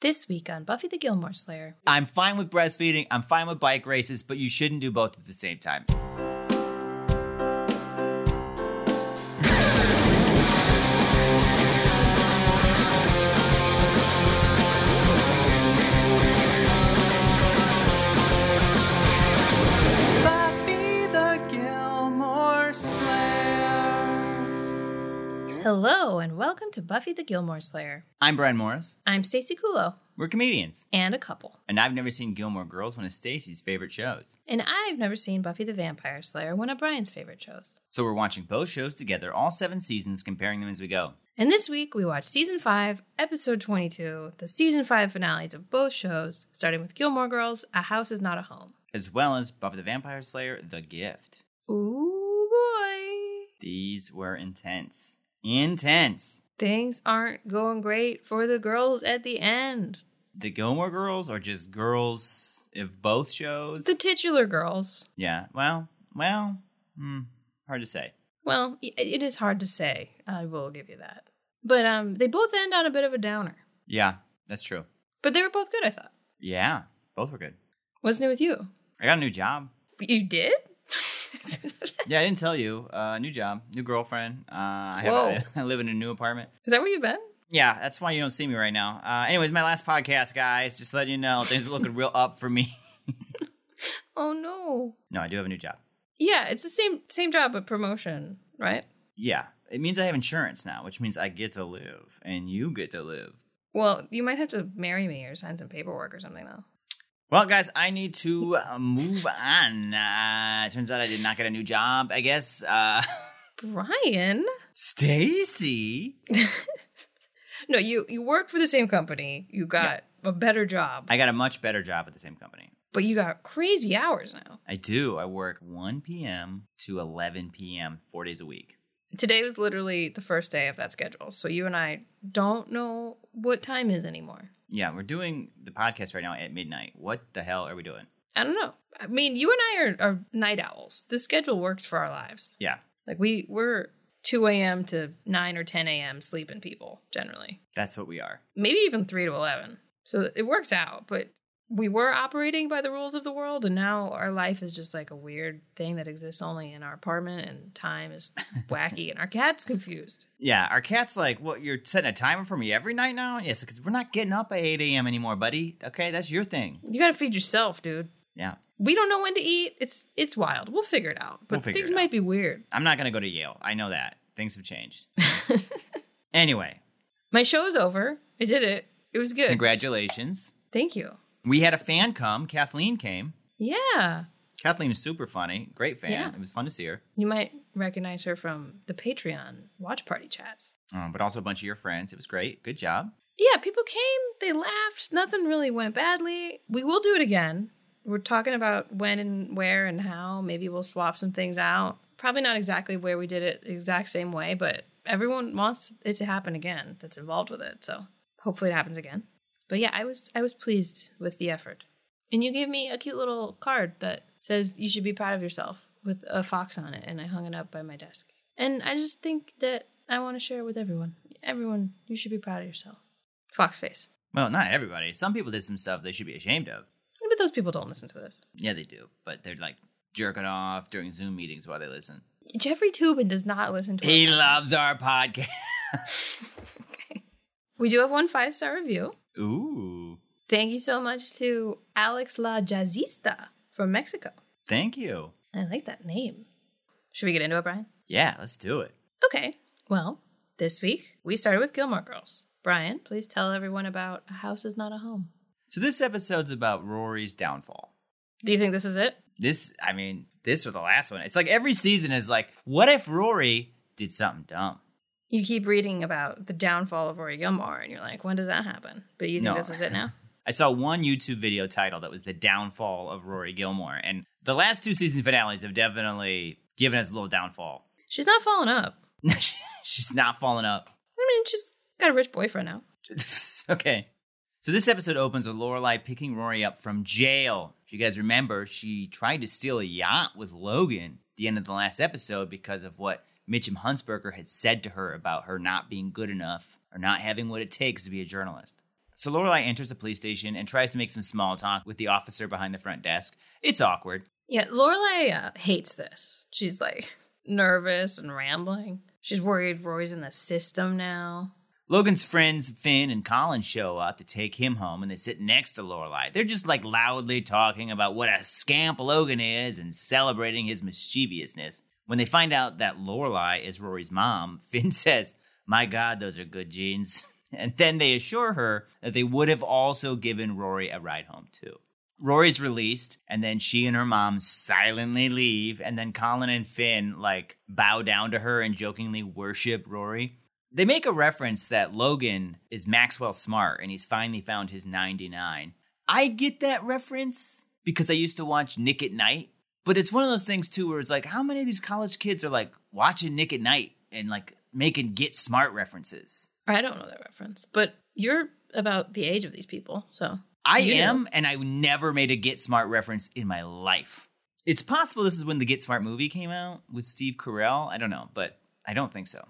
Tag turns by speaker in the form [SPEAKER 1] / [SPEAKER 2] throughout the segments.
[SPEAKER 1] This week on Buffy the Gilmore Slayer.
[SPEAKER 2] I'm fine with breastfeeding, I'm fine with bike races, but you shouldn't do both at the same time.
[SPEAKER 1] Hello, and welcome to Buffy the Gilmore Slayer.
[SPEAKER 2] I'm Brian Morris.
[SPEAKER 1] I'm Stacey Kulo,
[SPEAKER 2] We're comedians.
[SPEAKER 1] and a couple.
[SPEAKER 2] And I've never seen Gilmore Girls, one of Stacy's favorite shows.
[SPEAKER 1] And I've never seen Buffy the Vampire Slayer, one of Brian's favorite shows.
[SPEAKER 2] So we're watching both shows together, all seven seasons, comparing them as we go.
[SPEAKER 1] And this week we watched season 5, episode 22, the season 5 finales of both shows, starting with Gilmore Girls, A House is Not a Home.
[SPEAKER 2] As well as Buffy the Vampire Slayer, The Gift.
[SPEAKER 1] Ooh boy.
[SPEAKER 2] These were intense. Intense.
[SPEAKER 1] Things aren't going great for the girls at the end.
[SPEAKER 2] The Gilmore Girls are just girls of both shows.
[SPEAKER 1] The titular girls.
[SPEAKER 2] yeah, well, well, hmm, hard to say.
[SPEAKER 1] Well, it is hard to say. I will give you that. But um, they both end on a bit of a downer.
[SPEAKER 2] Yeah, that's true.
[SPEAKER 1] But they were both good, I thought.
[SPEAKER 2] Yeah, both were good.
[SPEAKER 1] What's new with you?
[SPEAKER 2] I got a new job.
[SPEAKER 1] You did?
[SPEAKER 2] Yeah, I didn't tell you. Uh, new job, new girlfriend. Uh, I, have
[SPEAKER 1] Whoa.
[SPEAKER 2] I live in a new apartment.
[SPEAKER 1] Is that where you've been?
[SPEAKER 2] Yeah, that's why you don't see me right now. Uh, anyways, my last podcast, guys. Just letting you know, things are looking real up for me.
[SPEAKER 1] Oh no.
[SPEAKER 2] No, I do have a new job.
[SPEAKER 1] Yeah, it's the same same job but promotion, right?
[SPEAKER 2] Yeah, it means I have insurance now, which means I get to live, and you get to live.
[SPEAKER 1] Well, you might have to marry me or sign some paperwork or something though.
[SPEAKER 2] Well, guys, I need to uh, move on. Uh, it turns out I did not get a new job. I guess. Uh,
[SPEAKER 1] Brian?
[SPEAKER 2] Stacy.
[SPEAKER 1] No, you you work for the same company. You got a better job.
[SPEAKER 2] I got a much better job at the same company.
[SPEAKER 1] but you got crazy hours now.
[SPEAKER 2] I do. I work 1 p.m. to 11 p.m. four days a week.
[SPEAKER 1] Today was literally the first day of that schedule. So you and I don't know what time is anymore.
[SPEAKER 2] Yeah, we're doing the podcast right now at midnight. What the hell are we doing?
[SPEAKER 1] I don't know. I mean, you and I are, are night owls. The schedule works for our lives.
[SPEAKER 2] Yeah,
[SPEAKER 1] Like we we're 2 a.m. to 9 or 10 a.m. sleeping people generally.
[SPEAKER 2] that's what we are.
[SPEAKER 1] Maybe even 3 to 11. So it works out, but we were operating by the rules of the world and now our life is just like a weird thing that exists only in our apartment and time is wacky and our cat's confused.
[SPEAKER 2] Yeah, our cat's like, what, you're setting a timer for me every night now? Yes, because we're not getting up at 8 a.m. anymore, buddy. Okay, that's your thing.
[SPEAKER 1] You got to feed yourself, dude.
[SPEAKER 2] Yeah.
[SPEAKER 1] We don't know when to eat. It's it's wild. We'll figure it out. But
[SPEAKER 2] We'll
[SPEAKER 1] things might
[SPEAKER 2] out.
[SPEAKER 1] be weird.
[SPEAKER 2] I'm not going to go to Yale. I know that. Things have changed. anyway,
[SPEAKER 1] My show's over. I did it. It was good.
[SPEAKER 2] congratulations.
[SPEAKER 1] Thank you.
[SPEAKER 2] We had a fan come. Kathleen came.
[SPEAKER 1] Yeah.
[SPEAKER 2] Kathleen is super funny. Great fan.
[SPEAKER 1] Yeah.
[SPEAKER 2] It was fun to see her.
[SPEAKER 1] You might recognize her from the Patreon watch party chats.
[SPEAKER 2] Um, but also a bunch of your friends. It was great. Good job.
[SPEAKER 1] Yeah, people came, they laughed, nothing really went badly. We will do it again. We're talking about when and where and how. Maybe we'll swap some things out. Probably not exactly where we did it the exact same way, but everyone wants it to happen again that's involved with it. So hopefully it happens again. But yeah, I was I was pleased with the effort. And you gave me a cute little card that says you should be proud of yourself with a fox on it, and I hung it up by my desk. And I just think that I want to share it with everyone. Everyone, you should be proud of yourself. Fox face.
[SPEAKER 2] Well, not everybody. Some people did some stuff they should be ashamed of.
[SPEAKER 1] But those people don't listen to this.
[SPEAKER 2] Yeah, they do. But they're like jerking off during Zoom meetings while they listen.
[SPEAKER 1] Jeffrey Toobin does not listen to
[SPEAKER 2] He loves our podcast.
[SPEAKER 1] We do have one five star review.
[SPEAKER 2] Ooh.
[SPEAKER 1] Thank you so much to Alex La Jazzista from Mexico.
[SPEAKER 2] Thank you.
[SPEAKER 1] I like that name. Should we get into it, Brian?
[SPEAKER 2] Yeah, let's do it.
[SPEAKER 1] Okay. Well, this week we started with Gilmore Girls. Brian, please tell everyone about A House is Not a Home.
[SPEAKER 2] So this episode's about Rory's downfall.
[SPEAKER 1] Do you think this is it?
[SPEAKER 2] This, I mean, this or the last one. It's like every season is like, what if Rory did something dumb?
[SPEAKER 1] You keep reading about the downfall of Rory Gilmore, and you're like, when does that happen? But you think
[SPEAKER 2] No.
[SPEAKER 1] this is it now?
[SPEAKER 2] I saw one YouTube video title that was the downfall of Rory Gilmore, and the last two season finales have definitely given us a little downfall.
[SPEAKER 1] She's not falling up.
[SPEAKER 2] She's not falling up.
[SPEAKER 1] I mean, she's got a rich boyfriend now.
[SPEAKER 2] okay. So this episode opens with Lorelai picking Rory up from jail. If you guys remember, she tried to steal a yacht with Logan at the end of the last episode because of what Mitchum Huntzberger had said to her about her not being good enough or not having what it takes to be a journalist. So Lorelai enters the police station and tries to make some small talk with the officer behind the front desk. It's awkward.
[SPEAKER 1] Yeah, Lorelai uh, hates this. She's like nervous and rambling. She's worried Rory's in the system now.
[SPEAKER 2] Logan's friends Finn and Colin show up to take him home and they sit next to Lorelai. They're just like loudly talking about what a scamp Logan is and celebrating his mischievousness. When they find out that Lorelai is Rory's mom, Finn says, "My god, those are good genes." And then they assure her that they would have also given Rory a ride home too. Rory's released, and then she and her mom silently leave, and then Colin and Finn like bow down to her and jokingly worship Rory. They make a reference that Logan is Maxwell Smart and he's finally found his 99. I get that reference because I used to watch Nick at Night, but it's one of those things too where it's like, how many of these college kids are like watching Nick at Night and like making Get Smart references?
[SPEAKER 1] I don't know that reference, but you're about the age of these people, so.
[SPEAKER 2] I
[SPEAKER 1] You.
[SPEAKER 2] am, and I never made a Get Smart reference in my life. It's possible this is when the Get Smart movie came out with Steve Carell. I don't know, but I don't think so.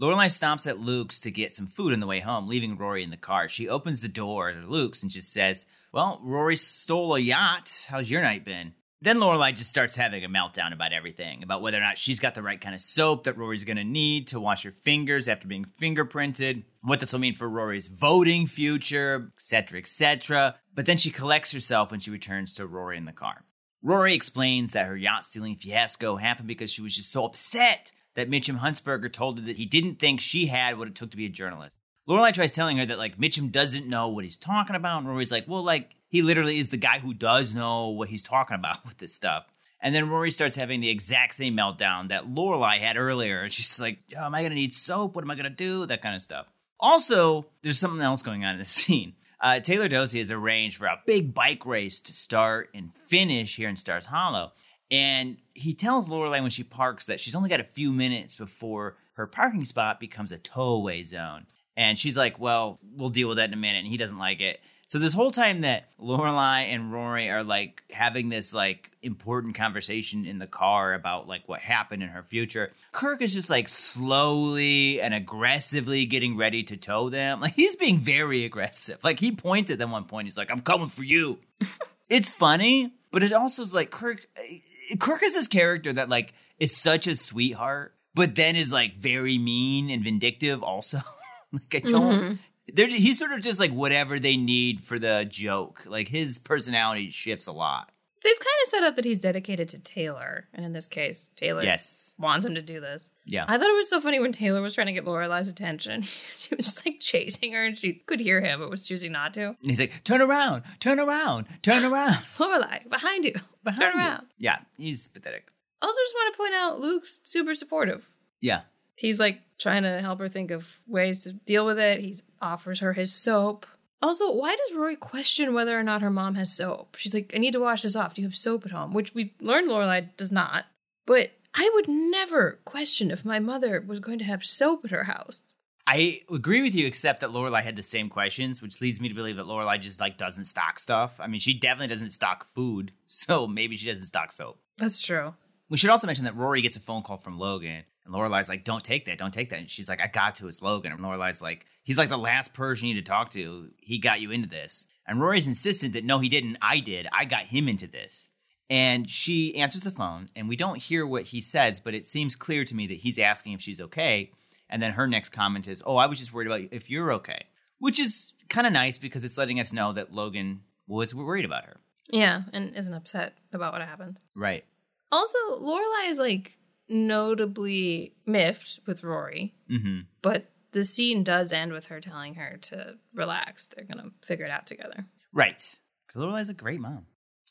[SPEAKER 2] Lorelai stops at Luke's to get some food on the way home, leaving Rory in the car. She opens the door to Luke's and just says, Well, Rory stole a yacht. How's your night been? Then Lorelai just starts having a meltdown about everything, about whether or not she's got the right kind of soap that Rory's gonna need to wash her fingers after being fingerprinted, what this will mean for Rory's voting future, etc., etc. But then she collects herself when she returns to Rory in the car. Rory explains that her yacht stealing fiasco happened because she was just so upset that Mitchum Huntzberger told her that he didn't think she had what it took to be a journalist. Lorelai tries telling her that like Mitchum doesn't know what he's talking about, and Rory's like, well, like he literally is the guy who does know what he's talking about with this stuff. And then Rory starts having the exact same meltdown that Lorelai had earlier. She's like, oh, "Am I gonna need soap? What am I gonna do?" That kind of stuff. Also, there's something else going on in the scene. Uh, Taylor Doose has arranged for a big bike race to start and finish here in Stars Hollow. And he tells Lorelai when she parks that she's only got a few minutes before her parking spot becomes a towaway zone. And she's like, "Well, we'll deal with that in a minute." And he doesn't like it. So this whole time that Lorelai and Rory are like having this like important conversation in the car about like what happened in her future, Kirk is just like slowly and aggressively getting ready to tow them. Like he's being very aggressive. Like he points at them one point. He's like, "I'm coming for you." it's funny, but it also is like Kirk. Kirk is this character that like is such a sweetheart, but then is like very mean and vindictive. Also, like I don't. Mm-hmm. They're, he's sort of just like whatever they need for the joke. Like his personality shifts a lot.
[SPEAKER 1] They've kind of set up that he's dedicated to Taylor, and in this case, Taylor
[SPEAKER 2] Yes.
[SPEAKER 1] wants him to do this.
[SPEAKER 2] Yeah.
[SPEAKER 1] I thought it was so funny when Taylor was trying to get Lorelai's attention. she was just like chasing her, and she could hear him, but was choosing not to.
[SPEAKER 2] And he's like, turn around, turn around, turn around.
[SPEAKER 1] Lorelai, behind you,
[SPEAKER 2] Behind
[SPEAKER 1] turn
[SPEAKER 2] you."
[SPEAKER 1] around.
[SPEAKER 2] Yeah, he's pathetic.
[SPEAKER 1] Also, just want to point out Luke's super supportive.
[SPEAKER 2] Yeah.
[SPEAKER 1] He's like trying to help her think of ways to deal with it. He offers her his soap. Also, why does Rory question whether or not her mom has soap? She's like, I need to wash this off. Do you have soap at home? Which we've learned Lorelai does not. But I would never question if my mother was going to have soap at her house.
[SPEAKER 2] I agree with you, except that Lorelai had the same questions, which leads me to believe that Lorelai just like doesn't stock stuff. I mean, she definitely doesn't stock food, so maybe she doesn't stock soap.
[SPEAKER 1] That's true.
[SPEAKER 2] We should also mention that Rory gets a phone call from Logan, and Lorelai's like, "Don't take that, don't take that." And she's like, "I got to. It's Logan." And Lorelai's like, "He's like the last person you need to talk to. He got you into this." And Rory's insistent that no, he didn't. I did. I got him into this. And she answers the phone, and we don't hear what he says, but it seems clear to me that he's asking if she's okay. And then her next comment is, "Oh, I was just worried about if you're okay," which is kind of nice because it's letting us know that Logan was worried about her.
[SPEAKER 1] Yeah, and isn't upset about what happened.
[SPEAKER 2] Right.
[SPEAKER 1] Also, Lorelai is like notably miffed with Rory,
[SPEAKER 2] Mm-hmm.
[SPEAKER 1] but the scene does end with her telling her to relax. They're gonna figure it out together.
[SPEAKER 2] Right. Because Lorelai's a great mom.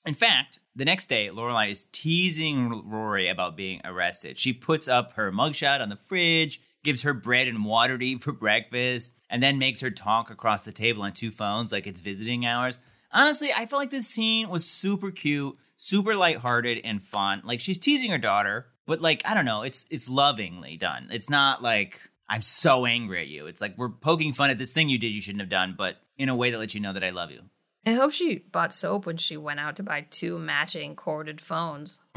[SPEAKER 2] In fact, the next day, Lorelai is teasing Rory about being arrested. She puts up her mugshot on the fridge, gives her bread and water to eat for breakfast, and then makes her talk across the table on two phones like it's visiting hours. Honestly, I felt like this scene was super cute, super lighthearted, and fun. Like she's teasing her daughter, but like I don't know, it's it's lovingly done. It's not like I'm so angry at you. It's like we're poking fun at this thing you did you shouldn't have done, but in a way that lets you know that I love you.
[SPEAKER 1] I hope she bought soap when she went out to buy two matching corded phones.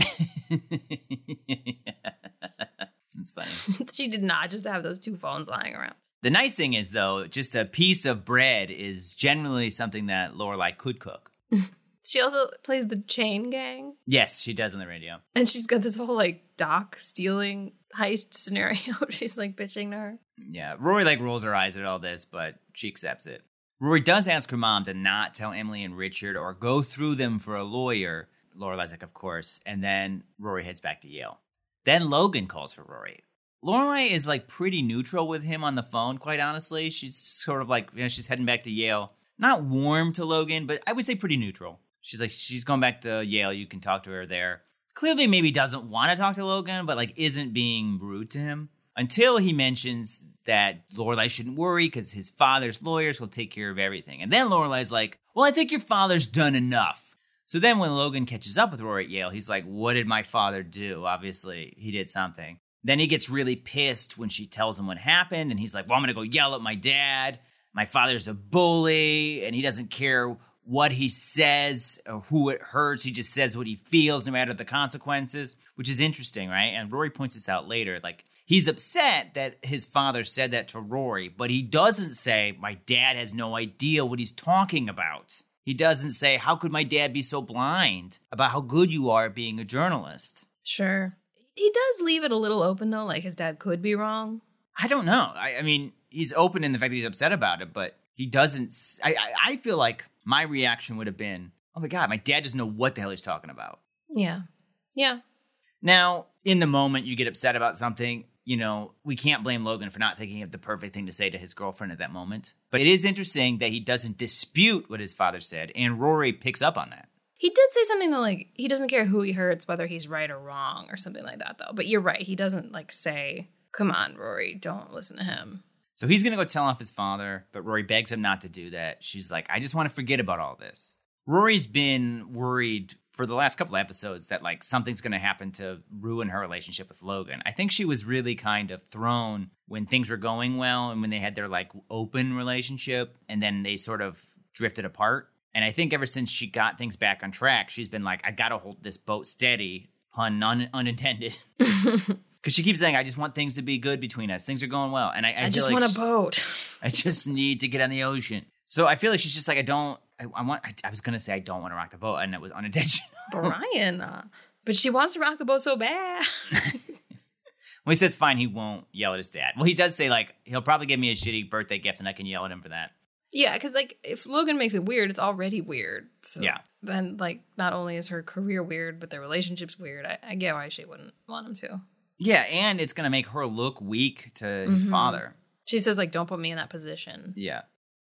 [SPEAKER 2] That's funny.
[SPEAKER 1] she did not just have those two phones lying around.
[SPEAKER 2] The nice thing is, though, just a piece of bread is generally something that Lorelai could cook.
[SPEAKER 1] She also plays the chain gang,
[SPEAKER 2] Yes, she does on the radio.
[SPEAKER 1] and she's got this whole like dock stealing heist scenario. she's like bitching to her.
[SPEAKER 2] Yeah, Rory like rolls her eyes at all this, but she accepts it. Rory does ask her mom to not tell Emily and Richard or go through them for a lawyer. Lorelai's like, of course, and then Rory heads back to Yale. Then Logan calls for Rory. Lorelai is like pretty neutral with him on the phone, quite honestly. She's sort of like, you know, she's heading back to Yale. Not warm to Logan, but I would say pretty neutral. She's like, she's going back to Yale. You can talk to her there. Clearly, maybe doesn't want to talk to Logan, but like isn't being rude to him until he mentions that Lorelai shouldn't worry because his father's lawyers will take care of everything. And then Lorelai's like, well, I think your father's done enough. So then when Logan catches up with Rory at Yale, he's like, what did my father do? Obviously, he did something. Then he gets really pissed when she tells him what happened, and he's like, Well, I'm gonna go yell at my dad. My father's a bully, and he doesn't care what he says or who it hurts. He just says what he feels, no matter the consequences, which is interesting, right? And Rory points this out later. Like, he's upset that his father said that to Rory, but he doesn't say, My dad has no idea what he's talking about. He doesn't say, How could my dad be so blind about how good you are at being a journalist?
[SPEAKER 1] Sure. He does leave it a little open though, like his dad could be wrong.
[SPEAKER 2] I don't know. I, I mean, he's open in the fact that he's upset about it, but he doesn't. I I feel like my reaction would have been, oh my God, my dad doesn't know what the hell he's talking about.
[SPEAKER 1] Yeah. Yeah.
[SPEAKER 2] Now, in the moment you get upset about something, you know, we can't blame Logan for not thinking of the perfect thing to say to his girlfriend at that moment. But it is interesting that he doesn't dispute what his father said, and Rory picks up on that.
[SPEAKER 1] He did say something though, like he doesn't care who he hurts, whether he's right or wrong, or something like that though. But you're right. He doesn't like say, Come on, Rory, don't listen to him.
[SPEAKER 2] So he's going to go tell off his father, but Rory begs him not to do that. She's like, I just want to forget about all this. Rory's been worried for the last couple episodes that like something's going to happen to ruin her relationship with Logan. I think she was really kind of thrown when things were going well and when they had their like open relationship and then they sort of drifted apart. And I think ever since she got things back on track, she's been like, I got to hold this boat steady, pun un- unintended. Because she keeps saying, I just want things to be good between us. Things are going well. And I, I,
[SPEAKER 1] I, just
[SPEAKER 2] like
[SPEAKER 1] want a
[SPEAKER 2] she-
[SPEAKER 1] boat.
[SPEAKER 2] I just need to get on the ocean. So I feel like she's just like, I don't, I, I want, I, I was going to say, I don't want to rock the boat. And it was unintentional.
[SPEAKER 1] Brian. Uh, but she wants to rock the boat so bad.
[SPEAKER 2] when he says fine, he won't yell at his dad. Well, he does say, like, he'll probably give me a shitty birthday gift and I can yell at him for that.
[SPEAKER 1] yeah, because like if Logan makes it weird, it's already weird. So
[SPEAKER 2] Yeah.
[SPEAKER 1] then like not only is her career weird, but their relationship's weird. I, I get why she wouldn't want him to.
[SPEAKER 2] Yeah. And it's going to make her look weak to his
[SPEAKER 1] Mhm.
[SPEAKER 2] father.
[SPEAKER 1] She says like, "Don't put me in that position."
[SPEAKER 2] Yeah.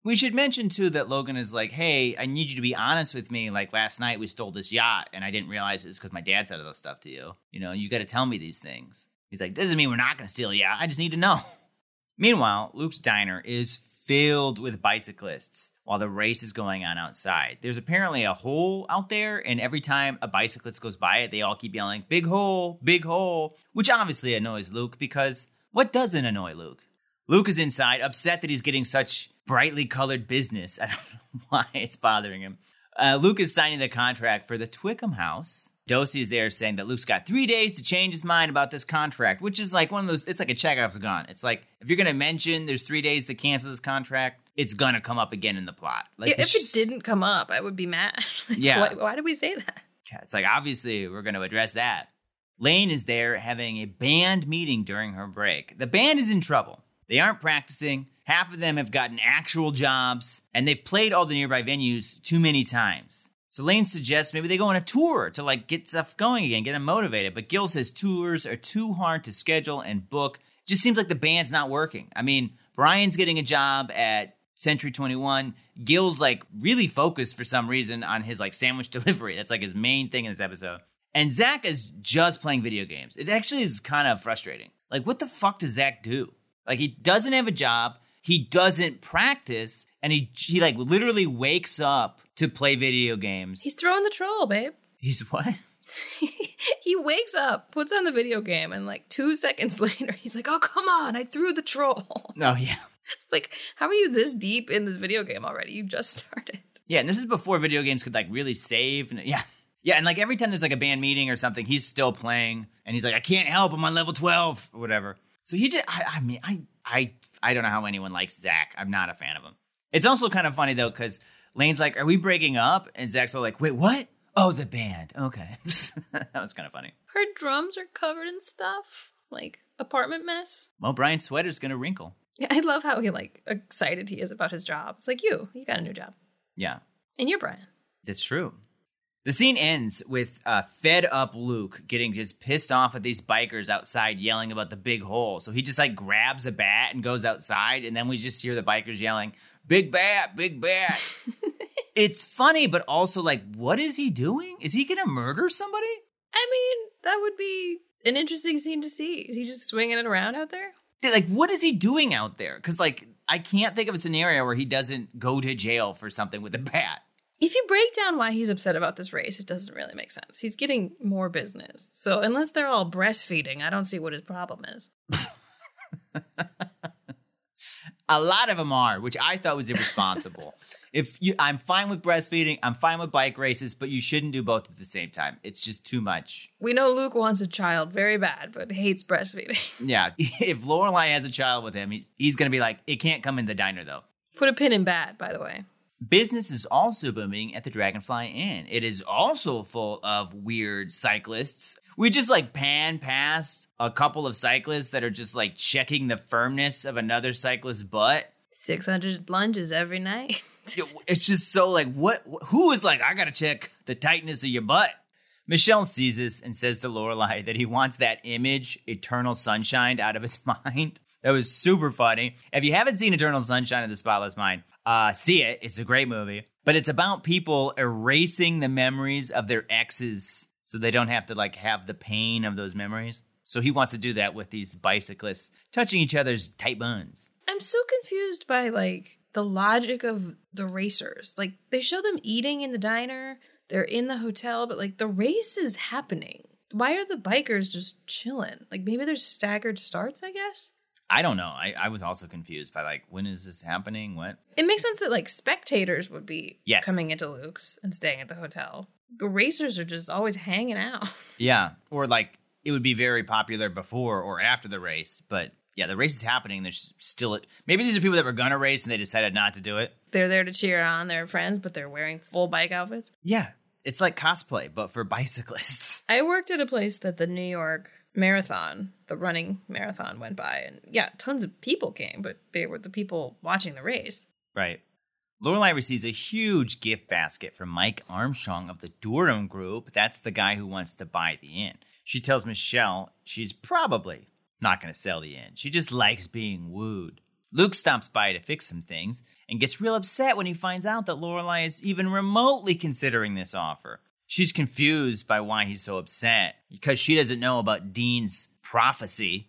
[SPEAKER 2] We should mention too that Logan is like, "Hey, I need you to be honest with me. Like last night we stole this yacht, and I didn't realize it was because my dad said all this stuff to you. You know, you got to tell me these things." He's like, "Doesn't mean we're not going to steal a yacht. I just need to know." Meanwhile, Luke's diner is filled with bicyclists while the race is going on outside. There's apparently a hole out there, and every time a bicyclist goes by it, they all keep yelling, Big hole, big hole, which obviously annoys Luke because what doesn't annoy Luke? Luke is inside, upset that he's getting such brightly colored business. I don't know why it's bothering him. Uh, Luke is signing the contract for the Twickham house. Doose is there saying that Luke's got three days to change his mind about this contract, which is like one of those, it's like a Chekhov's gun. It's like, if you're going to mention there's three days to cancel this contract, it's going to come up again in the plot. Like,
[SPEAKER 1] if
[SPEAKER 2] it's
[SPEAKER 1] it didn't come up, I would be mad. Like,
[SPEAKER 2] Yeah.
[SPEAKER 1] Why, why did we say that?
[SPEAKER 2] Yeah, it's like obviously we're going to address that. Lane is there having a band meeting during her break. The band is in trouble. They aren't practicing. Half of them have gotten actual jobs, and they've played all the nearby venues too many times. So Lane suggests maybe they go on a tour to like get stuff going again, get them motivated. But Gil says tours are too hard to schedule and book. It Just seems like the band's not working. I mean, Brian's getting a job at Century 21. Gil's like really focused for some reason on his like sandwich delivery. That's like his main thing in this episode. And Zach is just playing video games. It actually is kind of frustrating. Like, what the fuck does Zach do? Like, he doesn't have a job. He doesn't practice, and he he like literally wakes up to play video games.
[SPEAKER 1] He's throwing the troll, babe.
[SPEAKER 2] He's what?
[SPEAKER 1] he wakes up, puts on the video game, and like two seconds later, he's like, "Oh, come on! I threw the troll."
[SPEAKER 2] No, oh, yeah,
[SPEAKER 1] It's like, how are you this deep in this video game already? You just started.
[SPEAKER 2] yeah. And this is before video games could like really save. And yeah, yeah. And like every time there's like a band meeting or something, he's still playing, and he's like, "I can't help. I'm on level twelve or whatever." So he just, I, I mean, I I I don't know how anyone likes Zach. I'm not a fan of him. It's also kind of funny though because Lane's like, "Are we breaking up?" And Zach's all like, "Wait, what? Oh, the band. Okay." that was kind of funny.
[SPEAKER 1] Her drums are covered in stuff, like apartment mess.
[SPEAKER 2] Well, Brian's sweater's gonna wrinkle.
[SPEAKER 1] Yeah, I love how he like excited he is about his job. It's like you, you got a new job,
[SPEAKER 2] Yeah,
[SPEAKER 1] and you're Brian.
[SPEAKER 2] that's true. The scene ends with uh, fed up Luke getting just pissed off at these bikers outside yelling about the big hole. So he just like grabs a bat and goes outside, and then we just hear the bikers yelling, "Big bat, big bat." it's funny, but also like, what is he doing? Is he gonna murder somebody?
[SPEAKER 1] I mean, that would be an interesting scene to see. Is he just swinging it around out there?
[SPEAKER 2] Like, what is he doing out there? Because like, I can't think of a scenario where he doesn't go to jail for something with a bat.
[SPEAKER 1] If you break down why he's upset about this race, it doesn't really make sense. He's getting more business. So unless they're all breastfeeding, I don't see what his problem is.
[SPEAKER 2] A lot of them are, which I thought was irresponsible. if you, I'm fine with breastfeeding, I'm fine with bike races, but you shouldn't do both at the same time. It's just too much.
[SPEAKER 1] We know Luke wants a child very bad, but hates breastfeeding.
[SPEAKER 2] Yeah, if Lorelai has a child with him, he, he's gonna be like, it can't come in the diner though.
[SPEAKER 1] Put a pin in bad, by the way.
[SPEAKER 2] Business is also booming at the Dragonfly Inn. It is also full of weird cyclists. We just like pan past a couple of cyclists that are just like checking the firmness of another cyclist's butt.
[SPEAKER 1] 600 lunges every night.
[SPEAKER 2] It's just so like, what? Who is like, I gotta check the tightness of your butt? Michel sees this and says to Lorelai that he wants that image, Eternal Sunshine, out of his mind. That was super funny. If you haven't seen Eternal Sunshine of the Spotless Mind, uh, see it. It's a great movie. But it's about people erasing the memories of their exes so they don't have to like have the pain of those memories. So he wants to do that with these bicyclists touching each other's tight buns.
[SPEAKER 1] I'm so confused by like the logic of the racers. Like they show them eating in the diner, they're in the hotel, but like the race is happening. Why are the bikers just chilling? Like maybe there's staggered starts, I guess.
[SPEAKER 2] I don't know. I, I was also confused by like, when is this happening? What?
[SPEAKER 1] It makes sense that like spectators would be
[SPEAKER 2] Yes.
[SPEAKER 1] coming into Luke's and staying at the hotel. The racers are just always hanging out.
[SPEAKER 2] Yeah, or like it would be very popular before or after the race, but yeah, the race is happening. There's still maybe these are people that were gonna race and they decided not to do it.
[SPEAKER 1] They're there to cheer on their friends, but they're wearing full bike outfits.
[SPEAKER 2] Yeah, it's like cosplay but for bicyclists.
[SPEAKER 1] I worked at a place that the New York marathon, the running marathon went by and yeah, tons of people came, but they were the people watching the race.
[SPEAKER 2] Right. Lorelai receives a huge gift basket from Mike Armstrong of the Durham Group. That's the guy who wants to buy the inn. She tells Michel she's probably not going to sell the inn. She just likes being wooed. Luke stops by to fix some things and gets real upset when he finds out that Lorelai is even remotely considering this offer. She's confused by why he's so upset because she doesn't know about Dean's prophecy.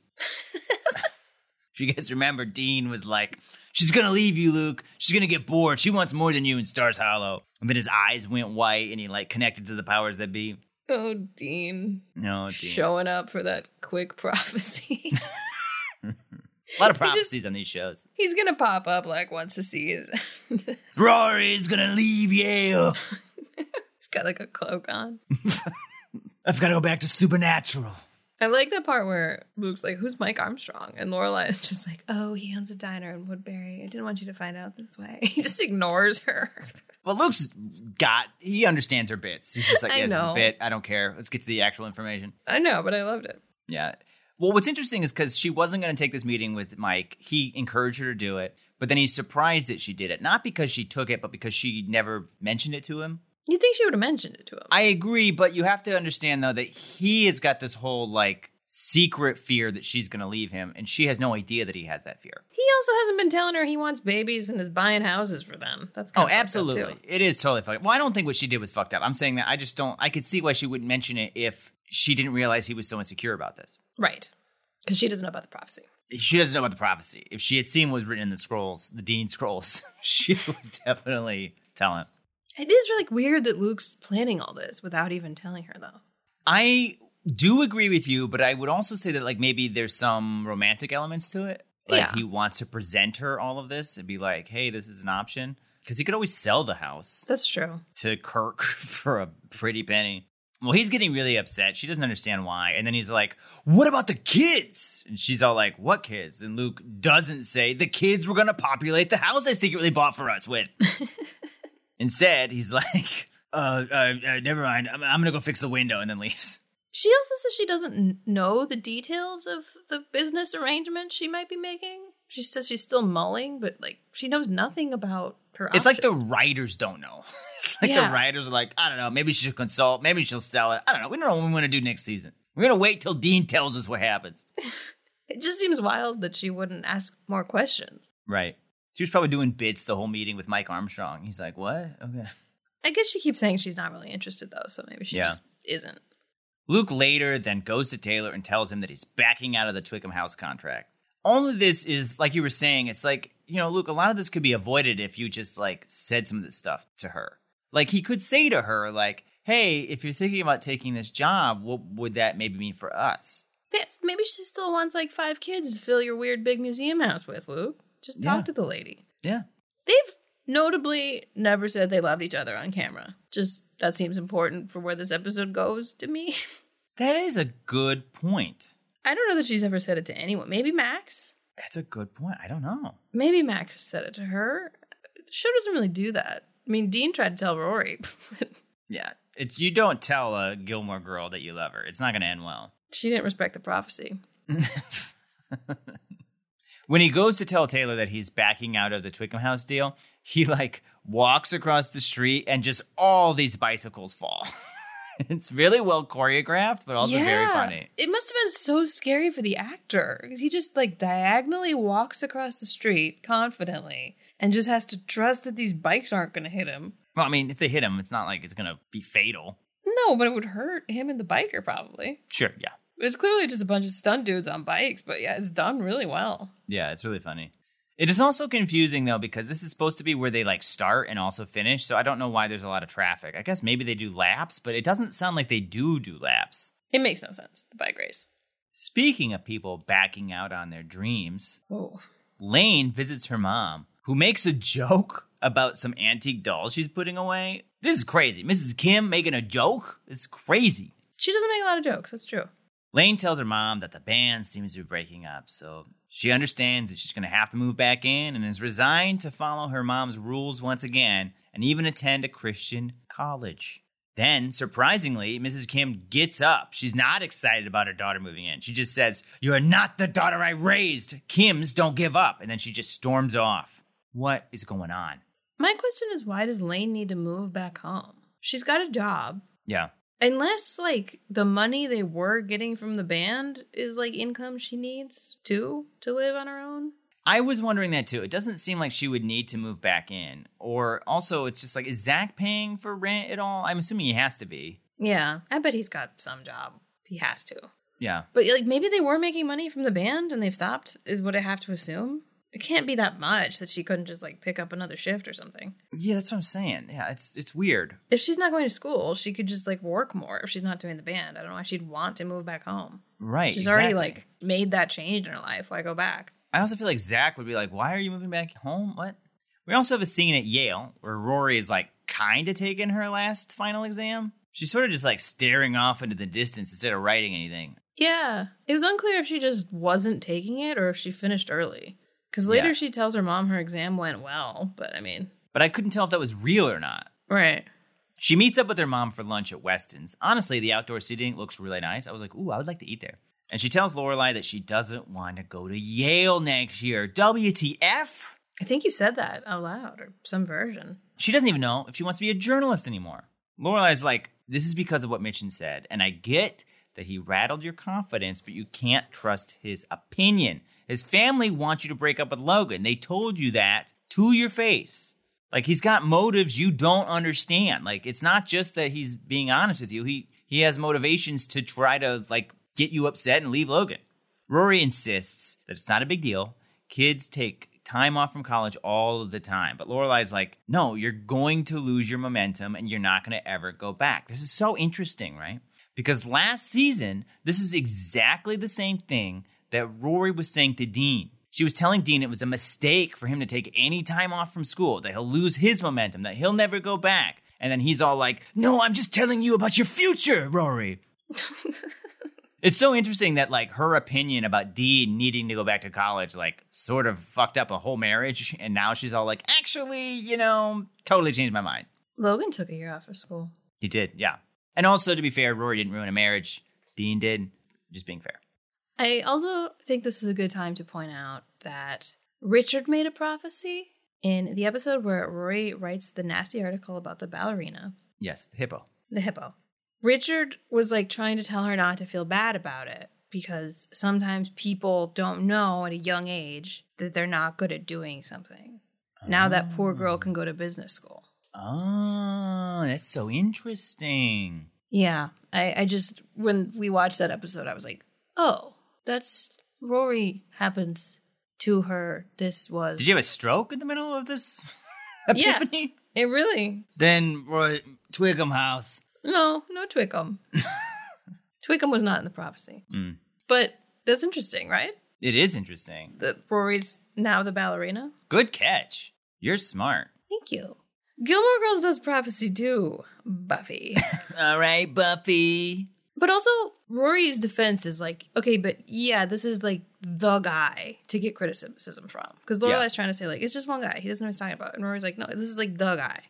[SPEAKER 2] If you guys remember, Dean was like, She's gonna leave you, Luke. She's gonna get bored. She wants more than you in Stars Hollow. And then his eyes went white and he like connected to the powers that be.
[SPEAKER 1] Oh, Dean.
[SPEAKER 2] No, Dean.
[SPEAKER 1] Showing up for that quick prophecy.
[SPEAKER 2] A lot of
[SPEAKER 1] He just-
[SPEAKER 2] prophecies on these shows.
[SPEAKER 1] He's gonna pop up like once a season.
[SPEAKER 2] Rory's gonna leave Yale.
[SPEAKER 1] He's got like a cloak on.
[SPEAKER 2] I've gotta go back to Supernatural.
[SPEAKER 1] I like the part where Luke's like, "Who's Mike Armstrong?" and Lorelai is just like, "Oh, he owns a diner in Woodbury. I didn't want you to find out this way." He just ignores her.
[SPEAKER 2] Well, Luke's got, he understands her bits. He's just like, yeah, this is a bit. I don't care. Let's get to the actual information.
[SPEAKER 1] I know, but I loved it.
[SPEAKER 2] Yeah. Well, what's interesting is because she wasn't going to take this meeting with Mike, he encouraged her to do it, but then he's surprised that she did it. Not because she took it, but because she never mentioned it to him.
[SPEAKER 1] You think she would have mentioned it to him?
[SPEAKER 2] I agree, but you have to understand, though, that he has got this whole, like, secret fear that she's going to leave him, and she has no idea that he has that fear.
[SPEAKER 1] he also hasn't been telling her he wants babies and is buying houses for them. That's kind
[SPEAKER 2] Oh,
[SPEAKER 1] of fucked up,
[SPEAKER 2] absolutely. It is totally fucked up. Well, I don't think what she did was fucked up. I'm saying that I just don't, I could see why she wouldn't mention it if she didn't realize he was so insecure about this.
[SPEAKER 1] Right, because she doesn't know about the prophecy.
[SPEAKER 2] she doesn't know about the prophecy. If she had seen what was written in the scrolls, the Dean scrolls, she would definitely tell him.
[SPEAKER 1] It is really weird that Luke's planning all this without even telling her, though.
[SPEAKER 2] I do agree with you, but I would also say that like maybe there's some romantic elements to it. Like
[SPEAKER 1] Yeah.
[SPEAKER 2] he wants to present her all of this and be like, "Hey, this is an option." Because he could always sell the house
[SPEAKER 1] That's true.
[SPEAKER 2] to Kirk for a pretty penny. Well, he's getting really upset. She doesn't understand why. And then he's like, What about the kids? And she's all like, What kids? And Luke doesn't say, The kids were going to populate the house I secretly bought for us with. Instead, he's like, uh, uh, uh, never mind. I'm, I'm going to go fix the window and then leaves.
[SPEAKER 1] She also says she doesn't know the details of the business arrangement she might be making. She says she's still mulling, but like she knows nothing about her.
[SPEAKER 2] It's like the writers don't know. it's like
[SPEAKER 1] Yeah.
[SPEAKER 2] the writers are like, I don't know, maybe she should consult, maybe she'll sell it. I don't know. We don't know what we want to do next season. We're going to wait till Dean tells us what happens.
[SPEAKER 1] It just seems wild that she wouldn't ask more questions.
[SPEAKER 2] Right. She was probably doing bits the whole meeting with Mike Armstrong. He's like, What? Okay.
[SPEAKER 1] I guess she keeps saying she's not really interested though, so maybe she
[SPEAKER 2] Yeah.
[SPEAKER 1] just isn't.
[SPEAKER 2] Luke later then goes to Taylor and tells him that he's backing out of the Twickham House contract. All of this is, like you were saying, it's like, you know, Luke, a lot of this could be avoided if you just like said some of this stuff to her. Like he could say to her, like, hey, if you're thinking about taking this job, what would that maybe mean for us?
[SPEAKER 1] Maybe she still wants like five kids to fill your weird big museum house with, Luke. Just talk
[SPEAKER 2] Yeah.
[SPEAKER 1] to the lady.
[SPEAKER 2] Yeah.
[SPEAKER 1] They've notably never said they loved each other on camera. Just that seems important for where this episode goes to me.
[SPEAKER 2] That is a good point.
[SPEAKER 1] I don't know that she's ever said it to anyone. Maybe Max.
[SPEAKER 2] That's a good point. I don't know.
[SPEAKER 1] Maybe Max said it to her. The show doesn't really do that. I mean, Dean tried to tell Rory,
[SPEAKER 2] Yeah. It's you don't tell a Gilmore girl that you love her. It's not going to end well.
[SPEAKER 1] she didn't respect the prophecy.
[SPEAKER 2] when he goes to tell Taylor that he's backing out of the Twickham House deal, he like walks across the street and just all these bicycles fall. it's really well choreographed, but also very funny.
[SPEAKER 1] It must have been so scary for the actor. He just like diagonally walks across the street confidently and just has to trust that these bikes aren't going to hit him.
[SPEAKER 2] Well, I mean, if they hit him, it's not like it's going to be fatal.
[SPEAKER 1] No, but it would hurt him and the biker probably.
[SPEAKER 2] Sure, yeah.
[SPEAKER 1] It's clearly just a bunch of stunt dudes on bikes, but yeah, it's done really well.
[SPEAKER 2] Yeah, it's really funny. It is also confusing though because this is supposed to be where they like start and also finish, so I don't know why there's a lot of traffic. I guess maybe they do laps, but it doesn't sound like they do do laps.
[SPEAKER 1] It makes no sense, the bike race.
[SPEAKER 2] Speaking of people backing out on their dreams. Lane visits her mom, who makes a joke about some antique dolls she's putting away. This is crazy. Mrs. Kim making a joke? This is crazy.
[SPEAKER 1] She doesn't make a lot of jokes, that's true.
[SPEAKER 2] Lane tells her mom that the band seems to be breaking up, so she understands that she's going to have to move back in and is resigned to follow her mom's rules once again and even attend a Christian college. Then, surprisingly, Mrs. Kim gets up. She's not excited about her daughter moving in. She just says, You are not the daughter I raised. Kims don't give up. And then she just storms off. What is going on?
[SPEAKER 1] My question is why does Lane need to move back home? She's got a job.
[SPEAKER 2] Yeah.
[SPEAKER 1] Unless like the money they were getting from the band is like income she needs too to live on her own.
[SPEAKER 2] I was wondering that too. It doesn't seem like she would need to move back in. Or also, it's just like, is Zach paying for rent at all? I'm assuming he has to be.
[SPEAKER 1] Yeah, I bet he's got some job. He has to.
[SPEAKER 2] Yeah.
[SPEAKER 1] But like maybe they were making money from the band and they've stopped. Is what I have to assume. It can't be that much that she couldn't just like pick up another shift or something.
[SPEAKER 2] Yeah, that's what I'm saying. Yeah, it's it's weird.
[SPEAKER 1] If she's not going to school, she could just like work more. If she's not doing the band, I don't know why she'd want to move back home.
[SPEAKER 2] Right.
[SPEAKER 1] She's already like made that change in her life. Why go back?
[SPEAKER 2] I also feel like Zach would be like, "Why are you moving back home? What?" We also have a scene at Yale where Rory is like kind of taking her last final exam. She's sort of just like staring off into the distance instead of writing anything.
[SPEAKER 1] Yeah. It was unclear if she just wasn't taking it or if she finished early. Because later
[SPEAKER 2] Yeah.
[SPEAKER 1] she tells her mom her exam went well, but I mean,
[SPEAKER 2] But I couldn't tell if that was real or not.
[SPEAKER 1] right.
[SPEAKER 2] She meets up with her mom for lunch at Weston's. Honestly, the outdoor seating looks really nice. I was like, "Ooh, I would like to eat there." And she tells Lorelai that she doesn't want to go to Yale next year. WTF?
[SPEAKER 1] I think you said that out loud or some version.
[SPEAKER 2] She doesn't even know if she wants to be a journalist anymore. Lorelai's like, "This is because of what Mitchum said, and I get that he rattled your confidence, but you can't trust his opinion. His family wants you to break up with Logan. They told you that to your face." Like he's got motives you don't understand. Like it's not just that he's being honest with you. He he has motivations to try to like get you upset and leave Logan. Rory insists that it's not a big deal. Kids take time off from college all the time. But Lorelai's like, no, you're going to lose your momentum and you're not going to ever go back. This is so interesting, right? Because last season, this is exactly the same thing that Rory was saying to Dean. She was telling Dean it was a mistake for him to take any time off from school, that he'll lose his momentum, that he'll never go back. And then he's all like, No, I'm just telling you about your future, Rory. it's so interesting that like her opinion about Dean needing to go back to college, like sort of fucked up a whole marriage. And now she's all like, actually, you know, totally changed my mind.
[SPEAKER 1] Logan took a year off of school.
[SPEAKER 2] He did, yeah. And also, to be fair, Rory didn't ruin a marriage. Dean did. Just being fair.
[SPEAKER 1] I also think this is a good time to point out that Richard made a prophecy in the episode where Rory writes the nasty article about the ballerina,
[SPEAKER 2] Yes, the hippo.
[SPEAKER 1] the hippo. Richard was like trying to tell her not to feel bad about it because sometimes people don't know at a young age that they're not good at doing something. Now that poor girl can go to business school.
[SPEAKER 2] Oh, that's so interesting.
[SPEAKER 1] Yeah, I, I just when we watched that episode, I was like, oh, that's Rory happens to her. This was.
[SPEAKER 2] Did you have a stroke in the middle of this
[SPEAKER 1] Yeah.
[SPEAKER 2] epiphany?
[SPEAKER 1] It really
[SPEAKER 2] Then Roy Twickham House.
[SPEAKER 1] no, no Twickham. Twickham was not in the prophecy,
[SPEAKER 2] Mm.
[SPEAKER 1] but that's interesting, right?
[SPEAKER 2] It is interesting.
[SPEAKER 1] That Rory's now the ballerina.
[SPEAKER 2] Good catch. You're smart.
[SPEAKER 1] Thank you. Gilmore Girls does prophecy too, Buffy.
[SPEAKER 2] All right, Buffy.
[SPEAKER 1] But also, Rory's defense is like, okay, but yeah, this is like the guy to get criticism from. Because Lorelai's trying to say, like, it's just one guy. He doesn't know what he's talking about. And Rory's like, no, this is like the guy.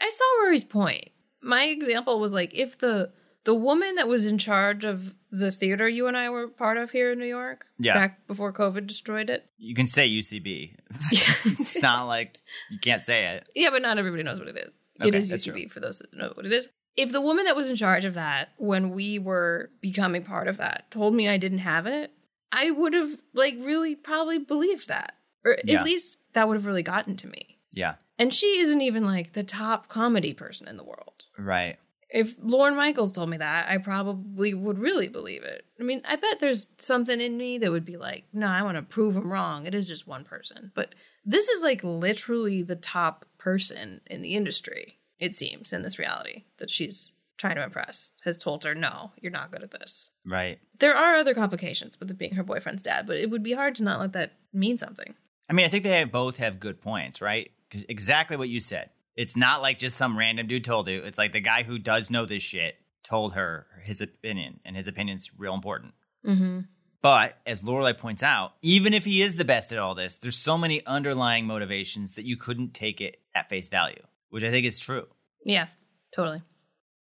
[SPEAKER 1] I saw Rory's point. My example was like, if the the woman that was in charge of the theater you and I were part of here in New York,
[SPEAKER 2] Yeah.
[SPEAKER 1] back before COVID destroyed it.
[SPEAKER 2] You can say UCB. it's not like you can't say it.
[SPEAKER 1] Yeah, but not everybody knows what it is. it
[SPEAKER 2] Okay,
[SPEAKER 1] is
[SPEAKER 2] that's
[SPEAKER 1] UCB for those that know what it is. If the woman that was in charge of that when we were becoming part of that told me I didn't have it, I would have like really probably believed that. Or
[SPEAKER 2] Yeah.
[SPEAKER 1] at least that would have really gotten to me.
[SPEAKER 2] Yeah.
[SPEAKER 1] And she isn't even like the top comedy person in the world.
[SPEAKER 2] Right.
[SPEAKER 1] If Lorne Michaels told me that, I probably would really believe it. I mean, I bet there's something in me that would be like, no, I want to prove him wrong. It is just one person. But this is like literally the top person in the industry, it seems, in this reality that she's trying to impress, has told her, no, you're not good at this.
[SPEAKER 2] Right.
[SPEAKER 1] There are other complications with it being her boyfriend's dad, but it would be hard to not let that mean something.
[SPEAKER 2] I mean, I think they have, both have good points, right? exactly what you said. It's not like just some random dude told you. It's like the guy who does know this shit told her his opinion, and his opinion's real important.
[SPEAKER 1] Mm-hmm.
[SPEAKER 2] But as Lorelai points out, even if he is the best at all this, there's so many underlying motivations that you couldn't take it at face value, which I think is true.
[SPEAKER 1] Yeah, totally.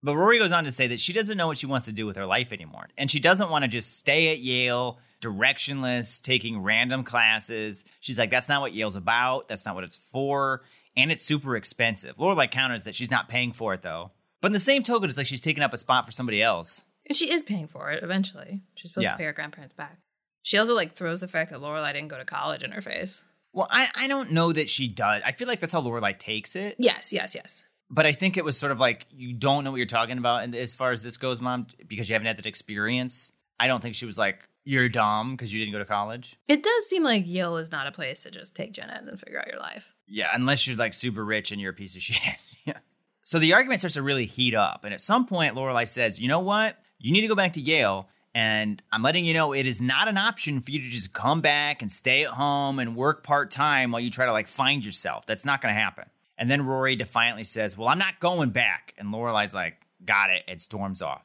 [SPEAKER 2] But Rory goes on to say that she doesn't know what she wants to do with her life anymore. And she doesn't want to just stay at Yale, directionless, taking random classes. She's like, that's not what Yale's about. That's not what it's for. And it's super expensive. Lorelai counters that she's not paying for it, though. But in the same token, it's like she's taking up a spot for somebody else.
[SPEAKER 1] And she is paying for it eventually. She's supposed
[SPEAKER 2] Yeah.
[SPEAKER 1] to pay her grandparents back. She also like throws the fact that Lorelai didn't go to college in her face.
[SPEAKER 2] Well, I, I don't know that she does. I feel like that's how Lorelai takes it.
[SPEAKER 1] Yes, yes, yes.
[SPEAKER 2] But I think it was sort of like you don't know what you're talking about, and as far as this goes, mom, because you haven't had that experience. I don't think she was like you're dumb because you didn't go to college.
[SPEAKER 1] It does seem like Yale is not a place to just take gen eds and figure out your life.
[SPEAKER 2] Yeah, unless you're like super rich and you're a piece of shit. yeah. So the argument starts to really heat up, and at some point, Lorelai says, "You know what? You need to go back to Yale." And I'm letting you know it is not an option for you to just come back and stay at home and work part time while you try to like find yourself. That's not going to happen. And then Rory defiantly says, Well, I'm not going back. And Lorelai's like, Got it, and storms off.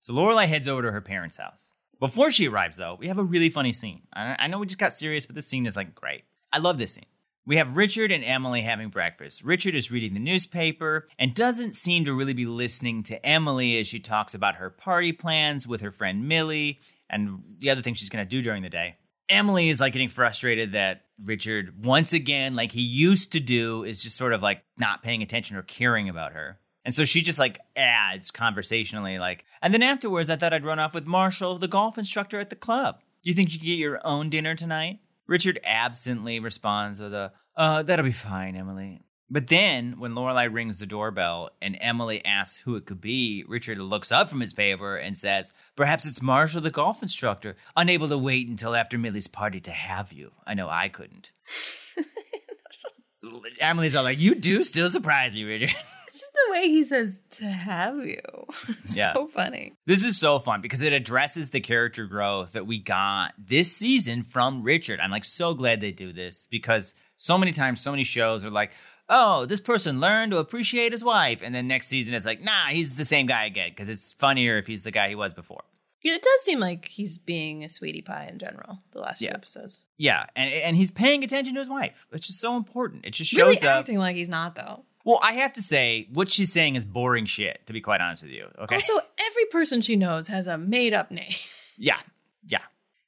[SPEAKER 2] So Lorelai heads over to her parents' house. Before she arrives, though, we have a really funny scene. I, know we just got serious, but this scene is like great. I love this scene. We have Richard and Emily having breakfast. Richard is reading the newspaper and doesn't seem to really be listening to Emily as she talks about her party plans with her friend Millie and the other things she's going to do during the day. Emily is like getting frustrated that Richard, once again, like he used to do, is just sort of like not paying attention or caring about her. And so she just like adds conversationally, like, and then afterwards, I thought I'd run off with Marshall, the golf instructor at the club. Do you think you could get your own dinner tonight? Richard absently responds with a, uh, that'll be fine, Emily. But then, when Lorelai rings the doorbell and Emily asks who it could be, Richard looks up from his paper and says, Perhaps it's Marshall, the golf instructor, unable to wait until after Millie's party to have you. I know I couldn't. Emily's all like, You do still surprise me, Richard.
[SPEAKER 1] Just the way he says to have you.
[SPEAKER 2] Yeah.
[SPEAKER 1] so funny.
[SPEAKER 2] This is so fun because it addresses the character growth that we got this season from Richard. I'm like so glad they do this because so many times, so many shows are like, oh, this person learned to appreciate his wife. And then next season it's like, nah, he's the same guy again because it's funnier if he's the guy he was before.
[SPEAKER 1] Yeah, it does seem like he's being a sweetie pie in general. The last few episodes,
[SPEAKER 2] Yeah, and and he's paying attention to his wife. It's just so important. It just shows
[SPEAKER 1] really
[SPEAKER 2] up.
[SPEAKER 1] acting like he's not though.
[SPEAKER 2] Well, I have to say, what she's saying is boring shit. To be quite honest with you, okay?
[SPEAKER 1] Also, every person she knows has a made up name.
[SPEAKER 2] yeah, yeah.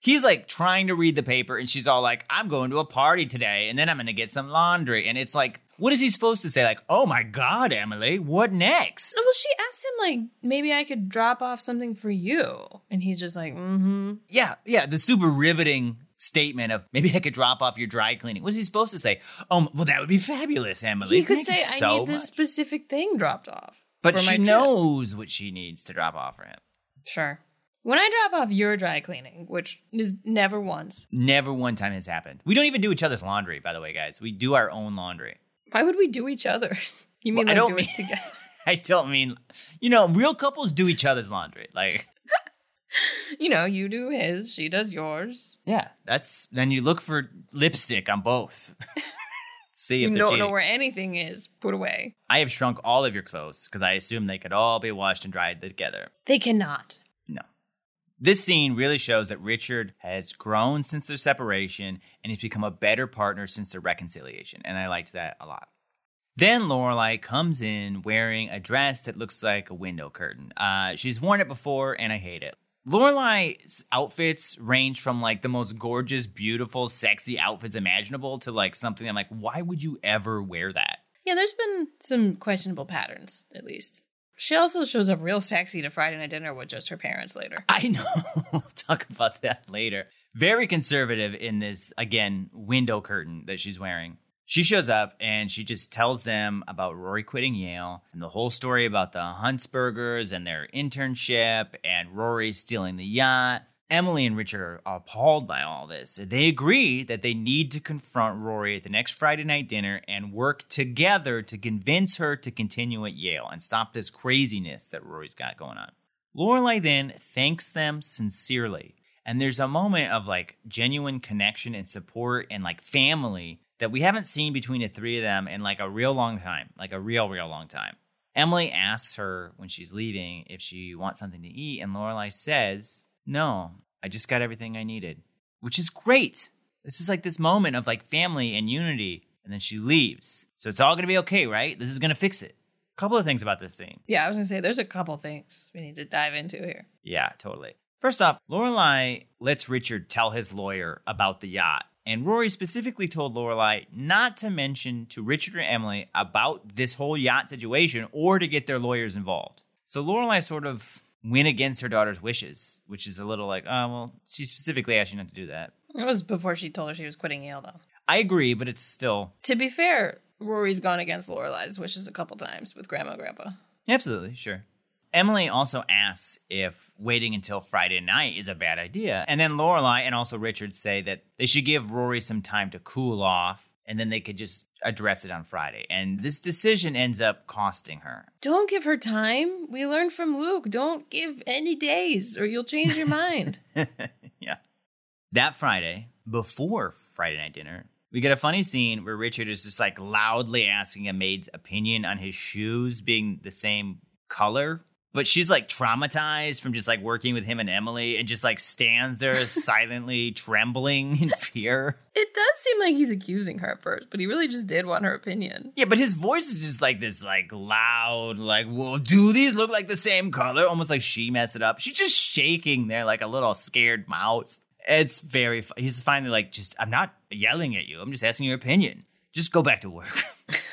[SPEAKER 2] He's like trying to read the paper, and she's all like, "I'm going to a party today, and then I'm going to get some laundry." And it's like, what is he supposed to say? Like, "Oh my God, Emily, what next?"
[SPEAKER 1] well, she asked him like, maybe I could drop off something for you, and he's just like, mm-hmm.
[SPEAKER 2] Yeah, yeah. The super riveting statement of maybe I could drop off your dry cleaning. What is he supposed to say? Oh, well, that would be fabulous, Emily.
[SPEAKER 1] He could
[SPEAKER 2] Thank
[SPEAKER 1] say, I
[SPEAKER 2] so
[SPEAKER 1] need this
[SPEAKER 2] much."
[SPEAKER 1] specific thing dropped off.
[SPEAKER 2] But she knows what she needs to drop off for him.
[SPEAKER 1] Sure. When I drop off your dry cleaning, which is never once,
[SPEAKER 2] Never one time has happened. We don't even do each other's laundry, by the way, guys. We do our own laundry.
[SPEAKER 1] why would we do each other's? You mean
[SPEAKER 2] Well, I don't
[SPEAKER 1] do
[SPEAKER 2] mean-
[SPEAKER 1] it together?
[SPEAKER 2] I don't mean, you know, real couples do each other's laundry. Like,
[SPEAKER 1] you know, you do his, she does yours.
[SPEAKER 2] yeah, that's then you look for lipstick on both. See
[SPEAKER 1] You
[SPEAKER 2] if they're
[SPEAKER 1] don't know where anything is put away.
[SPEAKER 2] I have shrunk all of your clothes because I assume they could all be washed and dried together.
[SPEAKER 1] They cannot.
[SPEAKER 2] No. This scene really shows that Richard has grown since their separation and he's become a better partner since their reconciliation, and I liked that a lot. Then Lorelai comes in wearing a dress that looks like a window curtain. Uh, she's worn it before, and I hate it. Lorelai's outfits range from like the most gorgeous, beautiful, sexy outfits imaginable to like something I'm like, why would you ever wear that?
[SPEAKER 1] Yeah, there's been some questionable patterns, at least. She also shows up real sexy to Friday night dinner with just her parents later.
[SPEAKER 2] I know. we'll talk about that later. Very conservative in this, again, window curtain that she's wearing. She shows up and she just tells them about Rory quitting Yale and the whole story about the Huntzbergers and their internship and Rory stealing the yacht. Emily and Richard are appalled by all this. They agree that they need to confront Rory at the next Friday night dinner and work together to convince her to continue at Yale and stop this craziness that Rory's got going on. Lorelai then thanks them sincerely. And there's a moment of like genuine connection and support and like family that we haven't seen between the three of them in like a real long time, like a real, real long time. Emily asks her when she's leaving if she wants something to eat, and Lorelai says, No, I just got everything I needed, which is great. This is like this moment of like family and unity, and then she leaves. So it's all gonna be okay, right? This is gonna fix it. A couple of things about this scene.
[SPEAKER 1] Yeah, I was gonna say there's a couple things we need to dive into here.
[SPEAKER 2] Yeah, totally. First off, Lorelai lets Richard tell his lawyer about the yacht. And Rory specifically told Lorelai not to mention to Richard or Emily about this whole yacht situation or to get their lawyers involved. So Lorelai sort of went against her daughter's wishes, which is a little like, oh, well, she specifically asked you not to do that.
[SPEAKER 1] It was before she told her she was quitting Yale, though.
[SPEAKER 2] I agree, but it's still
[SPEAKER 1] To be fair, Rory's gone against Lorelai's wishes a couple times with Grandma and Grandpa.
[SPEAKER 2] Absolutely, sure. Emily also asks if waiting until Friday night is a bad idea. And then Lorelai and also Richard say that they should give Rory some time to cool off and then they could just address it on Friday. And this decision ends up costing her.
[SPEAKER 1] Don't give her time. We learned from Luke. Don't give any days or you'll change your mind.
[SPEAKER 2] yeah. That Friday, before Friday night dinner, we get a funny scene where Richard is just like loudly asking a maid's opinion on his shoes being the same color. But she's like traumatized from just like working with him and Emily and just like stands there silently trembling in fear.
[SPEAKER 1] it does seem like he's accusing her at first, but he really just did want her opinion.
[SPEAKER 2] Yeah, but his voice is just like this, like loud, like, well, do these look like the same color? Almost like she messed it up. She's just shaking there like a little scared mouse. It's very, fu- he's finally like, just, I'm not yelling at you. I'm just asking your opinion. Just go back to work.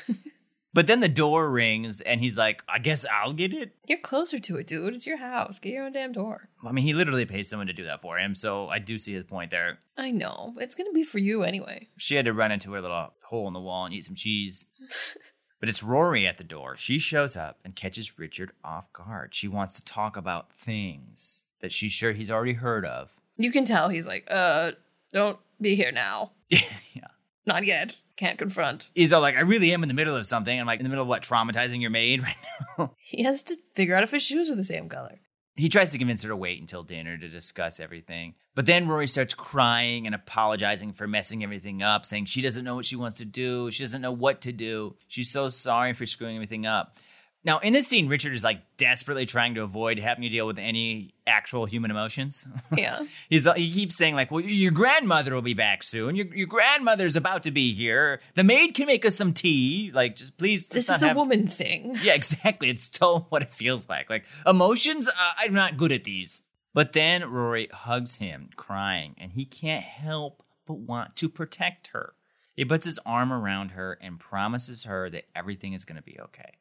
[SPEAKER 2] but then the door rings and he's like, I guess I'll get it.
[SPEAKER 1] You're closer to it, dude. It's your house. Get your own damn door.
[SPEAKER 2] I mean, he literally pays someone to do that for him. So I do see his point there.
[SPEAKER 1] I know. It's going to be for you anyway.
[SPEAKER 2] She had to run into her little hole in the wall and eat some cheese. but it's Rory at the door. She shows up and catches Richard off guard. She wants to talk about things that she's sure he's already heard of.
[SPEAKER 1] You can tell he's like, uh, don't be here now.
[SPEAKER 2] yeah.
[SPEAKER 1] Not yet. Can't confront.
[SPEAKER 2] He's all like, I really am in the middle of something. I'm like, in the middle of what? Traumatizing your maid right now?
[SPEAKER 1] He has to figure out if his shoes are the same color.
[SPEAKER 2] He tries to convince her to wait until dinner to discuss everything. But then Rory starts crying and apologizing for messing everything up, saying she doesn't know what she wants to do. She doesn't know what to do. She's so sorry for screwing everything up. Now, in this scene, Richard is like desperately trying to avoid having to deal with any actual human emotions.
[SPEAKER 1] Yeah.
[SPEAKER 2] He's he keeps saying like, "Well, your grandmother will be back soon. Your your grandmother's about to be here. The maid can make us some tea. Like, just please."
[SPEAKER 1] This
[SPEAKER 2] not
[SPEAKER 1] is a
[SPEAKER 2] have-
[SPEAKER 1] woman thing.
[SPEAKER 2] Yeah, exactly. It's still what it feels like. Like emotions, uh, I'm not good at these. But then Rory hugs him, crying, and he can't help but want to protect her. He puts his arm around her and promises her that everything is going to be okay.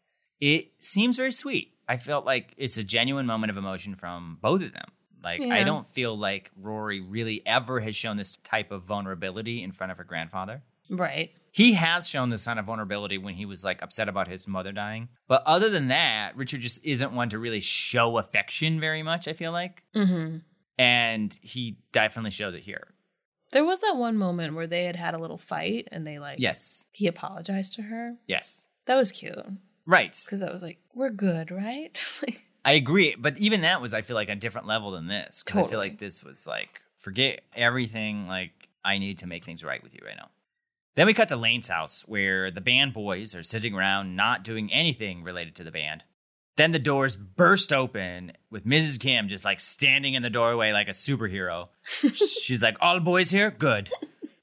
[SPEAKER 2] It seems very sweet. I felt like it's a genuine moment of emotion from both of them. Like, I don't feel like Rory really ever has shown this type of vulnerability in front of her grandfather.
[SPEAKER 1] Right.
[SPEAKER 2] He has shown this kind of vulnerability when he was like upset about his mother dying. But other than that, Richard just isn't one to really show affection very much, I feel like.
[SPEAKER 1] Mm-hmm.
[SPEAKER 2] And he definitely shows it here.
[SPEAKER 1] There was that one moment where they had had a little fight and they like,
[SPEAKER 2] Yes.
[SPEAKER 1] he apologized to her.
[SPEAKER 2] Yes.
[SPEAKER 1] That was cute
[SPEAKER 2] Right.
[SPEAKER 1] because I was like, we're good, right? like,
[SPEAKER 2] I agree. But even that was, I feel like, a different level than this. 'Cause I feel like this was like, forget everything. Like, I need to make things right with you right now. Then we cut to Lane's house where the band boys are sitting around not doing anything related to the band. Then the doors burst open with Mrs. Kim just like standing in the doorway like a superhero. She's like, All boys here? Good.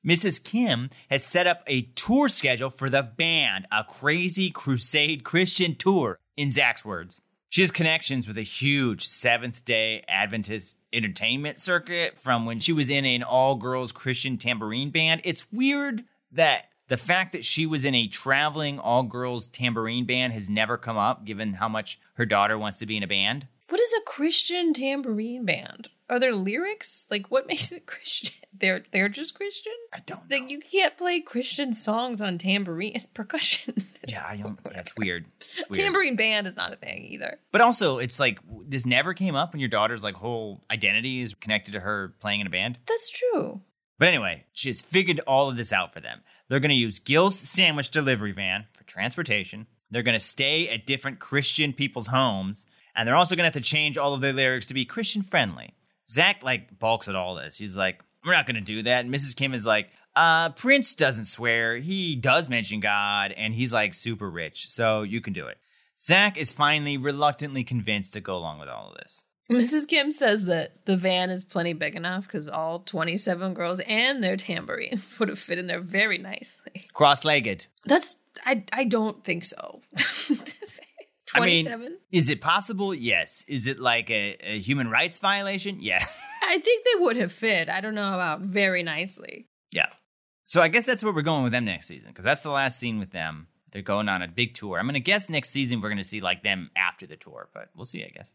[SPEAKER 2] Mrs. Kim has set up a tour schedule for the band, a crazy crusade Christian tour, in Zach's words. She has connections with a huge Seventh day Adventist entertainment circuit from when she was in an all girls Christian tambourine band. It's weird that the fact that she was in a traveling all girls tambourine band has never come up, given how much her daughter wants to be in a band.
[SPEAKER 1] What is a Christian tambourine band? Are there lyrics? Like, what makes it Christian? They're they're just Christian.
[SPEAKER 2] I don't know.
[SPEAKER 1] Like, you can't play Christian songs on tambourine. It's percussion.
[SPEAKER 2] yeah, I don't. Yeah, weird. It's weird.
[SPEAKER 1] tambourine band is not a thing either.
[SPEAKER 2] But also, it's like this never came up when your daughter's like whole identity is connected to her playing in a band.
[SPEAKER 1] That's true.
[SPEAKER 2] But anyway, she's figured all of this out for them. They're going to use Gil's sandwich delivery van for transportation. They're going to stay at different Christian people's homes, and they're also going to have to change all of their lyrics to be Christian friendly. Zach like balks at all this. He's like, "We're not going to do that." And Mrs. Kim is like, "Uh, Prince doesn't swear. He does mention God, and he's like super rich, so you can do it." Zach is finally reluctantly convinced to go along with all of this.
[SPEAKER 1] Mrs. Kim says that the van is plenty big enough because all 27 girls and their tambourines would have fit in there very nicely.
[SPEAKER 2] Cross-legged.
[SPEAKER 1] That's, I, I don't think so.
[SPEAKER 2] I mean,
[SPEAKER 1] 27?
[SPEAKER 2] is it possible? Yes. Is it like a, a human rights violation? Yes.
[SPEAKER 1] I think they would have fit. I don't know about very nicely.
[SPEAKER 2] yeah. So I guess that's where we're going with them next season because that's the last scene with them. They're going on a big tour. I'm going to guess next season we're going to see like them after the tour, but we'll see, I guess.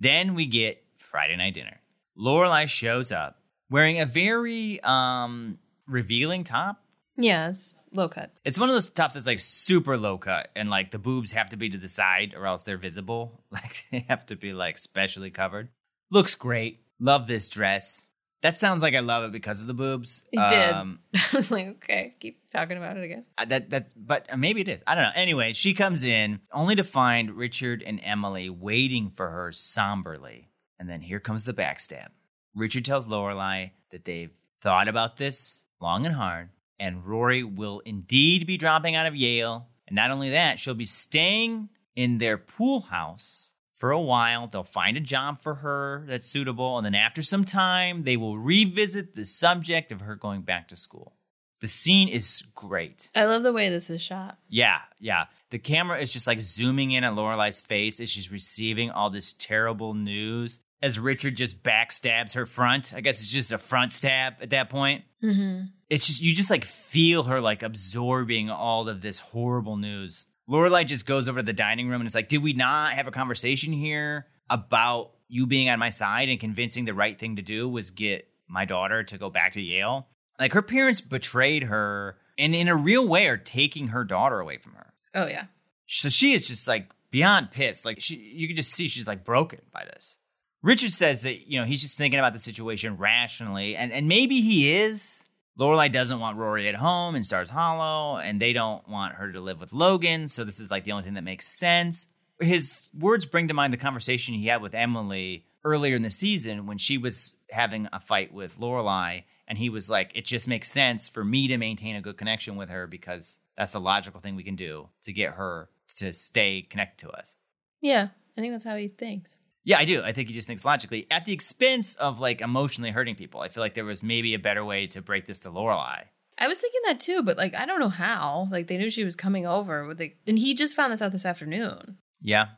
[SPEAKER 2] Then we get Friday night dinner. Lorelai shows up wearing a very um revealing top.
[SPEAKER 1] Yes, low cut.
[SPEAKER 2] It's one of those tops that's like super low cut and like the boobs have to be to the side or else they're visible. Like they have to be like specially covered. Looks great. Love this dress. That sounds like I love it because of the boobs.
[SPEAKER 1] It did.
[SPEAKER 2] Um,
[SPEAKER 1] I was like, okay, keep talking about it again.
[SPEAKER 2] uh, that that's but uh, maybe it is. I don't know. Anyway, she comes in only to find Richard and Emily waiting for her somberly. And then here comes the backstab. Richard tells Lorelai that they've thought about this long and hard, and Rory will indeed be dropping out of Yale. And not only that, she'll be staying in their pool house for a while. They'll find a job for her that's suitable, and then after some time, they will revisit the subject of her going back to school. The scene is great.
[SPEAKER 1] I love the way this is shot.
[SPEAKER 2] Yeah, yeah. The camera is just like zooming in at Lorelai's face as she's receiving all this terrible news. As Richard just backstabs her front. I guess it's just a front stab at that point.
[SPEAKER 1] Mm-hmm.
[SPEAKER 2] It's just you just like feel her like absorbing all of this horrible news. Lorelai just goes over to the dining room and is like, "Did we not have a conversation here about you being on my side and convincing the right thing to do was get my daughter to go back to Yale?" Like her parents betrayed her and in a real way are taking her daughter away from her.
[SPEAKER 1] Oh, yeah.
[SPEAKER 2] So she is just like beyond pissed. Like she, you can just see she's like broken by this. Richard says that you know he's just thinking about the situation rationally, and and maybe he is. Lorelai doesn't want Rory at home in Stars Hollow, and they don't want her to live with Logan. So this is like the only thing that makes sense. his words bring to mind the conversation he had with Emily earlier in the season when she was having a fight with Lorelai, and he was like, "It just makes sense for me to maintain a good connection with her because that's the logical thing we can do to get her to stay connected to us."
[SPEAKER 1] Yeah, I think that's how he thinks.
[SPEAKER 2] Yeah, I do. I think he just thinks logically at the expense of like emotionally hurting people. I feel like there was maybe a better way to break this to Lorelai.
[SPEAKER 1] I was thinking that too, but like I don't know how. Like they knew she was coming over with like, and he just found this out this afternoon.
[SPEAKER 2] Yeah,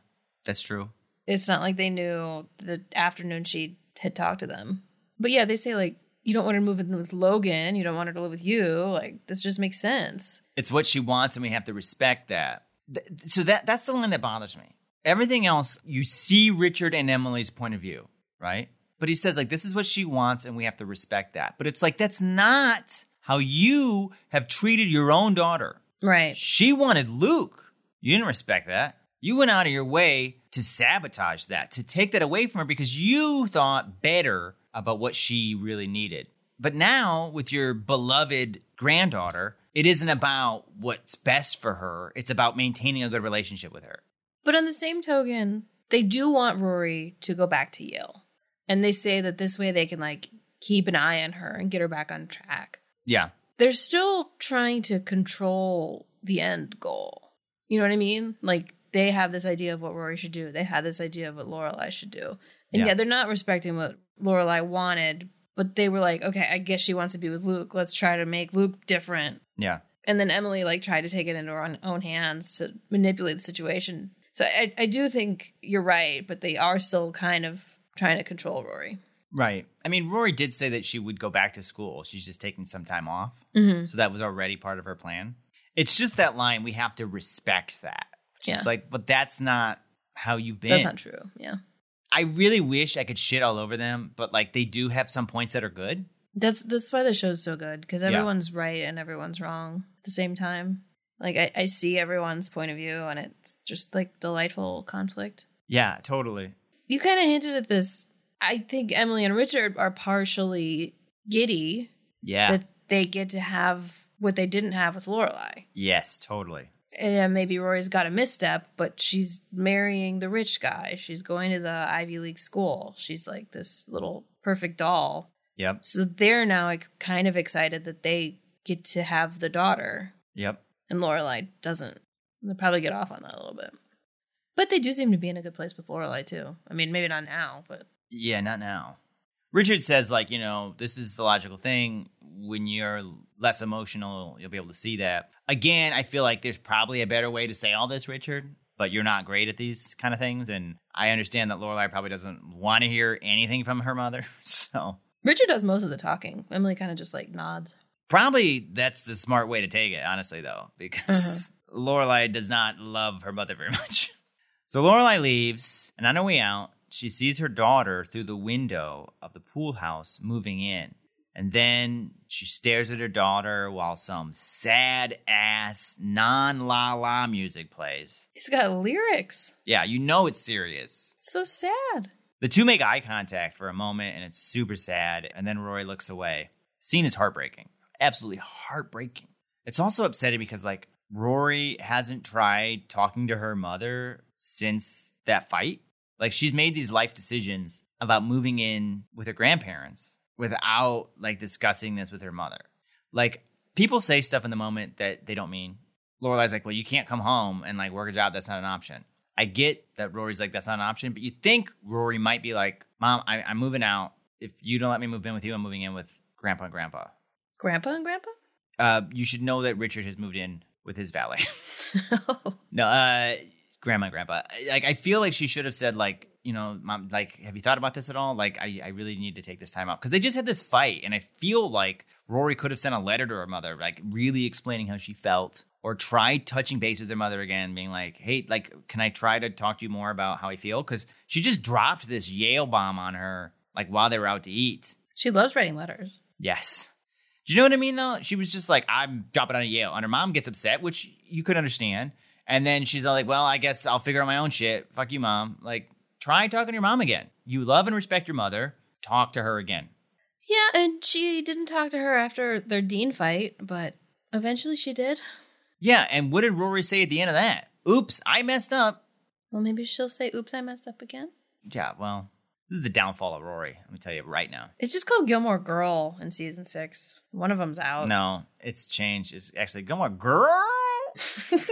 [SPEAKER 2] that's true.
[SPEAKER 1] It's not like they knew the afternoon she had talked to them. But yeah, they say like you don't want her to move in with Logan. You don't want her to live with you. Like this just makes sense.
[SPEAKER 2] It's what she wants, and we have to respect that. Th- So that that's the line that bothers me. Everything else, you see Richard and Emily's point of view, right? But he says like this is what she wants, and we have to respect that. But it's like that's not how you have treated your own daughter.
[SPEAKER 1] Right.
[SPEAKER 2] She wanted Luke. You didn't respect that. You went out of your way to sabotage that, to take that away from her because you thought better about what she really needed. But now, with your beloved granddaughter, it isn't about what's best for her. It's about maintaining a good relationship with her.
[SPEAKER 1] But on the same token, they do want Rory to go back to Yale. And they say that this way they can like keep an eye on her and get her back on track.
[SPEAKER 2] Yeah.
[SPEAKER 1] They're still trying to control the end goal. You know what I mean? Like they have this idea of what Rory should do. They had this idea of what Lorelai should do. And
[SPEAKER 2] Yeah.
[SPEAKER 1] yeah, they're not respecting what Lorelai wanted, but they were like, okay, I guess she wants to be with Luke. Let's try to make Luke different.
[SPEAKER 2] Yeah.
[SPEAKER 1] And then Emily like tried to take it into her own, own hands to manipulate the situation. So I, I do think you're right, but they are still kind of trying to control Rory.
[SPEAKER 2] Right. I mean, Rory did say that she would go back to school. She's just taking some time off.
[SPEAKER 1] Mm-hmm.
[SPEAKER 2] So that was already part of her plan. It's just that line, we have to respect that. It's
[SPEAKER 1] Yeah.
[SPEAKER 2] like, but that's not how you've been.
[SPEAKER 1] That's not true. Yeah.
[SPEAKER 2] I really wish I could shit all over them, but like they do have some points that are good.
[SPEAKER 1] That's that's why the show's so good because
[SPEAKER 2] Yeah.
[SPEAKER 1] everyone's right and everyone's wrong at the same time. Like I, I see everyone's point of view and it's just like delightful conflict.
[SPEAKER 2] Yeah, totally.
[SPEAKER 1] You kind of hinted at this. I think Emily and Richard are partially giddy
[SPEAKER 2] Yeah.
[SPEAKER 1] that they get to have what they didn't have with Lorelai.
[SPEAKER 2] yes, totally.
[SPEAKER 1] And maybe Rory's got a misstep, but she's marrying the rich guy. She's going to the Ivy League school. She's like this little perfect doll.
[SPEAKER 2] Yep.
[SPEAKER 1] So they're now like kind of excited that they get to have the daughter,
[SPEAKER 2] Yep.
[SPEAKER 1] And Lorelai doesn't. They'll probably get off on that a little bit. But they do seem to be in a good place with Lorelai too. I mean, maybe not now, but
[SPEAKER 2] Yeah, not now. Richard says, like, you know, this is the logical thing. When you're less emotional, you'll be able to see that. Again, I feel like there's probably a better way to say all this, Richard, but you're not great at these kind of things. And I understand that Lorelai probably doesn't want to hear anything from her mother. So
[SPEAKER 1] Richard does most of the talking. Emily kind of just like nods.
[SPEAKER 2] Probably that's the smart way to take it, honestly, though, because mm-hmm. Lorelai does not love her mother very much. So Lorelai leaves, and on her way out, she sees her daughter through the window of the pool house moving in. And then she stares at her daughter while some sad ass non la la music plays.
[SPEAKER 1] It's got lyrics.
[SPEAKER 2] Yeah, you know it's serious.
[SPEAKER 1] So sad.
[SPEAKER 2] The two make eye contact for a moment and it's super sad, and then Rory looks away. Scene is heartbreaking. Absolutely heartbreaking. It's also upsetting because, like, Rory hasn't tried talking to her mother since that fight. Like, she's made these life decisions about moving in with her grandparents without, like, discussing this with her mother. Like, people say stuff in the moment that they don't mean. Lorelai's like, well, you can't come home and, like, work a job. That's not an option. I get that Rory's like, that's not an option, but you think Rory might be like, Mom, I, I'm moving out. If you don't let me move in with you, I'm moving in with Grandpa and Grandpa.
[SPEAKER 1] Grandpa and Grandpa?
[SPEAKER 2] Uh, you should know that Richard has moved in with his valet. no, uh, Grandma and Grandpa. Like, I feel like she should have said, like, you know, Mom, like, have you thought about this at all? Like, I, I really need to take this time off because they just had this fight, and I feel like Rory could have sent a letter to her mother, like, really explaining how she felt, or tried touching base with her mother again, being like, hey, like, can I try to talk to you more about how I feel? Because she just dropped this Yale bomb on her, like, while they were out to eat.
[SPEAKER 1] she loves writing letters.
[SPEAKER 2] Yes. Do you know what I mean, though? She was just like, I'm dropping out of Yale. And her mom gets upset, which you could understand. And then she's all like, well, I guess I'll figure out my own shit. Fuck you, mom. Like, try talking to your mom again. You love and respect your mother. Talk to her again.
[SPEAKER 1] Yeah, and she didn't talk to her after their Dean fight, but eventually she did.
[SPEAKER 2] Yeah. And what did Rory say at the end of that? Oops, I messed up.
[SPEAKER 1] Well, maybe she'll say, oops, I messed up again.
[SPEAKER 2] Yeah, well, this is the downfall of Rory. Let me tell you right now.
[SPEAKER 1] It's just called Gilmore Girl in season six. One of them's out.
[SPEAKER 2] No, it's changed. It's actually Gilmore Girl. what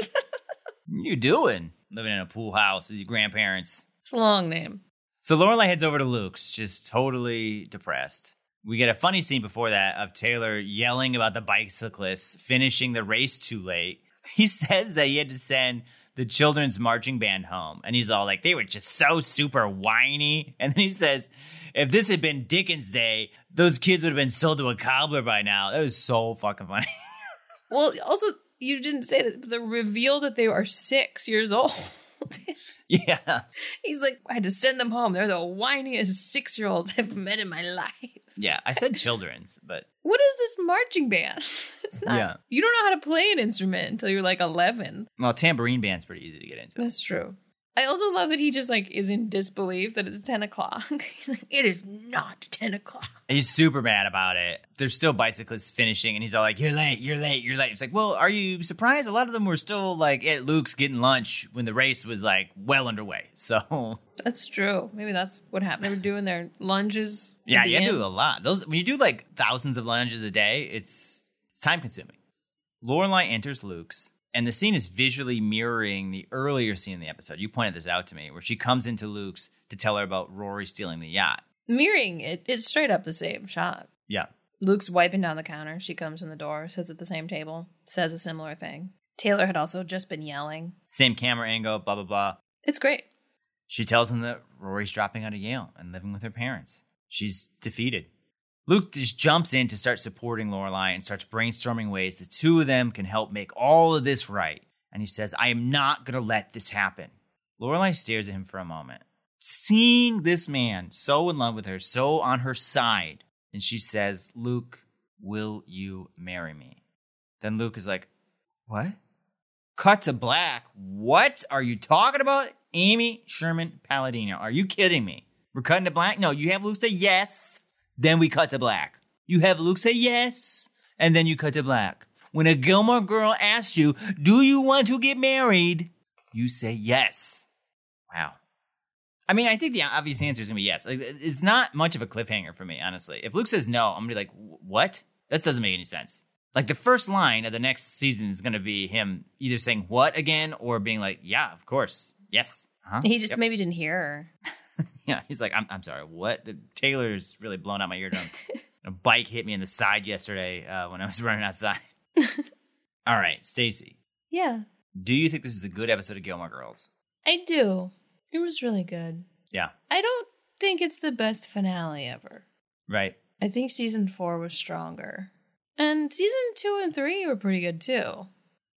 [SPEAKER 2] you doing? Living in a pool house with your grandparents.
[SPEAKER 1] It's a long name.
[SPEAKER 2] So Lorelai heads over to Luke's, just totally depressed. We get a funny scene before that of Taylor yelling about the bicyclists finishing the race too late. He says that he had to send the children's marching band home, and he's all like, they were just so super whiny. And then he says, if this had been Dickens' day, those kids would have been sold to a cobbler by now. That was so fucking funny.
[SPEAKER 1] Well, also, you didn't say that the reveal that they are six years old.
[SPEAKER 2] yeah.
[SPEAKER 1] He's like, I had to send them home. They're the whiniest six year olds I've met in my life.
[SPEAKER 2] Yeah. I said children's, but
[SPEAKER 1] What is this marching band? It's not.
[SPEAKER 2] Yeah.
[SPEAKER 1] You don't know how to play an instrument until you're like 11.
[SPEAKER 2] well, tambourine band's pretty easy to get into.
[SPEAKER 1] That's true. I also love that he just like is in disbelief that it's 10 o'clock. He's like, it is not 10 o'clock.
[SPEAKER 2] He's super mad about it. There's still bicyclists finishing, and he's all like, "You're late, you're late, you're late." It's like, well, are you surprised? A lot of them were still like at Luke's getting lunch when the race was like well underway. So
[SPEAKER 1] That's true. Maybe that's what happened. They were doing their lunges.
[SPEAKER 2] yeah, you do a lot. Those when you do like thousands of lunges a day, it's it's time consuming. Lorelai enters Luke's, and the scene is visually mirroring the earlier scene in the episode. You pointed this out to me, where she comes into Luke's to tell her about Rory stealing the yacht.
[SPEAKER 1] Mirroring it, it's straight up the same shot.
[SPEAKER 2] Yeah,
[SPEAKER 1] Luke's wiping down the counter. She comes in the door, sits at the same table, says a similar thing. Taylor had also just been yelling.
[SPEAKER 2] same camera angle, blah blah blah.
[SPEAKER 1] It's great.
[SPEAKER 2] She tells him that Rory's dropping out of Yale and living with her parents. She's defeated. Luke just jumps in to start supporting Lorelai and starts brainstorming ways the two of them can help make all of this right. And he says, I am not going to let this happen. Lorelai stares at him for a moment, seeing this man so in love with her, so on her side. And she says, Luke, will you marry me? Then Luke is like, What? Cut to black. What are you talking about? Amy Sherman Palladino. Are you kidding me? We're cutting to black? No, you have Luke say yes, then we cut to black. You have Luke say yes, and then you cut to black. When a Gilmore girl asks you, Do you want to get married? You say yes. Wow. I mean, I think the obvious answer is going to be yes. Like, it's not much of a cliffhanger for me, honestly. If Luke says no, I'm going to be like, What? That doesn't make any sense. Like the first line of the next season is going to be him either saying what again or being like, yeah, of course. Yes. Huh?
[SPEAKER 1] He just
[SPEAKER 2] Yep.
[SPEAKER 1] maybe didn't hear her.
[SPEAKER 2] Yeah. He's like, I'm, I'm sorry. What? The Taylor's really blown out my eardrums. a bike hit me in the side yesterday uh, when I was running outside. All right, Stacy.
[SPEAKER 1] Yeah,
[SPEAKER 2] Do you think this is a good episode of Gilmore Girls?
[SPEAKER 1] I do. It was really good.
[SPEAKER 2] Yeah.
[SPEAKER 1] I don't think it's the best finale ever.
[SPEAKER 2] Right.
[SPEAKER 1] I think season four was stronger. And season two and three were pretty good too.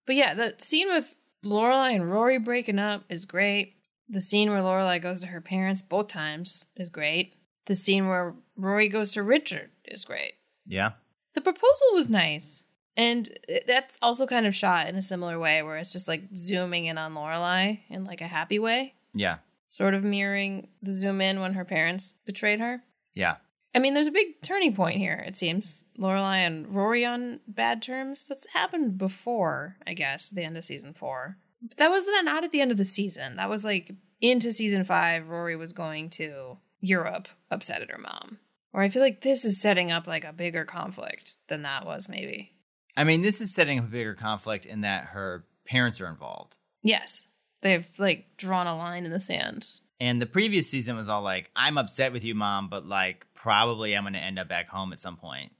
[SPEAKER 1] But yeah, the scene with Lorelai and Rory breaking up is great. The scene where Lorelai goes to her parents both times is great. The scene where Rory goes to Richard is great.
[SPEAKER 2] Yeah.
[SPEAKER 1] The proposal was nice. And that's also kind of shot in a similar way where it's just like zooming in on Lorelai in like a happy way,
[SPEAKER 2] Yeah.
[SPEAKER 1] sort of mirroring the zoom in when her parents betrayed her.
[SPEAKER 2] Yeah.
[SPEAKER 1] I mean, there's a big turning point here, it seems. Lorelai and Rory on bad terms. That's happened before, I guess, the end of season four. But that was not at the end of the season. That was like into season five, Rory was going to Europe, upset at her mom. Or I feel like this is setting up like a bigger conflict than that was, maybe.
[SPEAKER 2] I mean, this is setting up a bigger conflict in that her parents are involved.
[SPEAKER 1] Yes. They've like drawn a line in the sand.
[SPEAKER 2] And the previous season was all like, I'm upset with you, mom, but like, probably I'm going to end up back home at some point.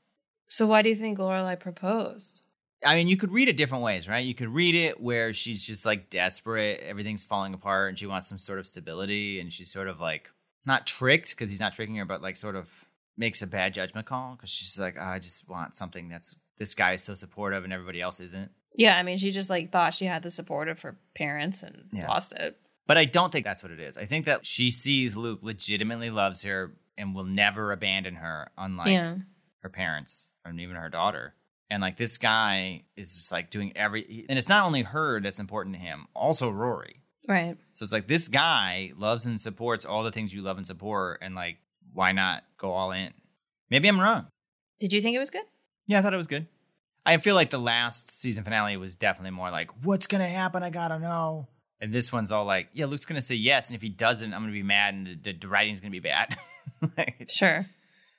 [SPEAKER 1] So why do you think Lorelai proposed?
[SPEAKER 2] I mean, you could read it different ways, right? You could read it where she's just like desperate, everything's falling apart, and she wants some sort of stability, and she's sort of like not tricked because he's not tricking her, but like sort of makes a bad judgment call because she's like, oh, I just want something that's this guy is so supportive and everybody else isn't.
[SPEAKER 1] Yeah, I mean, she just like thought she had the support of her parents and
[SPEAKER 2] Yeah.
[SPEAKER 1] lost it.
[SPEAKER 2] But I don't think that's what it is. I think that she sees Luke legitimately loves her and will never abandon her, unlike
[SPEAKER 1] yeah.
[SPEAKER 2] her parents and even her daughter. And like this guy is just like doing every, and it's not only her that's important to him, also Rory.
[SPEAKER 1] Right.
[SPEAKER 2] So it's like this guy loves and supports all the things you love and support, and like, why not go all in? Maybe I'm wrong.
[SPEAKER 1] Did you think it was good?
[SPEAKER 2] Yeah, I thought it was good. I feel like the last season finale was definitely more like, what's gonna happen? I gotta know. And this one's all like, yeah, Luke's gonna say yes, and if he doesn't, I'm gonna be mad, and the, the, the writing's gonna be bad. Like,
[SPEAKER 1] Sure.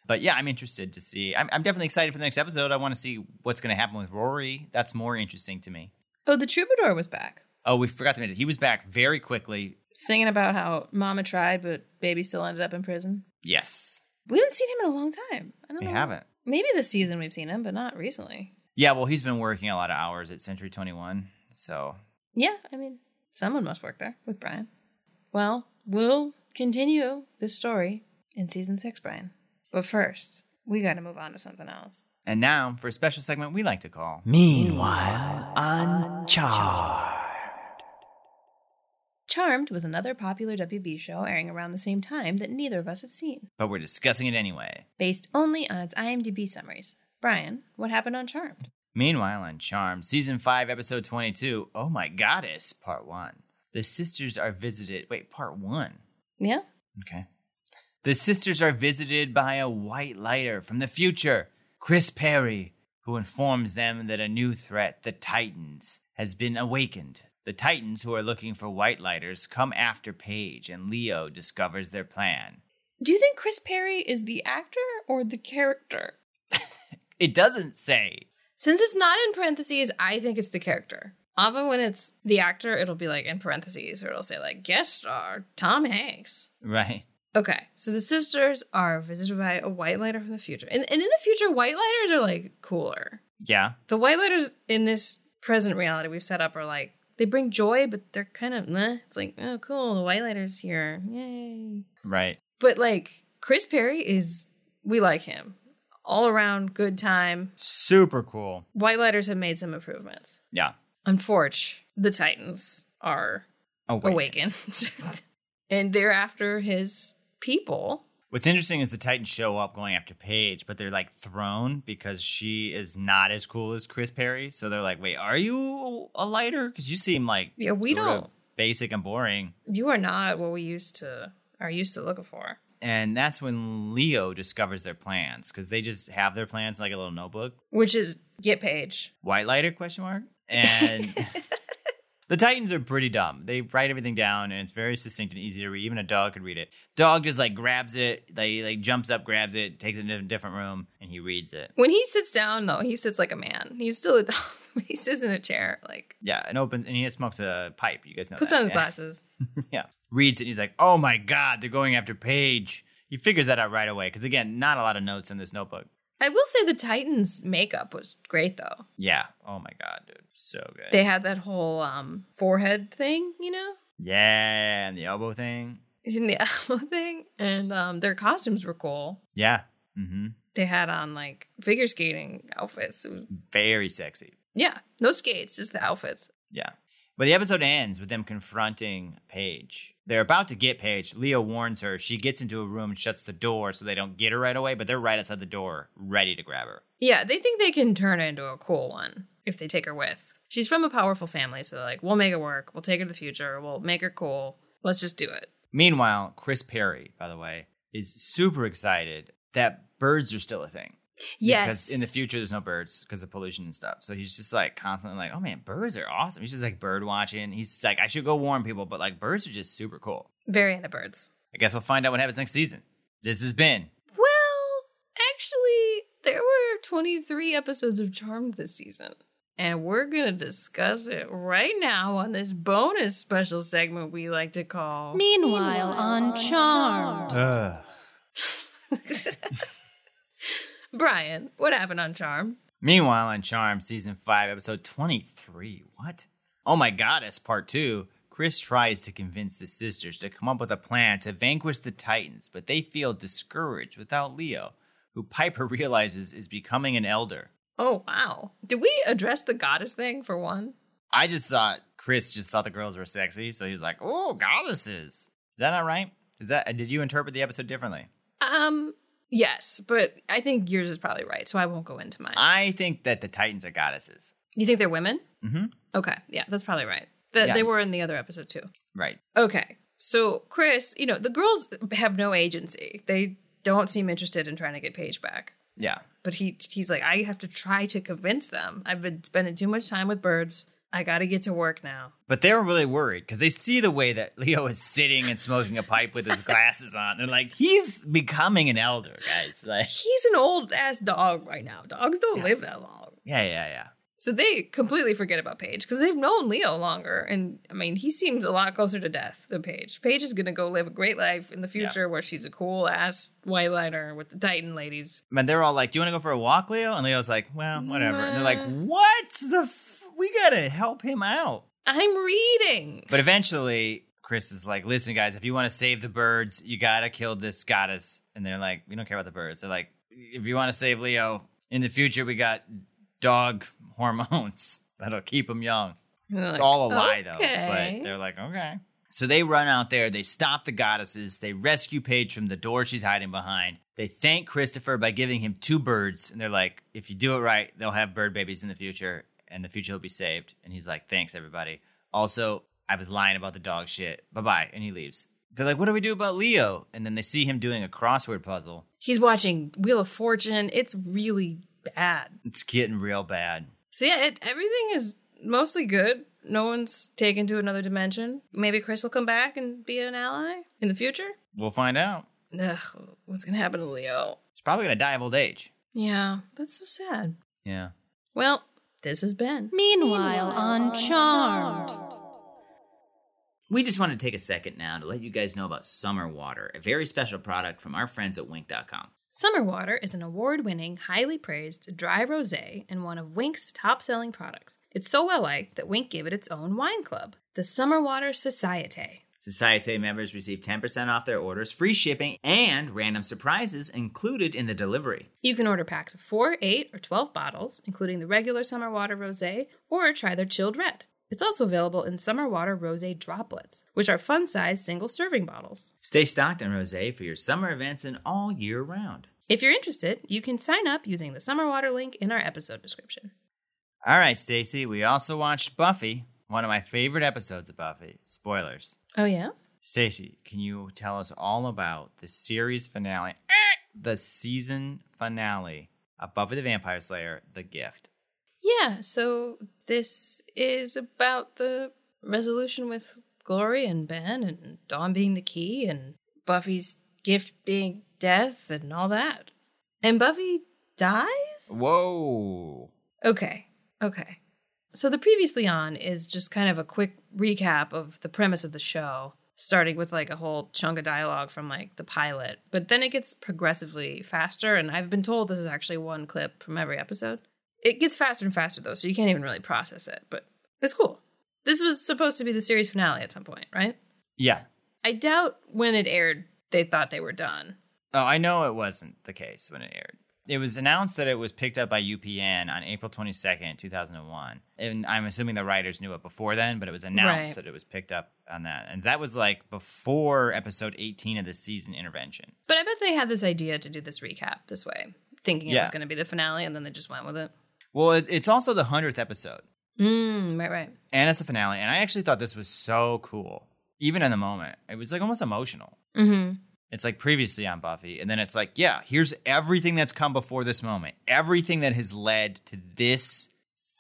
[SPEAKER 2] But yeah, I'm interested to see. I'm, I'm definitely excited for the next episode. I want to see what's gonna happen with Rory. That's more interesting to me.
[SPEAKER 1] Oh, the troubadour was back.
[SPEAKER 2] Oh, we forgot to mention he was back very quickly.
[SPEAKER 1] Singing about how mama tried, but baby still ended up in prison.
[SPEAKER 2] Yes,
[SPEAKER 1] We haven't seen him in a long time. I don't
[SPEAKER 2] we
[SPEAKER 1] know.
[SPEAKER 2] haven't.
[SPEAKER 1] Maybe this season we've seen him, but not recently.
[SPEAKER 2] Yeah, well, he's been working a lot of hours at Century 21, so
[SPEAKER 1] Yeah, I mean, someone must work there with Brian. Well, we'll continue this story in season six, Brian. But first, we got to move on to something else.
[SPEAKER 2] And now for a special segment we like to call.
[SPEAKER 3] Meanwhile, on Charmed.
[SPEAKER 1] Charmed was another popular WB show airing around the same time that neither of us have seen,
[SPEAKER 2] But we're discussing it anyway.
[SPEAKER 1] based only on its IMDb summaries. Brian, what happened on Charmed?
[SPEAKER 2] Meanwhile, on Charmed, Season 5, Episode 22, Oh My Goddess, Part 1. The sisters are visited. Wait, Part 1.
[SPEAKER 1] Yeah?
[SPEAKER 2] Okay. The sisters are visited by a white lighter from the future, Chris Perry, who informs them that a new threat, the Titans, has been awakened. The Titans, who are looking for white lighters, come after Paige, and Leo discovers their plan.
[SPEAKER 1] Do you think Chris Perry is the actor or the character?
[SPEAKER 2] It doesn't say.
[SPEAKER 1] Since it's not in parentheses, I think it's the character. Often when it's the actor, it'll be like in parentheses or it'll say like guest star Tom Hanks.
[SPEAKER 2] Right.
[SPEAKER 1] Okay, so the sisters are visited by a white lighter from the future. And, and in the future, white lighters are like cooler.
[SPEAKER 2] Yeah.
[SPEAKER 1] The white lighters in this present reality we've set up are like, they bring joy, but they're kind of meh. It's like, oh, cool, the white lighters here. Yay.
[SPEAKER 2] Right.
[SPEAKER 1] But like, Chris Perry is, we like him. All around good time.
[SPEAKER 2] Super cool.
[SPEAKER 1] White lighters have made some improvements.
[SPEAKER 2] Yeah.
[SPEAKER 1] Unfortunately, the Titans are
[SPEAKER 2] wait.
[SPEAKER 1] awakened. and they're after his people.
[SPEAKER 2] What's interesting is the Titans show up going after Paige, but they're like thrown because she is not as cool as Chris Perry. So they're like, "Wait, are you a lighter? Because you seem like
[SPEAKER 1] Yeah, we don't-
[SPEAKER 2] basic and boring."
[SPEAKER 1] You are not what we used to are used to looking for.
[SPEAKER 2] And that's when Leo discovers their plans because they just have their plans like a little notebook.
[SPEAKER 1] Which is get Paige.
[SPEAKER 2] White lighter question mark and. The Titans are pretty dumb. They write everything down, and it's very succinct and easy to read. Even a dog could read it. Dog just like grabs it, like like jumps up, grabs it, takes it in a different room, and he reads it.
[SPEAKER 1] When he sits down, though, he sits like a man. He's still a dog. he sits in a chair, like
[SPEAKER 2] Yeah, and opens and he smokes a pipe. You guys know
[SPEAKER 1] puts
[SPEAKER 2] that.
[SPEAKER 1] on his
[SPEAKER 2] yeah.
[SPEAKER 1] glasses.
[SPEAKER 2] yeah, reads it. And he's like, "Oh my god, they're going after Paige." He figures that out right away because again, not a lot of notes in this notebook.
[SPEAKER 1] I will say the Titans' makeup was great though.
[SPEAKER 2] Yeah. Oh my god, dude, so good.
[SPEAKER 1] They had that whole um forehead thing, you know?
[SPEAKER 2] yeah, and the elbow thing.
[SPEAKER 1] And the elbow thing. And um their costumes were cool.
[SPEAKER 2] Yeah. Mm-hmm.
[SPEAKER 1] They had on like figure skating outfits.
[SPEAKER 2] Very sexy.
[SPEAKER 1] yeah, no skates, just the outfits.
[SPEAKER 2] Yeah. But the episode ends with them confronting Paige. They're about to get Paige. Leo warns her. She gets into a room and shuts the door so they don't get her right away, but they're right outside the door, ready to grab her.
[SPEAKER 1] Yeah, they think they can turn her into a cool one if they take her with. She's from a powerful family, so they're like, we'll make it work. We'll take her to the future. We'll make her cool. Let's just do it.
[SPEAKER 2] Meanwhile, Chris Perry, by the way, is super excited that birds are still a thing. Because in the future, there's no birds because of pollution and stuff. So he's just like constantly like, oh man, birds are awesome. He's just like bird watching. He's like, I should go warn people, but like birds are just super cool.
[SPEAKER 1] Very into birds.
[SPEAKER 2] I guess we'll find out what happens next season. This has been
[SPEAKER 1] Well, actually, there were 23 episodes of Charmed this season. And we're going to discuss it right now on this bonus special segment we like to call
[SPEAKER 4] Meanwhile, on Charmed.
[SPEAKER 2] Ugh.
[SPEAKER 1] Brian, what happened on Charmed?
[SPEAKER 2] Meanwhile, on Charm, season 5, episode 23. What? Oh my goddess, part 2. Chris tries to convince the sisters to come up with a plan to vanquish the Titans, but they feel discouraged without Leo, who Piper realizes is becoming an elder.
[SPEAKER 1] Oh, wow. Did we address the goddess thing for one?
[SPEAKER 2] I just thought Chris just thought the girls were sexy, so he was like, "Oh, goddesses." Is that not right? Is that did you interpret the episode differently?
[SPEAKER 1] Um, yes, but I think yours is probably right, so I won't go into mine.
[SPEAKER 2] I think that the Titans are goddesses.
[SPEAKER 1] you think they're women?
[SPEAKER 2] Mm-hmm.
[SPEAKER 1] Okay, yeah, that's probably right. That
[SPEAKER 2] Yeah.
[SPEAKER 1] They were in the other episode too.
[SPEAKER 2] Right.
[SPEAKER 1] Okay. So, Chris, you know, the girls have no agency. They don't seem interested in trying to get Paige back.
[SPEAKER 2] Yeah.
[SPEAKER 1] But he he's like, I have to try to convince them. I've been spending too much time with birds. I got to get to work now.
[SPEAKER 2] But they're really worried because they see the way that Leo is sitting and smoking a pipe with his glasses on. They're like, he's becoming an elder, guys. Like,
[SPEAKER 1] He's an old ass dog right now. Dogs don't live that long.
[SPEAKER 2] yeah, yeah, yeah.
[SPEAKER 1] So they completely forget about Paige because they've known Leo longer. And I mean, he seems a lot closer to death than Paige. Paige is going to go live a great life in the future where she's a cool ass white lighter with the Titan ladies.
[SPEAKER 2] But they're all like, "Do you want to go for a walk, Leo?" And Leo's like, "Well, whatever." And they're like, "What the? F- we gotta help him out."
[SPEAKER 1] I'm reading.
[SPEAKER 2] But eventually, Chris is like, "Listen, guys, if you want to save the birds, you gotta kill this goddess." And they're like, "We don't care about the birds." They're like, "If you want to save Leo in the future, we got dog hormones that'll keep him young." It's all a lie, though. But they're like, okay. So they run out there. They stop the goddesses. They rescue Paige from the door she's hiding behind. They thank Christopher by giving him two birds. And they're like, if you do it right, they'll have bird babies in the future. And the future will be saved. And he's like, thanks, everybody. Also, I was lying about the dog shit. Bye bye. And he leaves. They're like, what do we do about Leo? And then they see him doing a crossword puzzle.
[SPEAKER 1] He's watching Wheel of Fortune. It's really bad.
[SPEAKER 2] It's getting real bad.
[SPEAKER 1] So yeah, it, everything is mostly good. No one's taken to another dimension. Maybe Chris will come back and be an ally in the future.
[SPEAKER 2] We'll find out.
[SPEAKER 1] Ugh, what's gonna happen to Leo?
[SPEAKER 2] He's probably going to die of old age.
[SPEAKER 1] Yeah, that's so sad.
[SPEAKER 2] Yeah.
[SPEAKER 1] Well, this has been.
[SPEAKER 4] Meanwhile, on Charmed.
[SPEAKER 2] We just want to take a second now to let you guys know about Summer Water, a very special product from our friends at Winc.com.
[SPEAKER 1] Summer Water is an award winning, highly praised dry rose and one of Winc's top selling products. It's so well liked that Wink gave it its own wine club, the Summer Water Societe.
[SPEAKER 2] Societe members receive 10% off their orders, free shipping, and random surprises included in the delivery.
[SPEAKER 1] You can order packs of 4, 8, or 12 bottles, including the regular Summer Water Rose, or try their chilled red. It's also available in Summer Water Rose droplets, which are fun sized single serving bottles.
[SPEAKER 2] Stay stocked on rosé for your summer events and all year round.
[SPEAKER 1] If you're interested, you can sign up using the Summer Water link in our episode description.
[SPEAKER 2] All right, Stacy, we also watched Buffy, one of my favorite episodes of Buffy. Spoilers.
[SPEAKER 1] Oh, yeah?
[SPEAKER 2] Stacy, can you tell us all about the series finale, the season finale of Buffy the Vampire Slayer, The Gift?
[SPEAKER 1] Yeah, so this is about the resolution with Glory and Ben and Dawn being the key and Buffy's gift being death and all that. And Buffy dies?
[SPEAKER 2] Whoa.
[SPEAKER 1] Okay, okay. So the previously on is just kind of a quick recap of the premise of the show, starting with like a whole chunk of dialogue from like the pilot. But then it gets progressively faster, and I've been told this is actually one clip from every episode. It gets faster and faster though, so you can't even really process it, but it's cool. This was supposed to be the series finale at some point, right?
[SPEAKER 2] Yeah.
[SPEAKER 1] I doubt when it aired they thought they were done.
[SPEAKER 2] Oh, I know it wasn't the case when it aired. It was announced that it was picked up by UPN on April 22nd, 2001. And I'm assuming the writers knew it before then, but it was announced
[SPEAKER 1] Right.
[SPEAKER 2] that it was picked up on that. And that was like before episode 18 of the season intervention.
[SPEAKER 1] But I bet they had this idea to do this recap this way, thinking it was going to be the finale, and then they just went with it.
[SPEAKER 2] Well, it, it's also the 100th episode,
[SPEAKER 1] Mm, right, right.
[SPEAKER 2] and it's the finale. And I actually thought this was so cool. Even in the moment, it was like almost emotional.
[SPEAKER 1] Mm-hmm.
[SPEAKER 2] It's like previously on Buffy, and then it's like, yeah, here's everything that's come before this moment, everything that has led to this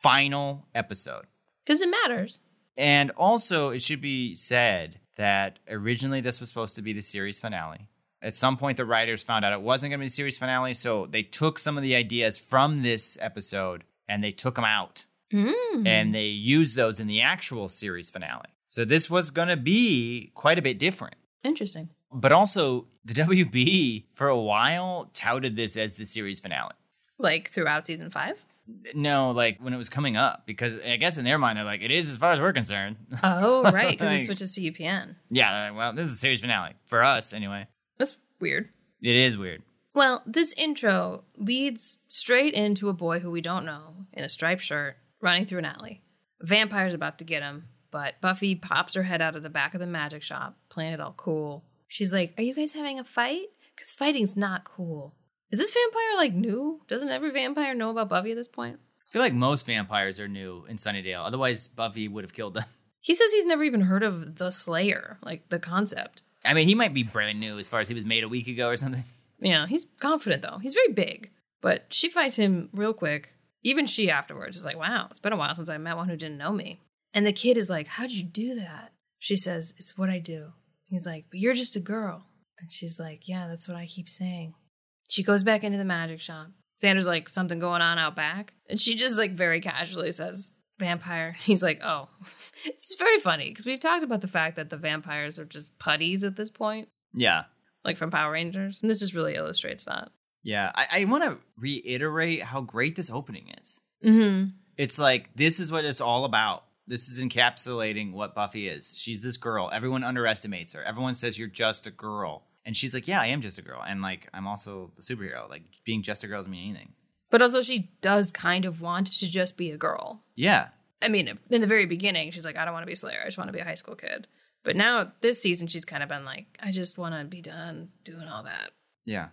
[SPEAKER 2] final episode.
[SPEAKER 1] Because it matters.
[SPEAKER 2] And also, it should be said that originally this was supposed to be the series finale. At some point, the writers found out it wasn't going to be the series finale, so they took some of the ideas from this episode and they took them out
[SPEAKER 1] Mm.
[SPEAKER 2] and they used those in the actual series finale. So this was going to be quite a bit different.
[SPEAKER 1] Interesting.
[SPEAKER 2] But also, the WB for a while touted this as the series finale.
[SPEAKER 1] Like throughout season five?
[SPEAKER 2] No, like when it was coming up, because I guess in their mind, they're like, it is as far as we're concerned.
[SPEAKER 1] Oh, right. Because
[SPEAKER 2] Like-
[SPEAKER 1] it switches to UPN.
[SPEAKER 2] yeah, like, well, this is the series finale. For us, anyway.
[SPEAKER 1] That's weird.
[SPEAKER 2] It is weird.
[SPEAKER 1] Well, this intro leads straight into a boy who we don't know in a striped shirt running through an alley. A vampire's about to get him, but Buffy pops her head out of the back of the magic shop, playing it all cool. She's like, Are you guys having a fight? Because fighting's not cool. Is this vampire like new? Doesn't every vampire know about Buffy at this point?
[SPEAKER 2] I feel like most vampires are new in Sunnydale. Otherwise, Buffy would have killed them.
[SPEAKER 1] He says he's never even heard of the Slayer, like the concept.
[SPEAKER 2] I mean, he might be brand new as far as he was made a week ago or something.
[SPEAKER 1] Yeah, he's confident though. He's very big. But she fights him real quick. Even she afterwards is like, wow, it's been a while since I met one who didn't know me. And the kid is like, how'd you do that? She says, it's what I do. He's like, but you're just a girl. And she's like, yeah, that's what I keep saying. She goes back into the magic shop. Xander's like, something going on out back. And she just like very casually says, vampire. He's like, oh. it's very funny because we've talked about the fact that the vampires are just putties at this point,
[SPEAKER 2] Yeah.
[SPEAKER 1] like from Power Rangers. And this just really illustrates that.
[SPEAKER 2] Yeah. I, I want to reiterate how great this opening is.
[SPEAKER 1] Mm-hmm.
[SPEAKER 2] It's like, this is what it's all about. This is encapsulating what Buffy is. She's this girl. Everyone underestimates her. Everyone says you're just a girl. And she's like, yeah, I am just a girl. And like, I'm also the superhero. Like, being just a girl doesn't mean anything.
[SPEAKER 1] But also, she does kind of want to just be a girl.
[SPEAKER 2] Yeah.
[SPEAKER 1] I mean, in the very beginning, she's like, I don't want to be Slayer. I just want to be a high school kid. But now, this season, she's kind of been like, I just want to be done doing all that.
[SPEAKER 2] Yeah.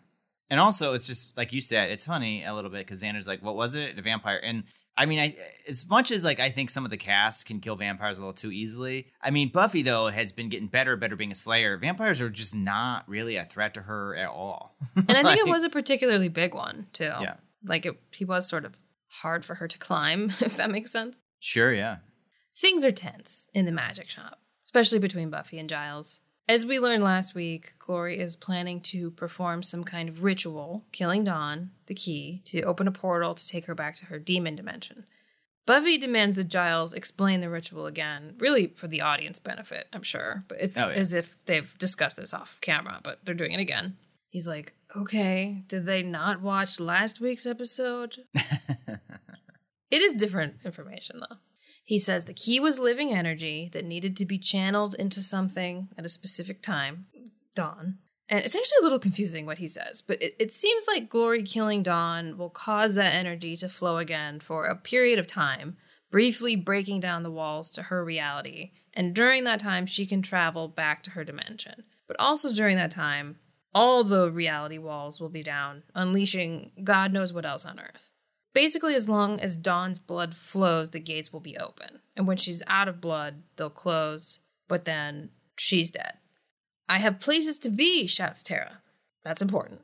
[SPEAKER 2] And also, it's just like you said, it's funny a little bit because Xander's like, "What was it? A vampire?" And I mean, I as much as like I think some of the cast can kill vampires a little too easily. I mean, Buffy though has been getting better, better being a Slayer. Vampires are just not really a threat to her at all.
[SPEAKER 1] And I think it was a particularly big one, too.
[SPEAKER 2] Yeah.
[SPEAKER 1] Like, it, he was sort of hard for her to climb, if that makes sense.
[SPEAKER 2] sure, yeah,
[SPEAKER 1] Things are tense in the magic shop, especially between Buffy and Giles. As we learned last week, Glory is planning to perform some kind of ritual, killing Dawn, the key, to open a portal to take her back to her demon dimension. Buffy demands that Giles explain the ritual again, really for the audience benefit, I'm sure. But it's
[SPEAKER 2] Oh, yeah.
[SPEAKER 1] as if they've discussed this off camera, but they're doing it again. He's like, okay, did they not watch last week's episode? It is different information, though. He says the key was living energy that needed to be channeled into something at a specific time, Dawn. And it's actually a little confusing what he says, but it, it seems like Glory killing Dawn will cause that energy to flow again for a period of time, briefly breaking down the walls to her reality. And during that time, she can travel back to her dimension. But also during that time, all the reality walls will be down, unleashing God knows what else on Earth. Basically, as long as Dawn's blood flows, the gates will be open. And when she's out of blood, they'll close, but then she's dead. I have places to be, shouts Tara. That's important.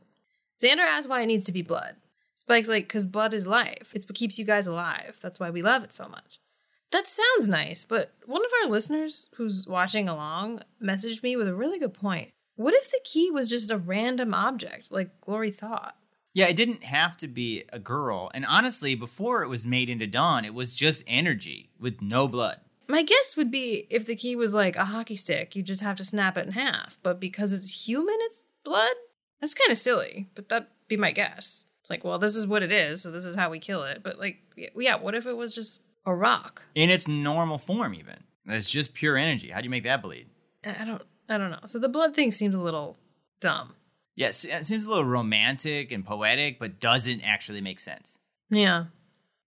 [SPEAKER 1] Xander asks why it needs to be blood. Spike's like, because blood is life. It's what keeps you guys alive. That's why we love it so much. That sounds nice, but one of our listeners who's watching along messaged me with a really good point. What if the key was just a random object, like Glory thought?
[SPEAKER 2] Yeah. It didn't have to be a girl. And honestly, before it was made into Dawn, it was just energy with no blood.
[SPEAKER 1] My guess would be if the key was like a hockey stick, you just have to snap it in half. But because it's human, it's blood? That's kind of silly, but that'd be my guess. It's like, well, this is what it is, so this is how we kill it. But like, yeah, what if it was just a rock?
[SPEAKER 2] in its normal form even it's just pure energy how do you make that bleed
[SPEAKER 1] I don't, I don't know. So the blood thing seemed a little dumb.
[SPEAKER 2] Yes it seems a little romantic and poetic but doesn't actually make sense
[SPEAKER 1] Yeah.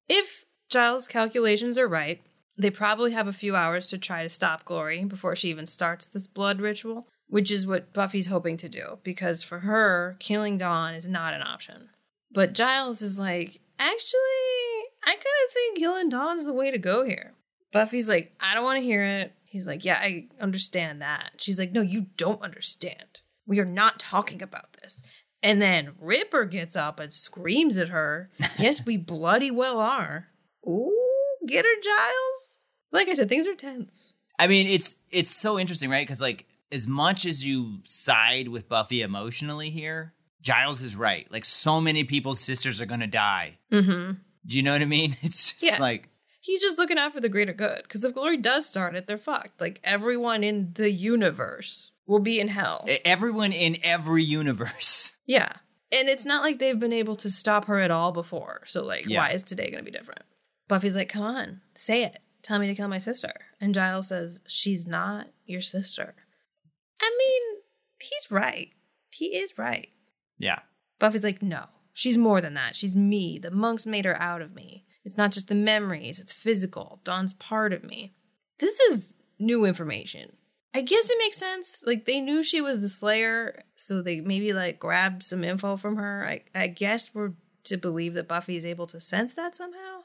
[SPEAKER 1] If Giles' calculations are right, they probably have a few hours to try to stop Glory before she even starts this blood ritual, which is what Buffy's hoping to do, because for her, killing Dawn is not an option. But Giles is like, actually, I kind of think killing Dawn's the way to go here. Buffy's like, I don't want to hear it. He's like, yeah, I understand that. She's like, no, you don't understand. We are not talking about this. And then Ripper gets up and screams at her. yes, we bloody well are. Ooh, get her, Giles. Like I said, things are tense.
[SPEAKER 2] i mean it's it's so interesting right because like as much as you side with buffy emotionally here giles is right like so many people's sisters are gonna die
[SPEAKER 1] Mm-hmm.
[SPEAKER 2] do you know what i mean it's just
[SPEAKER 1] Yeah.
[SPEAKER 2] like
[SPEAKER 1] He's just looking out for the greater good. Because if Glory does start it, they're fucked. Like everyone in the universe will be in hell.
[SPEAKER 2] everyone in every universe
[SPEAKER 1] yeah. And it's not like they've been able to stop her at all before. So, like,
[SPEAKER 2] Yeah.
[SPEAKER 1] why is today going to be different? Buffy's like, come on, say it. Tell me to kill my sister. And Giles says, she's not your sister. I mean, he's right. He is right.
[SPEAKER 2] yeah
[SPEAKER 1] Buffy's like, no, she's more than that. She's me. The monks made her out of me. It's not just the memories, it's physical. Dawn's part of me. This is new information. I guess it makes sense. Like, they knew she was the Slayer, so they maybe, like, grabbed some info from her. I, I guess we're to believe that Buffy is able to sense that somehow.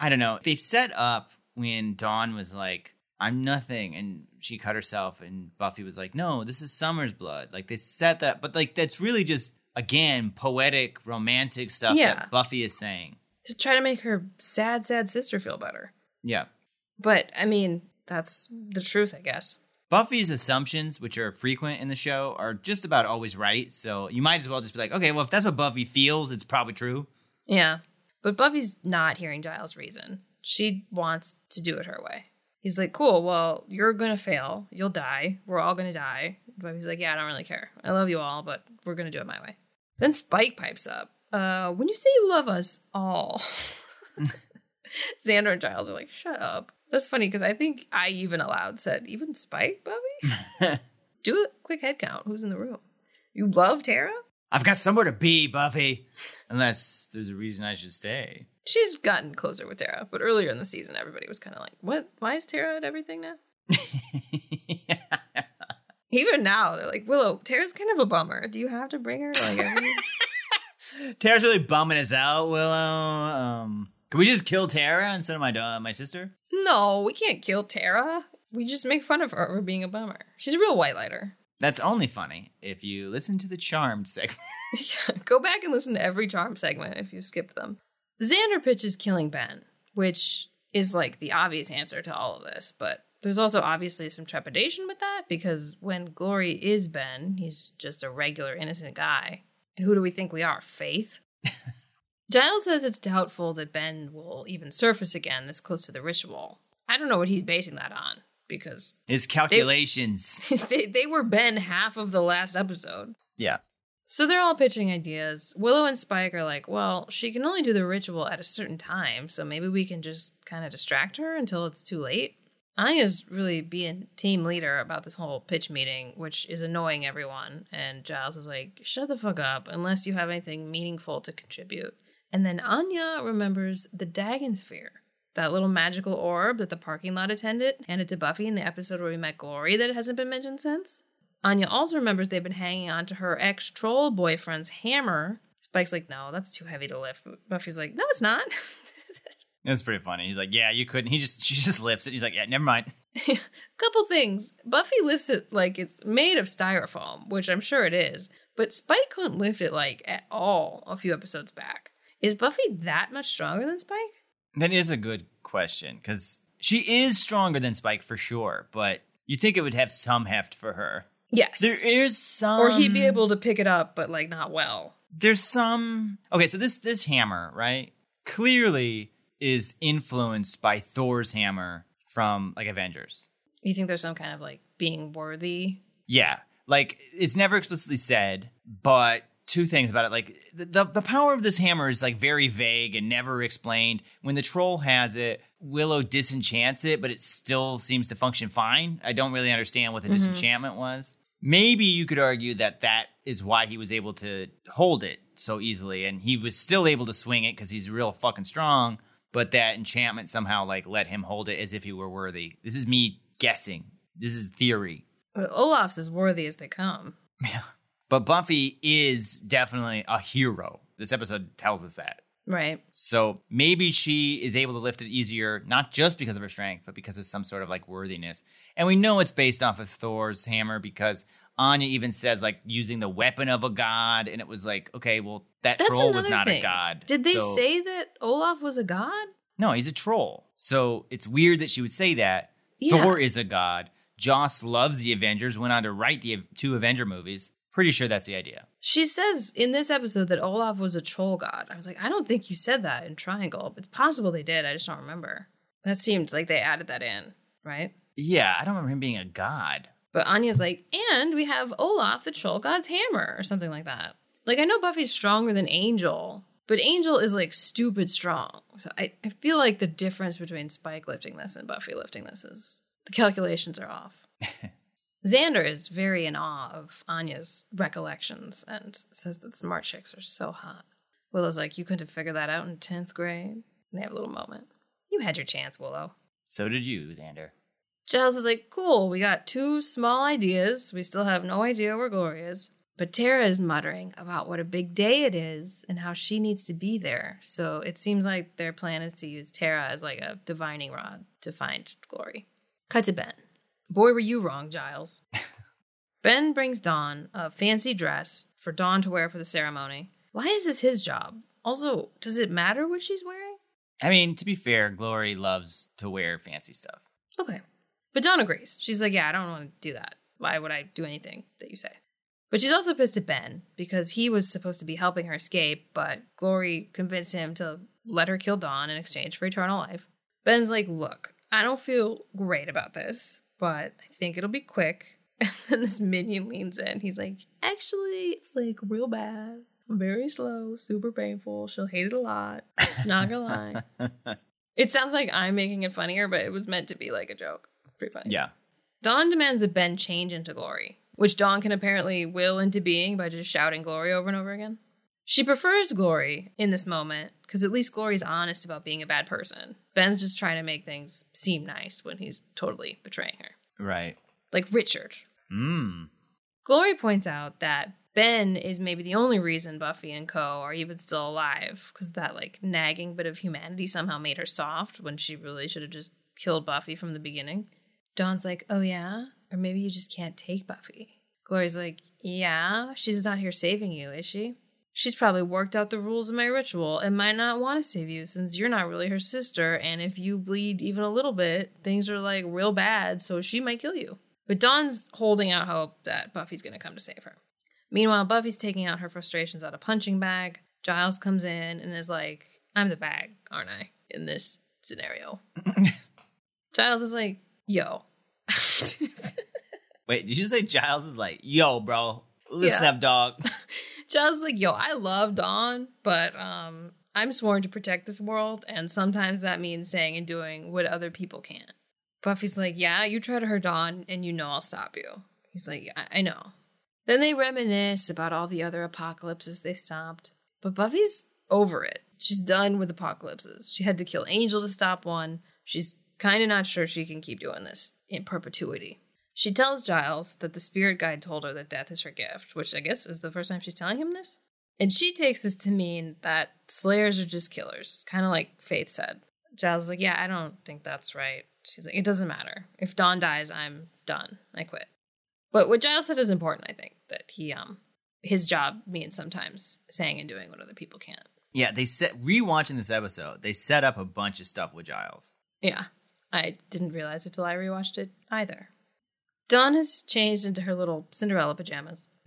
[SPEAKER 2] I don't know. They've set up when Dawn was like, I'm nothing. And she cut herself, and Buffy was like, No, this is Summers blood. Like, they set that, but like, that's really just, again, poetic, romantic stuff
[SPEAKER 1] Yeah.
[SPEAKER 2] that Buffy is saying.
[SPEAKER 1] to try to make her sad, sad sister feel better.
[SPEAKER 2] Yeah.
[SPEAKER 1] But I mean, that's the truth, I guess.
[SPEAKER 2] Buffy's assumptions, which are frequent in the show, are just about always right. So you might as well just be like, okay, well, if that's what Buffy feels, it's probably true.
[SPEAKER 1] Yeah. But Buffy's not hearing Giles' reason. She wants to do it her way. He's like, cool, well, you're gonna fail. You'll die. We're all gonna die. Buffy's like, yeah, I don't really care. I love you all, but we're gonna do it my way. Then Spike pipes up. Uh, when you say you love us all, Xander and Giles are like, shut up. That's funny because I think I even aloud said, even Spike, Buffy? do a quick head count. Who's in the room? You love Tara?
[SPEAKER 2] I've got somewhere to be, Buffy. Unless there's a reason I should stay.
[SPEAKER 1] She's gotten closer with Tara, but earlier in the season, everybody was kind of like, "What? Why is Tara at everything now?" Even now, they're like, "Willow, Tara's kind of a bummer. Do you have to bring her like every?"
[SPEAKER 2] Tara's really bumming us out, Willow. Um, can we just kill Tara instead of my uh, my sister?
[SPEAKER 1] no, we can't kill Tara. We just make fun of her for being a bummer. She's a real white lighter.
[SPEAKER 2] That's only funny if you listen to the Charmed segment.
[SPEAKER 1] Go back and listen to every charm segment if you skipped them. Xander pitches killing Ben, which is like the obvious answer to all of this, but there's also obviously some trepidation with that because when Glory is Ben, he's just a regular innocent guy. And who do we think we are? Faith? Giles says it's doubtful that Ben will even surface again this close to the ritual. I don't know what he's basing that on because
[SPEAKER 2] His calculations.
[SPEAKER 1] they, they were Ben half of the last episode.
[SPEAKER 2] yeah.
[SPEAKER 1] So they're all pitching ideas. Willow and Spike are like, well, she can only do the ritual at a certain time, so maybe we can just kind of distract her until it's too late. Anya's really being team leader about this whole pitch meeting, which is annoying everyone. And Giles is like, shut the fuck up unless you have anything meaningful to contribute. And then Anya remembers the Dagon Sphere, that little magical orb that the parking lot attendant handed to Buffy in the episode where we met Glory that hasn't been mentioned since. Anya also remembers they've been hanging on to her ex troll boyfriend's hammer. Spike's like, no, that's too heavy to lift. Buffy's like, no, it's not.
[SPEAKER 2] It's pretty funny. He's like, yeah, you couldn't. He just she just lifts it. He's like, yeah, never mind.
[SPEAKER 1] Couple things. Buffy lifts it like it's made of styrofoam, which I'm sure it is, but Spike couldn't lift it like at all a few episodes back. Is Buffy that much stronger than Spike?
[SPEAKER 2] That is a good question because she is stronger than Spike for sure, but you think it would have some heft for her.
[SPEAKER 1] Yes.
[SPEAKER 2] There is some,
[SPEAKER 1] or he'd be able to pick it up, but like not well.
[SPEAKER 2] There's some. Okay, so this this hammer, right? Clearly is influenced by Thor's hammer from like Avengers.
[SPEAKER 1] You think there's some kind of like being worthy?
[SPEAKER 2] Yeah, like it's never explicitly said, but two things about it. Like the, the power of this hammer is like very vague and never explained. When the troll has it, Willow disenchants it, but it still seems to function fine. I don't really understand what the mm-hmm. disenchantment was. Maybe you could argue that that is why he was able to hold it so easily, and he was still able to swing it because he's real fucking strong. But that enchantment somehow like let him hold it as if he were worthy. This is me guessing. This is theory.
[SPEAKER 1] But Olaf's as worthy as they come.
[SPEAKER 2] Yeah. But Buffy is definitely a hero. This episode tells us that.
[SPEAKER 1] Right.
[SPEAKER 2] So maybe she is able to lift it easier, not just because of her strength, but because of some sort of like worthiness. And we know it's based off of Thor's hammer because Anya even says like using the weapon of a god, and it was like, okay, well that
[SPEAKER 1] That's
[SPEAKER 2] troll was not
[SPEAKER 1] thing.
[SPEAKER 2] a god.
[SPEAKER 1] Did they
[SPEAKER 2] So-
[SPEAKER 1] say that Olaf was a god?
[SPEAKER 2] No, he's a troll. So it's weird that she would say that.
[SPEAKER 1] Yeah.
[SPEAKER 2] Thor is a god. Joss loves the Avengers, went on to write the two Avenger movies. Pretty sure that's the idea.
[SPEAKER 1] She says in this episode that Olaf was a troll god. I was like, I don't think you said that in Triangle. It's possible they did. I just don't remember. That seemed like they added that in, right?
[SPEAKER 2] Yeah, I don't remember him being a god.
[SPEAKER 1] But Anya's like, and we have Olaf, the troll god's hammer, or something like that. Like, I know Buffy's stronger than Angel, but Angel is like stupid strong. So I, I feel like the difference between Spike lifting this and Buffy lifting this is the calculations are off. Xander is very in awe of Anya's recollections and says that smart chicks are so hot. Willow's like, You couldn't have figured that out in 10th grade? And they have a little moment. You had your chance, Willow.
[SPEAKER 2] So did you, Xander.
[SPEAKER 1] Giles is like, cool, we got two small ideas. We still have no idea where Glory is. But Tara is muttering about what a big day it is and how she needs to be there. So it seems like their plan is to use Tara as like a divining rod to find Glory. Cut to Ben. Boy, were you wrong, Giles. ben brings Dawn a fancy dress for Dawn to wear for the ceremony. Why is this his job? Also, does it matter what she's wearing?
[SPEAKER 2] I mean, to be fair, Glory loves to wear fancy stuff.
[SPEAKER 1] Okay. But Dawn agrees. She's like, yeah, I don't want to do that. Why would I do anything that you say? But she's also pissed at Ben because he was supposed to be helping her escape, but Glory convinced him to let her kill Dawn in exchange for eternal life. Ben's like, look, I don't feel great about this, but I think it'll be quick. And then this minion leans in. He's like, actually, it's like real bad. Very slow, super painful. She'll hate it a lot. Not gonna lie. It sounds like I'm making it funnier, but it was meant to be like a joke. Pretty funny.
[SPEAKER 2] yeah.
[SPEAKER 1] Dawn demands that Ben change into Glory, which Dawn can apparently will into being by just shouting Glory over and over again. She prefers Glory in this moment because at least Glory's honest about being a bad person. Ben's just trying to make things seem nice when he's totally betraying her.
[SPEAKER 2] Right.
[SPEAKER 1] Like Richard.
[SPEAKER 2] Mmm.
[SPEAKER 1] Glory points out that Ben is maybe the only reason Buffy and Co. are even still alive because that like nagging bit of humanity somehow made her soft when she really should have just killed Buffy from the beginning. Dawn's like, oh yeah? Or maybe you just can't take Buffy. Glory's like, yeah, she's not here saving you, is she? She's probably worked out the rules of my ritual and might not want to save you since you're not really her sister. And if you bleed even a little bit, things are like real bad, so she might kill you. But Dawn's holding out hope that Buffy's going to come to save her. Meanwhile, Buffy's taking out her frustrations out a punching bag. Giles comes in and is like, I'm the bag, aren't I? In this scenario. Giles is like, yo.
[SPEAKER 2] Wait, did you say Giles is like, yo, bro, listen
[SPEAKER 1] Yeah.
[SPEAKER 2] up, dog?
[SPEAKER 1] Is like, yo, I love Dawn, but um, I'm sworn to protect this world, and sometimes that means saying and doing what other people can't. Buffy's like, yeah, you try to hurt Dawn, and you know I'll stop you. He's like, I, I know. Then they reminisce about all the other apocalypses they've stopped. But Buffy's over it. She's done with apocalypses. She had to kill Angel to stop one. She's kind of not sure she can keep doing this in perpetuity. She tells Giles that the spirit guide told her that death is her gift, which I guess is the first time she's telling him this. And she takes this to mean that slayers are just killers, kind of like Faith said. Giles is like, Yeah, I don't think that's right. She's like, It doesn't matter. If Dawn dies, I'm done. I quit. But what Giles said is important, I think, that he um his job means sometimes saying and doing what other people can't.
[SPEAKER 2] yeah, they set rewatching this episode. They set up a bunch of stuff with Giles.
[SPEAKER 1] Yeah. I didn't realize it till I rewatched it either. Dawn has changed into her little Cinderella pajamas.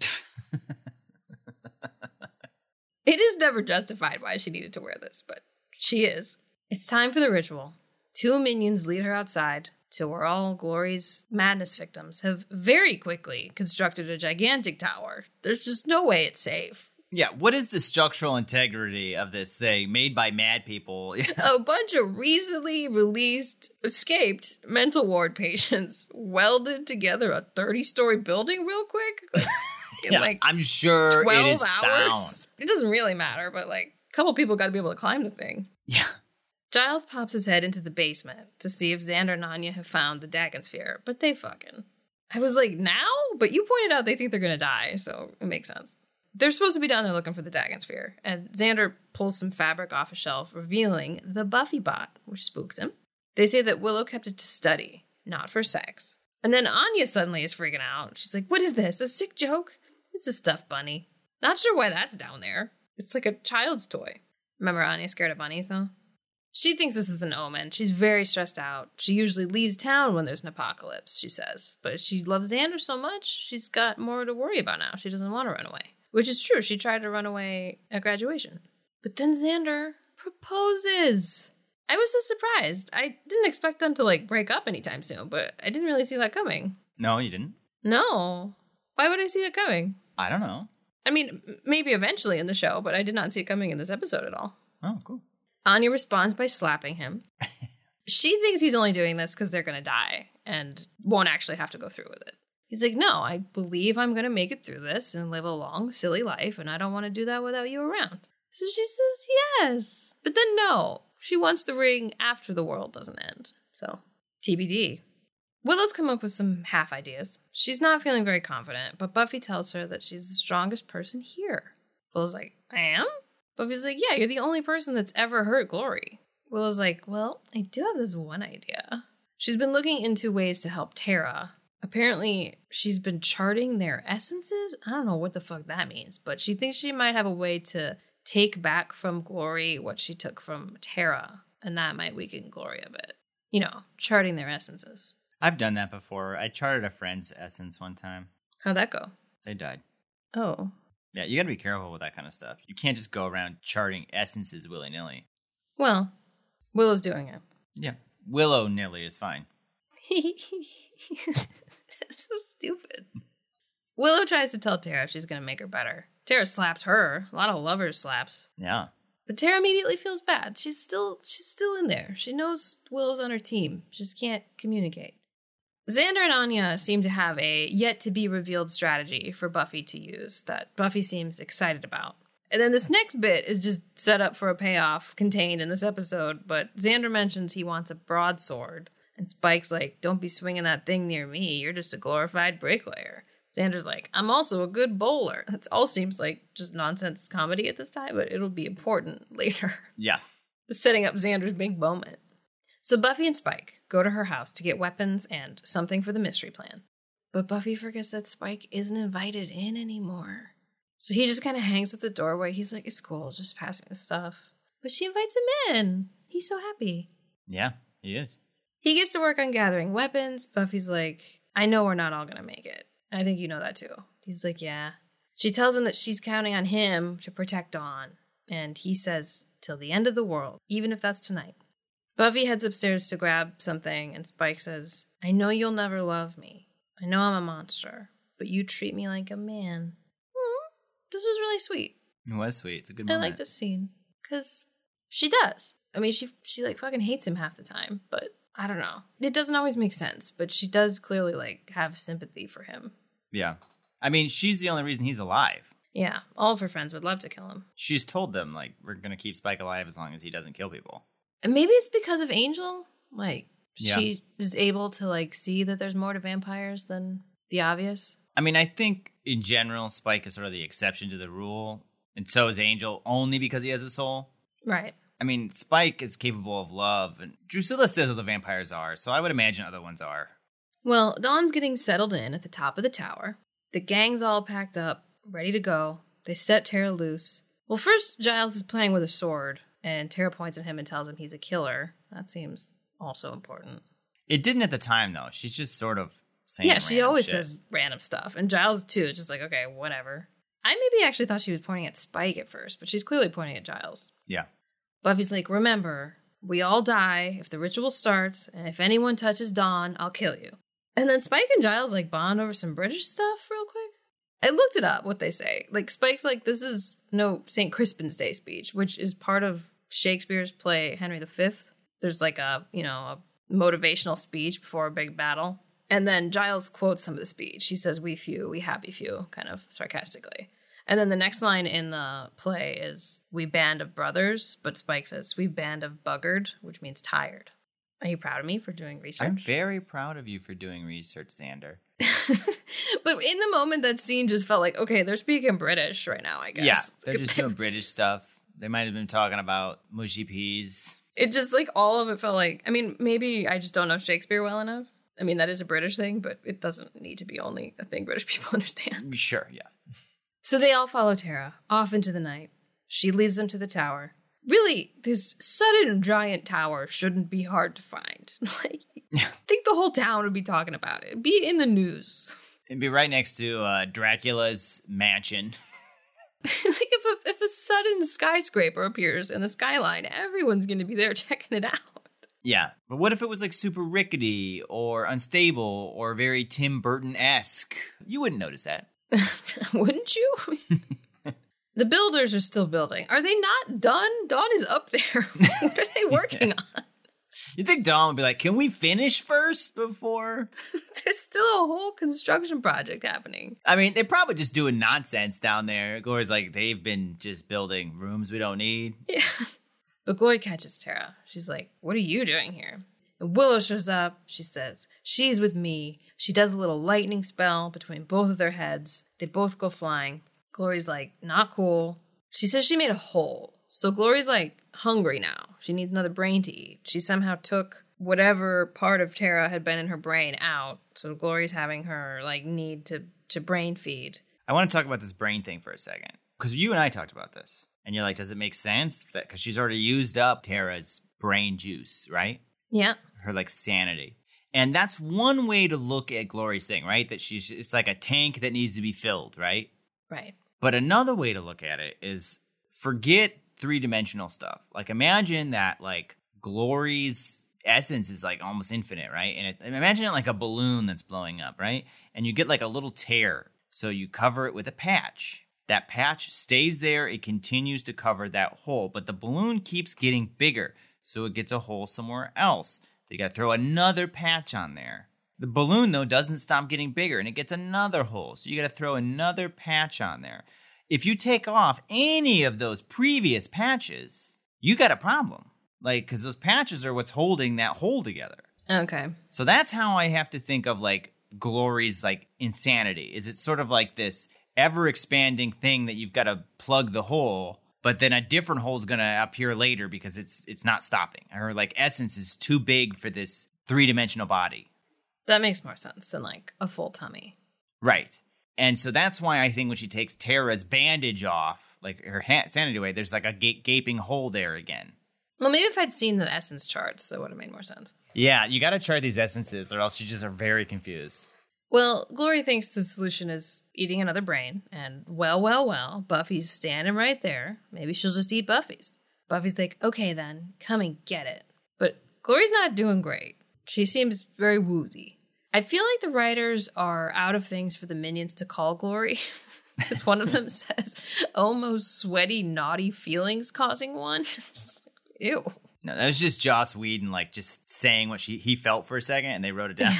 [SPEAKER 1] it is never justified why she needed to wear this, but she is. It's time for the ritual. Two minions lead her outside to where all Glory's madness victims have very quickly constructed a gigantic tower. There's just no way it's safe.
[SPEAKER 2] Yeah, what is the structural integrity of this thing made by mad people?
[SPEAKER 1] a bunch of recently released, escaped mental ward patients welded together a 30 story building real quick.
[SPEAKER 2] Yeah,
[SPEAKER 1] like
[SPEAKER 2] I'm sure
[SPEAKER 1] 12
[SPEAKER 2] it is
[SPEAKER 1] hours.
[SPEAKER 2] sound.
[SPEAKER 1] It doesn't really matter, but like a couple people got to be able to climb the thing.
[SPEAKER 2] Yeah.
[SPEAKER 1] Giles pops his head into the basement to see if Xander and Anya have found the Dagon sphere, but they fucking. I was like, now? But you pointed out they think they're gonna die, so it makes sense. They're supposed to be down there looking for the Dagon sphere, and Xander pulls some fabric off a shelf, revealing the Buffy bot, which spooks him. They say that Willow kept it to study, not for sex. And then Anya suddenly is freaking out. She's like, What is this? A sick joke? It's a stuffed bunny. Not sure why that's down there. It's like a child's toy. Remember Anya scared of bunnies, though? She thinks this is an omen. She's very stressed out. She usually leaves town when there's an apocalypse, she says. But she loves Xander so much, she's got more to worry about now. She doesn't want to run away. Which is true. She tried to run away at graduation. But then Xander proposes. I was so surprised. I didn't expect them to like break up anytime soon, but I didn't really see that coming.
[SPEAKER 2] No, you didn't.
[SPEAKER 1] No. Why would I see that coming?
[SPEAKER 2] I don't know.
[SPEAKER 1] I mean, maybe eventually in the show, but I did not see it coming in this episode at all.
[SPEAKER 2] Oh, cool.
[SPEAKER 1] Anya responds by slapping him. she thinks he's only doing this because they're going to die and won't actually have to go through with it. He's like, No, I believe I'm going to make it through this and live a long, silly life, and I don't want to do that without you around. So she says yes. But then, no, she wants the ring after the world doesn't end. So, TBD. Willow's come up with some half ideas. She's not feeling very confident, but Buffy tells her that she's the strongest person here. Willow's like, I am? Buffy's like, Yeah, you're the only person that's ever hurt Glory. Willow's like, Well, I do have this one idea. She's been looking into ways to help Tara. Apparently, she's been charting their essences. I don't know what the fuck that means, but she thinks she might have a way to take back from Glory what she took from Tara, and that might weaken Glory a bit. You know, charting their essences.
[SPEAKER 2] I've done that before. I charted a friend's essence one time.
[SPEAKER 1] How'd that go?
[SPEAKER 2] They died.
[SPEAKER 1] Oh.
[SPEAKER 2] Yeah, you gotta be careful with that kind of stuff. You can't just go around charting essences willy nilly.
[SPEAKER 1] Well, Willow's doing it.
[SPEAKER 2] Yeah. Willow nilly is fine.
[SPEAKER 1] That's so stupid. Willow tries to tell Tara if she's going to make her better. Tara slaps her. A lot of lovers slaps.
[SPEAKER 2] Yeah.
[SPEAKER 1] But Tara immediately feels bad. She's still she's still in there. She knows Willow's on her team. She just can't communicate. Xander and Anya seem to have a yet to be revealed strategy for Buffy to use that Buffy seems excited about. And then this next bit is just set up for a payoff contained in this episode, but Xander mentions he wants a broadsword. And Spike's like, Don't be swinging that thing near me. You're just a glorified bricklayer. Xander's like, I'm also a good bowler. It all seems like just nonsense comedy at this time, but it'll be important later.
[SPEAKER 2] Yeah.
[SPEAKER 1] Setting up Xander's big moment. So Buffy and Spike go to her house to get weapons and something for the mystery plan. But Buffy forgets that Spike isn't invited in anymore. So he just kind of hangs at the doorway. He's like, It's cool, just pass me the stuff. But she invites him in. He's so happy.
[SPEAKER 2] Yeah, he is.
[SPEAKER 1] He gets to work on gathering weapons. Buffy's like, I know we're not all going to make it. I think you know that too. He's like, Yeah. She tells him that she's counting on him to protect Dawn. And he says, Till the end of the world, even if that's tonight. Buffy heads upstairs to grab something, and Spike says, I know you'll never love me. I know I'm a monster, but you treat me like a man. Hmm, this was really sweet.
[SPEAKER 2] It was sweet. It's a good
[SPEAKER 1] I like this scene because she does. I mean, she she like fucking hates him half the time, but I don't know. It doesn't always make sense, but she does clearly like have sympathy for him.
[SPEAKER 2] Yeah. I mean, she's the only reason he's alive.
[SPEAKER 1] Yeah, all of her friends would love to kill him,
[SPEAKER 2] She's told them, like, we're going to keep Spike alive as long as he doesn't kill people.
[SPEAKER 1] and maybe it's because of Angel. Like
[SPEAKER 2] Yeah.
[SPEAKER 1] she is able to like see that there's more to vampires than the obvious.
[SPEAKER 2] I mean, I think in general, Spike is sort of the exception to the rule, and so is Angel only because he has a soul.
[SPEAKER 1] Right.
[SPEAKER 2] I mean, Spike is capable of love, and Drusilla says that the vampires are, so I would imagine other ones are.
[SPEAKER 1] Well, Dawn's getting settled in at the top of the tower. The gang's all packed up, ready to go. They set Tara loose. Well, first, Giles is playing with a sword, and Tara points at him and tells him he's a killer. That seems also important.
[SPEAKER 2] It didn't at the time, though. She's just sort of saying.
[SPEAKER 1] yeah, she always
[SPEAKER 2] shit.
[SPEAKER 1] says random stuff. And Giles, too, is just like, okay, whatever. I maybe actually thought she was pointing at Spike at first, but she's clearly pointing at Giles.
[SPEAKER 2] Yeah.
[SPEAKER 1] Buffy's like, remember, we all die if the ritual starts, and if anyone touches Dawn, I'll kill you. And then Spike and Giles like bond over some British stuff real quick. I looked it up what they say. Like Spike's like, this is no St. Crispin's Day speech, which is part of Shakespeare's play Henry V. There's like a, you know, a motivational speech before a big battle. And then Giles quotes some of the speech. He says, We few, we happy few, kind of sarcastically. And then the next line in the play is We band of brothers, but Spike says We band of buggered, which means tired. Are you proud of me for doing research?
[SPEAKER 2] I'm very proud of you for doing research, Xander.
[SPEAKER 1] but in the moment, that scene just felt like, okay, they're speaking British right now, I guess.
[SPEAKER 2] Yeah, they're just doing British stuff. They might have been talking about mushy peas.
[SPEAKER 1] It just like all of it felt like, I mean, maybe I just don't know Shakespeare well enough. I mean, that is a British thing, but it doesn't need to be only a thing British people understand.
[SPEAKER 2] Sure, yeah.
[SPEAKER 1] So they all follow Tara off into the night. She leads them to the tower. Really, this sudden giant tower shouldn't be hard to find. Like, I think the whole town would be talking about it. Be in the news.
[SPEAKER 2] It'd be right next to uh, Dracula's mansion.
[SPEAKER 1] like if a, if a sudden skyscraper appears in the skyline, everyone's going to be there checking it out.
[SPEAKER 2] Yeah, but what if it was like super rickety or unstable or very Tim Burton esque? You wouldn't notice that.
[SPEAKER 1] Wouldn't you? the builders are still building. Are they not done? Dawn is up there. what are they working on?
[SPEAKER 2] You think Dawn would be like, "Can we finish first before?"
[SPEAKER 1] There's still a whole construction project happening.
[SPEAKER 2] I mean, they're probably just doing nonsense down there. Glory's like, they've been just building rooms we don't need.
[SPEAKER 1] Yeah. But Glory catches Tara. She's like, What are you doing here? And Willow shows up. She says, She's with me. She does a little lightning spell between both of their heads. They both go flying. Glory's like, Not cool. She says she made a hole. So Glory's like hungry now. She needs another brain to eat. She somehow took whatever part of Tara had been in her brain out. So Glory's having her like need to to brain feed.
[SPEAKER 2] I want to talk about this brain thing for a second. Because you and I talked about this, and you're like, does it make sense that because she's already used up Tara's brain juice, right?
[SPEAKER 1] Yeah.
[SPEAKER 2] Her like sanity. And that's one way to look at Glory's thing, right? That she's it's like a tank that needs to be filled, right?
[SPEAKER 1] Right.
[SPEAKER 2] But another way to look at it is forget three dimensional stuff. Like imagine that like Glory's essence is like almost infinite, right? And it, imagine it like a balloon that's blowing up, right? And you get like a little tear. So you cover it with a patch. That patch stays there. It continues to cover that hole, but the balloon keeps getting bigger. So it gets a hole somewhere else. They got to throw another patch on there. The balloon, though, doesn't stop getting bigger and it gets another hole. So you got to throw another patch on there. If you take off any of those previous patches, you got a problem. Like, because those patches are what's holding that hole together.
[SPEAKER 1] Okay.
[SPEAKER 2] So that's how I have to think of like Glory's like insanity. Is it sort of like this ever expanding thing that you've got to plug the hole, but then a different hole is going to appear later because it's it's not stopping. Her like essence is too big for this three dimensional body.
[SPEAKER 1] That makes more sense than like a full tummy.
[SPEAKER 2] Right. And so that's why I think when she takes Tara's bandage off, like her hand, sanity away, there's like a ga- gaping hole there again.
[SPEAKER 1] Well, maybe if I'd seen the essence charts, that would have made more sense.
[SPEAKER 2] Yeah, you got to chart these essences, or else you just are very confused.
[SPEAKER 1] Well, Glory thinks the solution is eating another brain, and well, well, well, Buffy's standing right there. Maybe she'll just eat Buffy's. Buffy's like, okay, then, come and get it. But Glory's not doing great. She seems very woozy. I feel like the writers are out of things for the minions to call Glory. Because one of them says, almost sweaty, naughty feelings causing one. Ew.
[SPEAKER 2] No, that was just Joss Whedon, like just saying what she he felt for a second, and they wrote it down.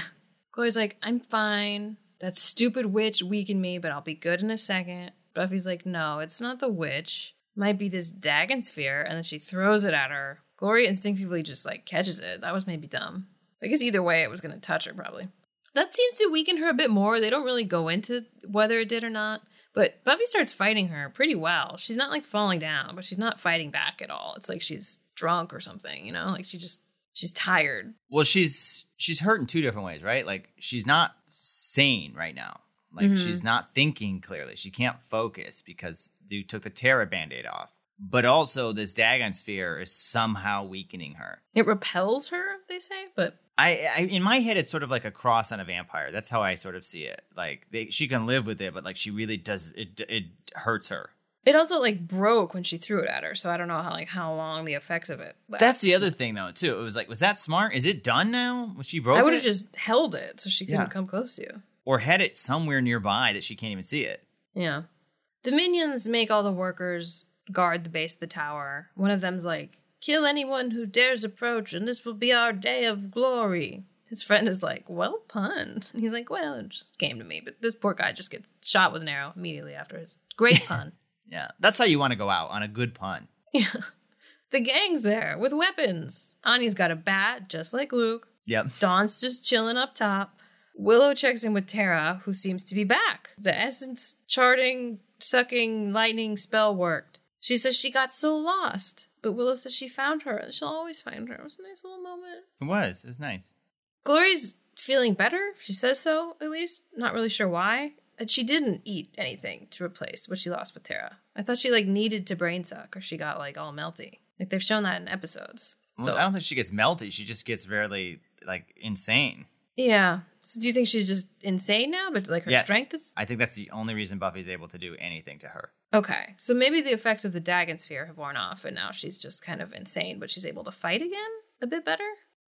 [SPEAKER 1] Glory's like, I'm fine. That stupid witch weakened me, but I'll be good in a second. Buffy's like, no, it's not the witch. Might be this Dagon sphere, and then she throws it at her. Glory instinctively just like catches it. That was maybe dumb. I guess either way, it was gonna touch her probably. That seems to weaken her a bit more. They don't really go into whether it did or not. But Buffy starts fighting her pretty well. She's not like falling down, but she's not fighting back at all. It's like she's drunk or something, you know? Like she just she's tired.
[SPEAKER 2] Well, she's she's hurt in two different ways, right? Like she's not sane right now. Like
[SPEAKER 1] Mhm.
[SPEAKER 2] she's not thinking clearly. She can't focus because you took the Tara band-aid off. But also this Dagon sphere is somehow weakening her.
[SPEAKER 1] It repels her, they say, but
[SPEAKER 2] I, I in my head it's sort of like a cross on a vampire. That's how I sort of see it. Like they, she can live with it, but like she really does it it hurts her.
[SPEAKER 1] It also like broke when she threw it at her, so I don't know how like how long the effects of it. Last.
[SPEAKER 2] That's the other thing though too. It was like was that smart? Is it done now? Was she broke
[SPEAKER 1] I would have just held it so she couldn't
[SPEAKER 2] Yeah.
[SPEAKER 1] come close to you.
[SPEAKER 2] or had it somewhere nearby that she can't even see it.
[SPEAKER 1] Yeah. The minions make all the workers guard the base of the tower. One of them's like, "Kill anyone who dares approach, and this will be our day of glory." His friend is like, "Well punned." And he's like, "Well, it just came to me." But this poor guy just gets shot with an arrow immediately after his great pun.
[SPEAKER 2] Yeah, that's how you want to go out on a good pun.
[SPEAKER 1] yeah. The gang's there with weapons. Anya's got a bat, just like Luke.
[SPEAKER 2] Yep.
[SPEAKER 1] Dawn's just chilling up top. Willow checks in with Tara, who seems to be back. The essence charting, sucking, lightning spell worked. She says she got so lost, but Willow says she found her and she'll always find her. It was a nice little moment.
[SPEAKER 2] It was. It was nice.
[SPEAKER 1] Glory's feeling better. She says so, at least. Not really sure why. And she didn't eat anything to replace what she lost with Tara. I thought she like needed to brain suck or she got like all melty. Like they've shown that in episodes.
[SPEAKER 2] Well,
[SPEAKER 1] So
[SPEAKER 2] I don't think she gets melty. She just gets very like insane.
[SPEAKER 1] yeah. So do you think she's just insane now? But like her
[SPEAKER 2] yes.
[SPEAKER 1] strength is
[SPEAKER 2] I think that's the only reason Buffy's able to do anything to her.
[SPEAKER 1] Okay, so maybe the effects of the Dagon sphere have worn off, and now she's just kind of insane, but she's able to fight again a bit better.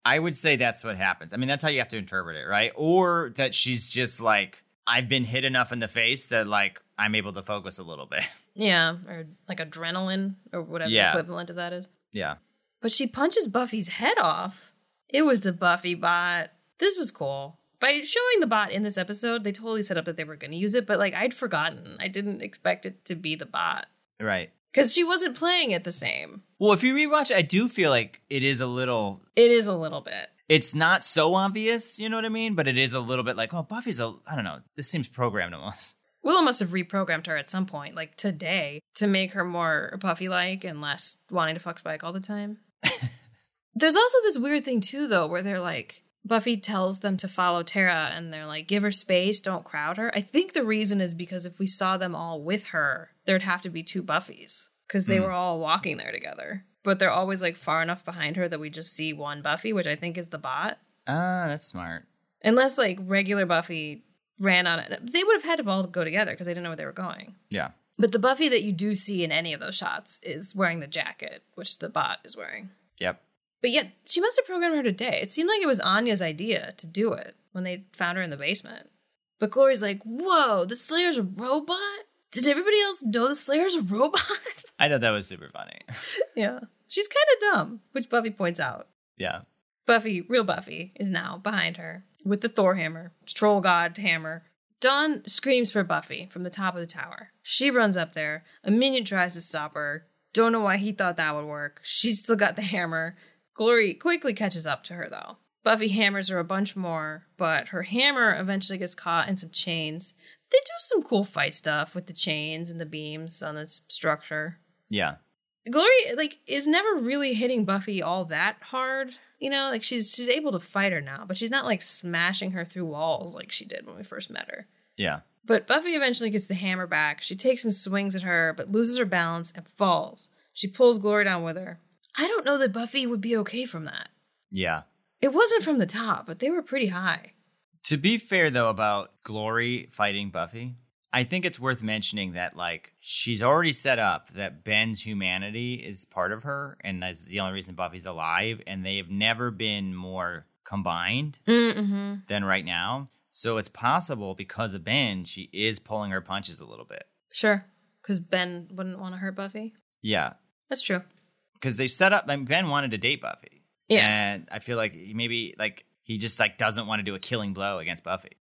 [SPEAKER 2] I would say that's what happens. I mean, that's how you have to interpret it, right? Or that she's just like, I've been hit enough in the face that like I'm able to focus a little bit.
[SPEAKER 1] Yeah, or like adrenaline or whatever
[SPEAKER 2] Yeah.
[SPEAKER 1] equivalent of that is.
[SPEAKER 2] yeah.
[SPEAKER 1] But she punches Buffy's head off. It was the Buffy bot. This was cool. By showing the bot in this episode, they totally set up that they were going to use it, but like I'd forgotten. I didn't expect it to be the bot
[SPEAKER 2] Right.
[SPEAKER 1] because she wasn't playing it the same.
[SPEAKER 2] Well, if you rewatch, I do feel like it is a little.
[SPEAKER 1] It is a little bit.
[SPEAKER 2] It's not so obvious, you know what I mean? But it is a little bit like, oh, Buffy's a. I don't know. This seems programmed almost.
[SPEAKER 1] Willow must have reprogrammed her at some point, like today, to make her more Buffy like and less wanting to fuck Spike all the time. There's also this weird thing, too, though, where they're like, Buffy tells them to follow Tara and they're like, give her space, don't crowd her. I think the reason is because if we saw them all with her, there'd have to be two Buffys because they
[SPEAKER 2] Hmm.
[SPEAKER 1] were all walking there together. But they're always like far enough behind her that we just see one Buffy, which I think is the bot.
[SPEAKER 2] Ah, that's smart.
[SPEAKER 1] Unless like regular Buffy ran on it. They would have had to all go together because they didn't know where they were going.
[SPEAKER 2] Yeah.
[SPEAKER 1] But the Buffy that you do see in any of those shots is wearing the jacket, which the bot is wearing.
[SPEAKER 2] Yep.
[SPEAKER 1] But yet, she must have programmed her today. It seemed like it was Anya's idea to do it when they found her in the basement. But Glory's like, whoa, the Slayer's a robot? Did everybody else know the Slayer's a robot?
[SPEAKER 2] I thought that was super funny.
[SPEAKER 1] yeah. She's kind of dumb, which Buffy points out.
[SPEAKER 2] yeah.
[SPEAKER 1] Buffy, real Buffy, is now behind her with the Thor hammer, troll god hammer. Dawn screams for Buffy from the top of the tower. She runs up there. A minion tries to stop her. Don't know why he thought that would work. She's still got the hammer. Glory quickly catches up to her, though. Buffy hammers her a bunch more, but her hammer eventually gets caught in some chains. They do some cool fight stuff with the chains and the beams on this structure.
[SPEAKER 2] Yeah.
[SPEAKER 1] Glory like is never really hitting Buffy all that hard. You know, like she's she's able to fight her now, but she's not like smashing her through walls like she did when we first met her.
[SPEAKER 2] Yeah.
[SPEAKER 1] But Buffy eventually gets the hammer back. She takes some swings at her, but loses her balance and falls. She pulls Glory down with her. I don't know that Buffy would be okay from that.
[SPEAKER 2] Yeah.
[SPEAKER 1] It wasn't from the top, but they were pretty high.
[SPEAKER 2] To be fair though about Glory fighting Buffy, I think it's worth mentioning that like she's already set up that Ben's humanity is part of her and that's the only reason Buffy's alive and they have never been more combined
[SPEAKER 1] Mm-hmm.
[SPEAKER 2] than right now. So it's possible because of Ben, she is pulling her punches a little bit.
[SPEAKER 1] Sure, because Ben wouldn't want to hurt Buffy.
[SPEAKER 2] Yeah.
[SPEAKER 1] That's true.
[SPEAKER 2] Because they set up I mean, Ben wanted to date Buffy.
[SPEAKER 1] Yeah.
[SPEAKER 2] And I feel like maybe like he just like doesn't want to do a killing blow against Buffy.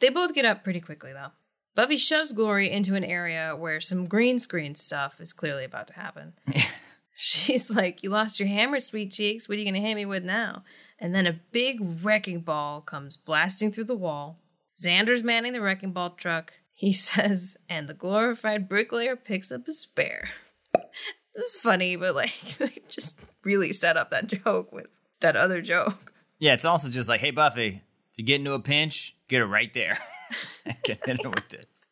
[SPEAKER 1] They both get up pretty quickly, though. Buffy shoves Glory into an area where some green screen stuff is clearly about to happen. She's like, You lost your hammer, sweet cheeks. What are you going to hit me with now? And then a big wrecking ball comes blasting through the wall. Xander's manning the wrecking ball truck. He says, And the glorified bricklayer picks up a spare. it was funny, but like, they just really set up that joke with that other joke.
[SPEAKER 2] Yeah, it's also just like, hey Buffy, if you get into a pinch, get it right there. get her with this.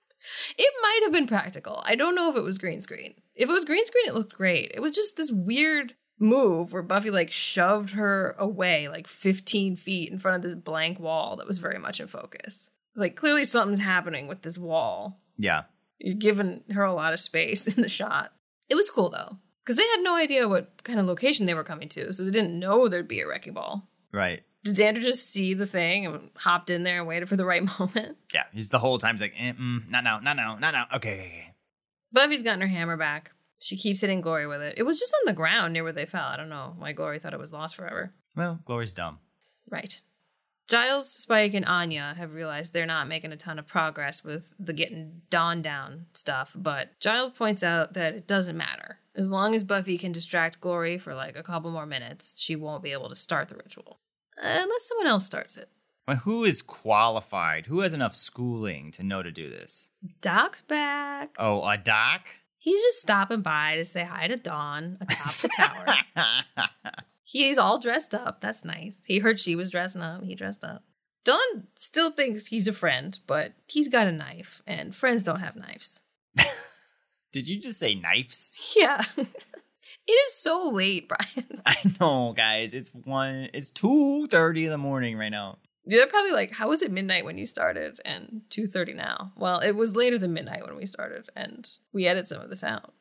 [SPEAKER 1] It might have been practical. I don't know if it was green screen. If it was green screen, it looked great. It was just this weird move where Buffy like shoved her away like 15 feet in front of this blank wall that was very much in focus. It's like clearly something's happening with this wall.
[SPEAKER 2] Yeah.
[SPEAKER 1] You're giving her a lot of space in the shot. It was cool though, because they had no idea what kind of location they were coming to, so they didn't know there'd be a wrecking ball.
[SPEAKER 2] Right.
[SPEAKER 1] Did Xander just see the thing and hopped in there and waited for the right moment?
[SPEAKER 2] Yeah. He's the whole time he's like, eh, mm, not now, not now, not now. Okay, okay, okay.
[SPEAKER 1] Buffy's gotten her hammer back. She keeps hitting Glory with it. It was just on the ground near where they fell. I don't know why Glory thought it was lost forever.
[SPEAKER 2] Well, Glory's dumb.
[SPEAKER 1] Right. Giles, Spike, and Anya have realized they're not making a ton of progress with the getting Dawn down stuff, but Giles points out that it doesn't matter. As long as Buffy can distract Glory for like a couple more minutes, she won't be able to start the ritual. Uh, unless someone else starts it.
[SPEAKER 2] Well, who is qualified? Who has enough schooling to know to do this?
[SPEAKER 1] Doc's back.
[SPEAKER 2] Oh, a doc?
[SPEAKER 1] He's just stopping by to say hi to Dawn atop the tower. He's all dressed up. That's nice. He heard she was dressing up. He dressed up. Dawn still thinks he's a friend, but he's got a knife, and friends don't have knives.
[SPEAKER 2] Did you just say knives?
[SPEAKER 1] Yeah. it is so late, Brian.
[SPEAKER 2] I know, guys. It's one. It's two thirty in the morning right now.
[SPEAKER 1] They're probably like, "How was it midnight when you started?" And two thirty now. Well, it was later than midnight when we started, and we edit some of this out.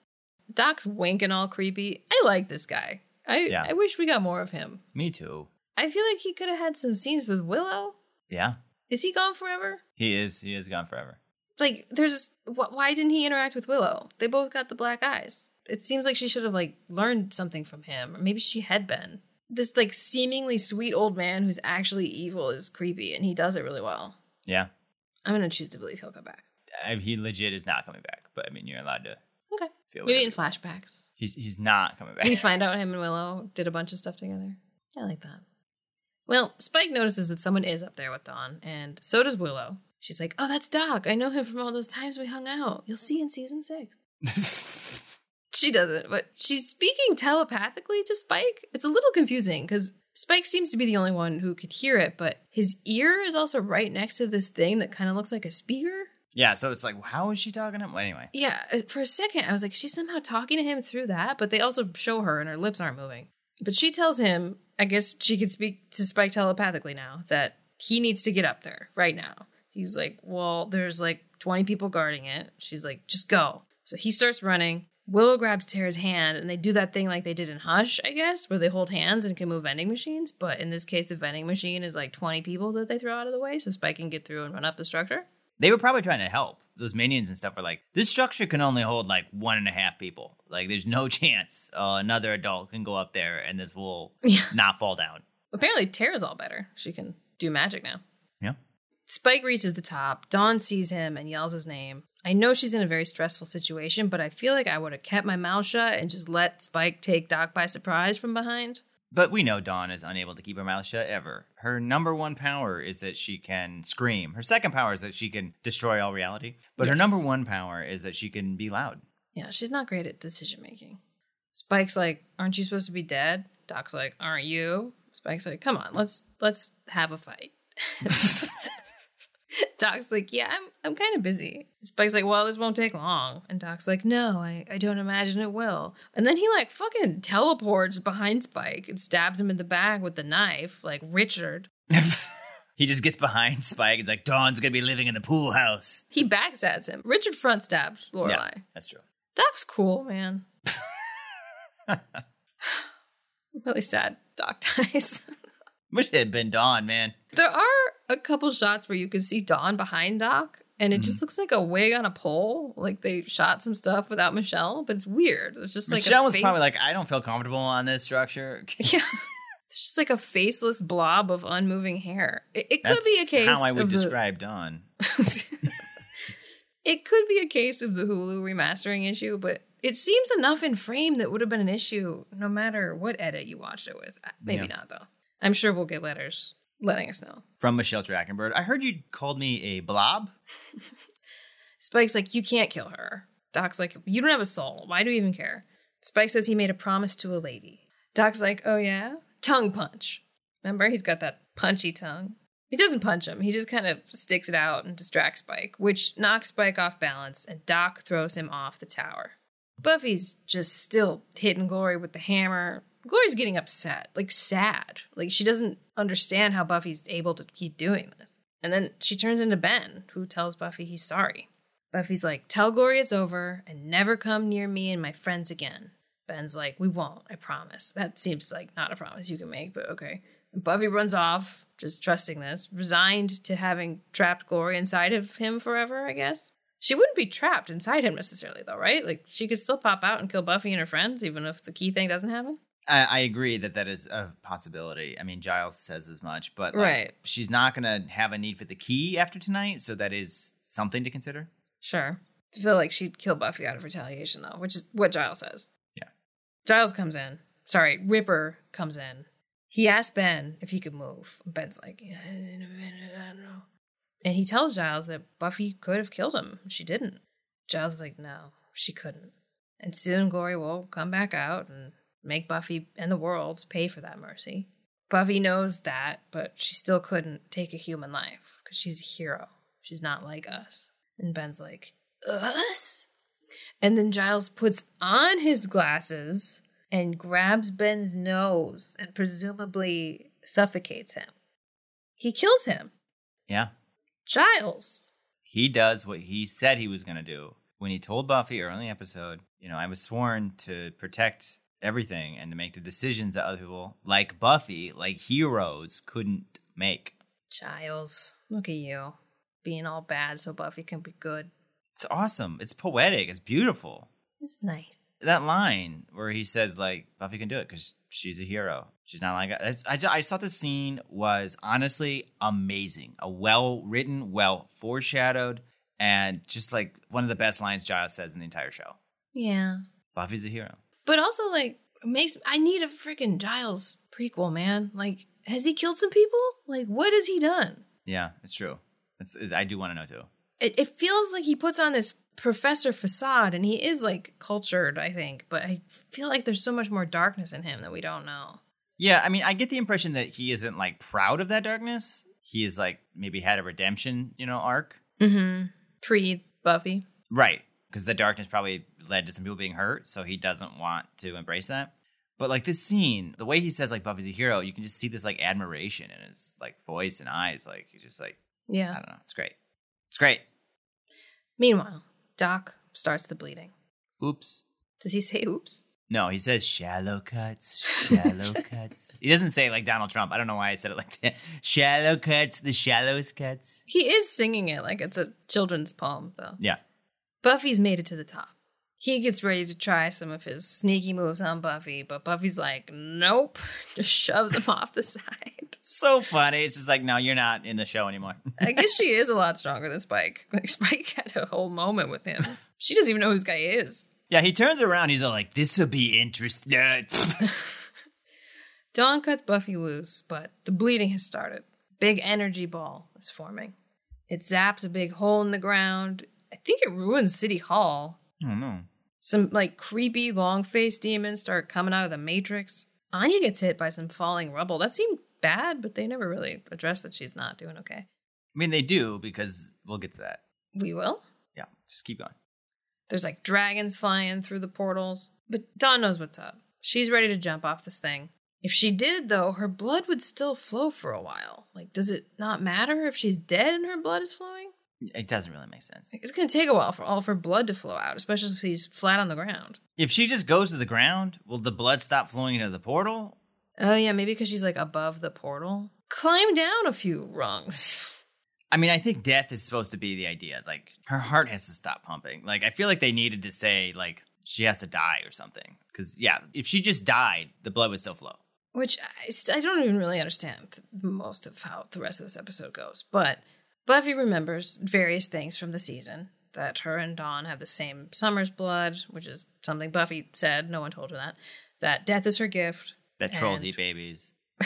[SPEAKER 1] Doc's winking all creepy. I like this guy. I
[SPEAKER 2] Yeah.
[SPEAKER 1] I wish we got more of him.
[SPEAKER 2] Me too.
[SPEAKER 1] I feel like he could have had some scenes with Willow.
[SPEAKER 2] Yeah,
[SPEAKER 1] Is he gone forever?
[SPEAKER 2] he is. He is gone forever.
[SPEAKER 1] like there's wh- why didn't he interact with willow they both got the black eyes it seems like she should have like learned something from him or maybe she had been. This like seemingly sweet old man who's actually evil is creepy and he does it really well.
[SPEAKER 2] Yeah,
[SPEAKER 1] i'm gonna choose to believe he'll come back.
[SPEAKER 2] I, he legit is not coming back. But I mean, you're allowed to
[SPEAKER 1] okay.
[SPEAKER 2] feel.
[SPEAKER 1] maybe in flashbacks.
[SPEAKER 2] He's he's not coming back.
[SPEAKER 1] we find out him and willow did a bunch of stuff together? I like that. Well spike notices that someone is up there with dawn and so does willow. She's like oh that's doc. I know him from all those times we hung out. You'll see in season six She doesn't, but she's speaking telepathically to Spike. It's a little confusing because Spike seems to be the only one who could hear it, but his ear is also right next to this thing that kind of looks like a speaker.
[SPEAKER 2] Yeah, so it's like, how is she talking to him? Well, anyway.
[SPEAKER 1] Yeah, uh, for a second, I was like, she's somehow talking to him through that, but they also show her and her lips aren't moving. But she tells him, I guess she could speak to Spike telepathically now, that he needs to get up there right now. He's like, well, there's like 20 people guarding it. She's like, just go. So he starts running. Willow grabs Tara's hand and they do that thing like they did in Hush, I guess, where they hold hands and can move vending machines. But in this case, the vending machine is like 20 people that they throw out of the way so Spike can get through and run up the structure.
[SPEAKER 2] They were probably trying to help. Those minions and stuff were like, this structure can only hold like one and a half people. Like, there's no chance uh, another adult can go up there and this will
[SPEAKER 1] Yeah.
[SPEAKER 2] not fall down.
[SPEAKER 1] Apparently, Tara's all better. She can do magic now.
[SPEAKER 2] Yeah.
[SPEAKER 1] Spike reaches the top. Dawn sees him and yells his name. I know she's in a very stressful situation, but I feel like I would have kept my mouth shut and just let Spike take Doc by surprise from behind.
[SPEAKER 2] But we know Dawn is unable to keep her mouth shut ever. Her number one power is that she can scream. Her second power is that she can destroy all reality. But her number one power is that she can be loud.
[SPEAKER 1] Yeah, she's not great at decision making. Spike's like, "Aren't you supposed to be dead?" Doc's like, "Aren't you?" Spike's like, "Come on, let's let's have a fight." Doc's like, "Yeah, I'm I'm kind of busy." Spike's like, "Well, this won't take long." And Doc's like, "No, I I don't imagine it will." And then he like fucking teleports behind Spike and stabs him in the back with the knife, like Richard.
[SPEAKER 2] he just gets behind Spike and is like, Dawn's gonna be living in the pool house.
[SPEAKER 1] He backstabs him. Richard front stabs Lorelai.
[SPEAKER 2] Yeah, that's true.
[SPEAKER 1] Doc's cool, man. really sad. Doc dies.
[SPEAKER 2] Wish it had been Dawn, man.
[SPEAKER 1] there are a couple shots where you can see Dawn behind Doc, and it just hmm. looks like a wig on a pole. Like they shot some stuff without Michelle, but it's weird. It's just like
[SPEAKER 2] Michelle was
[SPEAKER 1] face-
[SPEAKER 2] probably like, I don't feel comfortable on this structure.
[SPEAKER 1] yeah. It's just like a faceless blob of unmoving hair. It, it could be a case
[SPEAKER 2] how I would
[SPEAKER 1] of the-
[SPEAKER 2] describe Dawn.
[SPEAKER 1] it could be a case of the Hulu remastering issue, but it seems enough in frame that would have been an issue no matter what edit you watched it with. Uh, maybe
[SPEAKER 2] Yeah.
[SPEAKER 1] not though. I'm sure we'll get letters letting us know.
[SPEAKER 2] From Michelle Trachtenberg. I heard you called me a blob.
[SPEAKER 1] Spike's like, you can't kill her. Doc's like, you don't have a soul. Why do you even care? Spike says he made a promise to a lady. Doc's like, oh yeah? Tongue punch. Remember, he's got that punchy tongue. He doesn't punch him. He just kind of sticks it out and distracts Spike, which knocks Spike off balance, and Doc throws him off the tower. Buffy's just still hitting Glory with the hammer. Glory's getting upset, like sad. Like she doesn't understand how Buffy's able to keep doing this. And then she turns into Ben, who tells Buffy he's sorry. Buffy's like, Tell Glory it's over and never come near me and my friends again. Ben's like, We won't, I promise. That seems like not a promise you can make, but okay. And Buffy runs off, just trusting this, resigned to having trapped Glory inside of him forever, I guess. She wouldn't be trapped inside him necessarily, though, right? Like, she could still pop out and kill Buffy and her friends, even if the key thing doesn't happen.
[SPEAKER 2] I, I agree that that is a possibility. I mean, Giles says as much, but like,
[SPEAKER 1] Right.
[SPEAKER 2] she's not going to have a need for the key after tonight, so that is something to consider.
[SPEAKER 1] Sure. I feel like she'd kill Buffy out of retaliation, though, which is what Giles says.
[SPEAKER 2] Yeah.
[SPEAKER 1] Giles comes in. Sorry, Ripper comes in. He asks Ben if he could move. Ben's like, yeah, in a minute, I don't know. And he tells Giles that Buffy could have killed him. She didn't. Giles is like, no, she couldn't. And soon Glory will come back out and make Buffy and the world pay for that mercy. Buffy knows that, but she still couldn't take a human life because she's a hero. She's not like us. And Ben's like, us? And then Giles puts on his glasses and grabs Ben's nose and presumably suffocates him. He kills him.
[SPEAKER 2] Yeah.
[SPEAKER 1] Giles.
[SPEAKER 2] He does what he said he was going to do. When he told Buffy early in the episode, you know, I was sworn to protect everything and to make the decisions that other people, like Buffy, like heroes, couldn't make.
[SPEAKER 1] Giles. Look at you. Being all bad so Buffy can be good.
[SPEAKER 2] It's awesome. It's poetic. It's beautiful.
[SPEAKER 1] It's nice.
[SPEAKER 2] That line where he says, like, Buffy can do it because she's a hero. She's not like us. I, I just thought the scene was honestly amazing. A well written, well foreshadowed, and just like one of the best lines Giles says in the entire show.
[SPEAKER 1] Yeah.
[SPEAKER 2] Buffy's a hero.
[SPEAKER 1] But also, like, makes I need a freaking Giles prequel, man. Like, has he killed some people? Like, what has he done?
[SPEAKER 2] Yeah, it's true. It's, it's, I do want to know too.
[SPEAKER 1] It, it feels like he puts on this professor facade, and he is like cultured, I think. But I feel like there's so much more darkness in him that we don't know.
[SPEAKER 2] Yeah, I mean, I get the impression that he isn't like proud of that darkness. He is like maybe had a redemption, you know, arc.
[SPEAKER 1] Mm-hmm. Pre Buffy.
[SPEAKER 2] Right. Because the darkness probably led to some people being hurt, so he doesn't want to embrace that. But like this scene, the way he says like Buffy's a hero, you can just see this like admiration in his like voice and eyes. Like he's just like,
[SPEAKER 1] yeah, I
[SPEAKER 2] don't know. It's great. It's great.
[SPEAKER 1] Meanwhile, Doc starts the bleeding.
[SPEAKER 2] Oops.
[SPEAKER 1] Does he say oops?
[SPEAKER 2] No, he says shallow cuts, shallow cuts. He doesn't say like Donald Trump. I don't know why I said it like that. Shallow cuts, the shallowest cuts.
[SPEAKER 1] He is singing it like it's a children's poem, though.
[SPEAKER 2] Yeah.
[SPEAKER 1] Buffy's made it to the top. He gets ready to try some of his sneaky moves on Buffy, but Buffy's like, nope. Just shoves him off the side.
[SPEAKER 2] So funny. It's just like, no, you're not in the show anymore.
[SPEAKER 1] I guess she is a lot stronger than Spike. Like, Spike had a whole moment with him. She doesn't even know who this guy is.
[SPEAKER 2] yeah, he turns around. He's all like, this will be interesting.
[SPEAKER 1] Dawn cuts Buffy loose, but the bleeding has started. Big energy ball is forming. It zaps a big hole in the ground. I think it ruins City Hall.
[SPEAKER 2] Oh, no.
[SPEAKER 1] Some like creepy long faced demons start coming out of the Matrix. Anya gets hit by some falling rubble. That seemed bad, but they never really address that she's not doing okay.
[SPEAKER 2] I mean, they do because we'll get to that.
[SPEAKER 1] We will.
[SPEAKER 2] Yeah, just keep going.
[SPEAKER 1] There's like dragons flying through the portals, but Dawn knows what's up. She's ready to jump off this thing. If she did, though, her blood would still flow for a while. Like, does it not matter if she's dead and her blood is flowing?
[SPEAKER 2] It doesn't really make sense.
[SPEAKER 1] It's gonna take a while for all of her blood to flow out, especially if she's flat on the ground.
[SPEAKER 2] If she just goes to the ground, will the blood stop flowing into the portal?
[SPEAKER 1] Oh, yeah, maybe because she's like above the portal. Climb down a few rungs.
[SPEAKER 2] I mean, I think death is supposed to be the idea. Like, her heart has to stop pumping. Like, I feel like they needed to say, like, she has to die or something. Because, yeah, if she just died, the blood would still flow.
[SPEAKER 1] Which I, I don't even really understand most of how the rest of this episode goes. But Buffy remembers various things from the season that her and Dawn have the same Summers blood, which is something Buffy said. No one told her that. That death is her gift.
[SPEAKER 2] That trolls
[SPEAKER 1] And-
[SPEAKER 2] eat babies.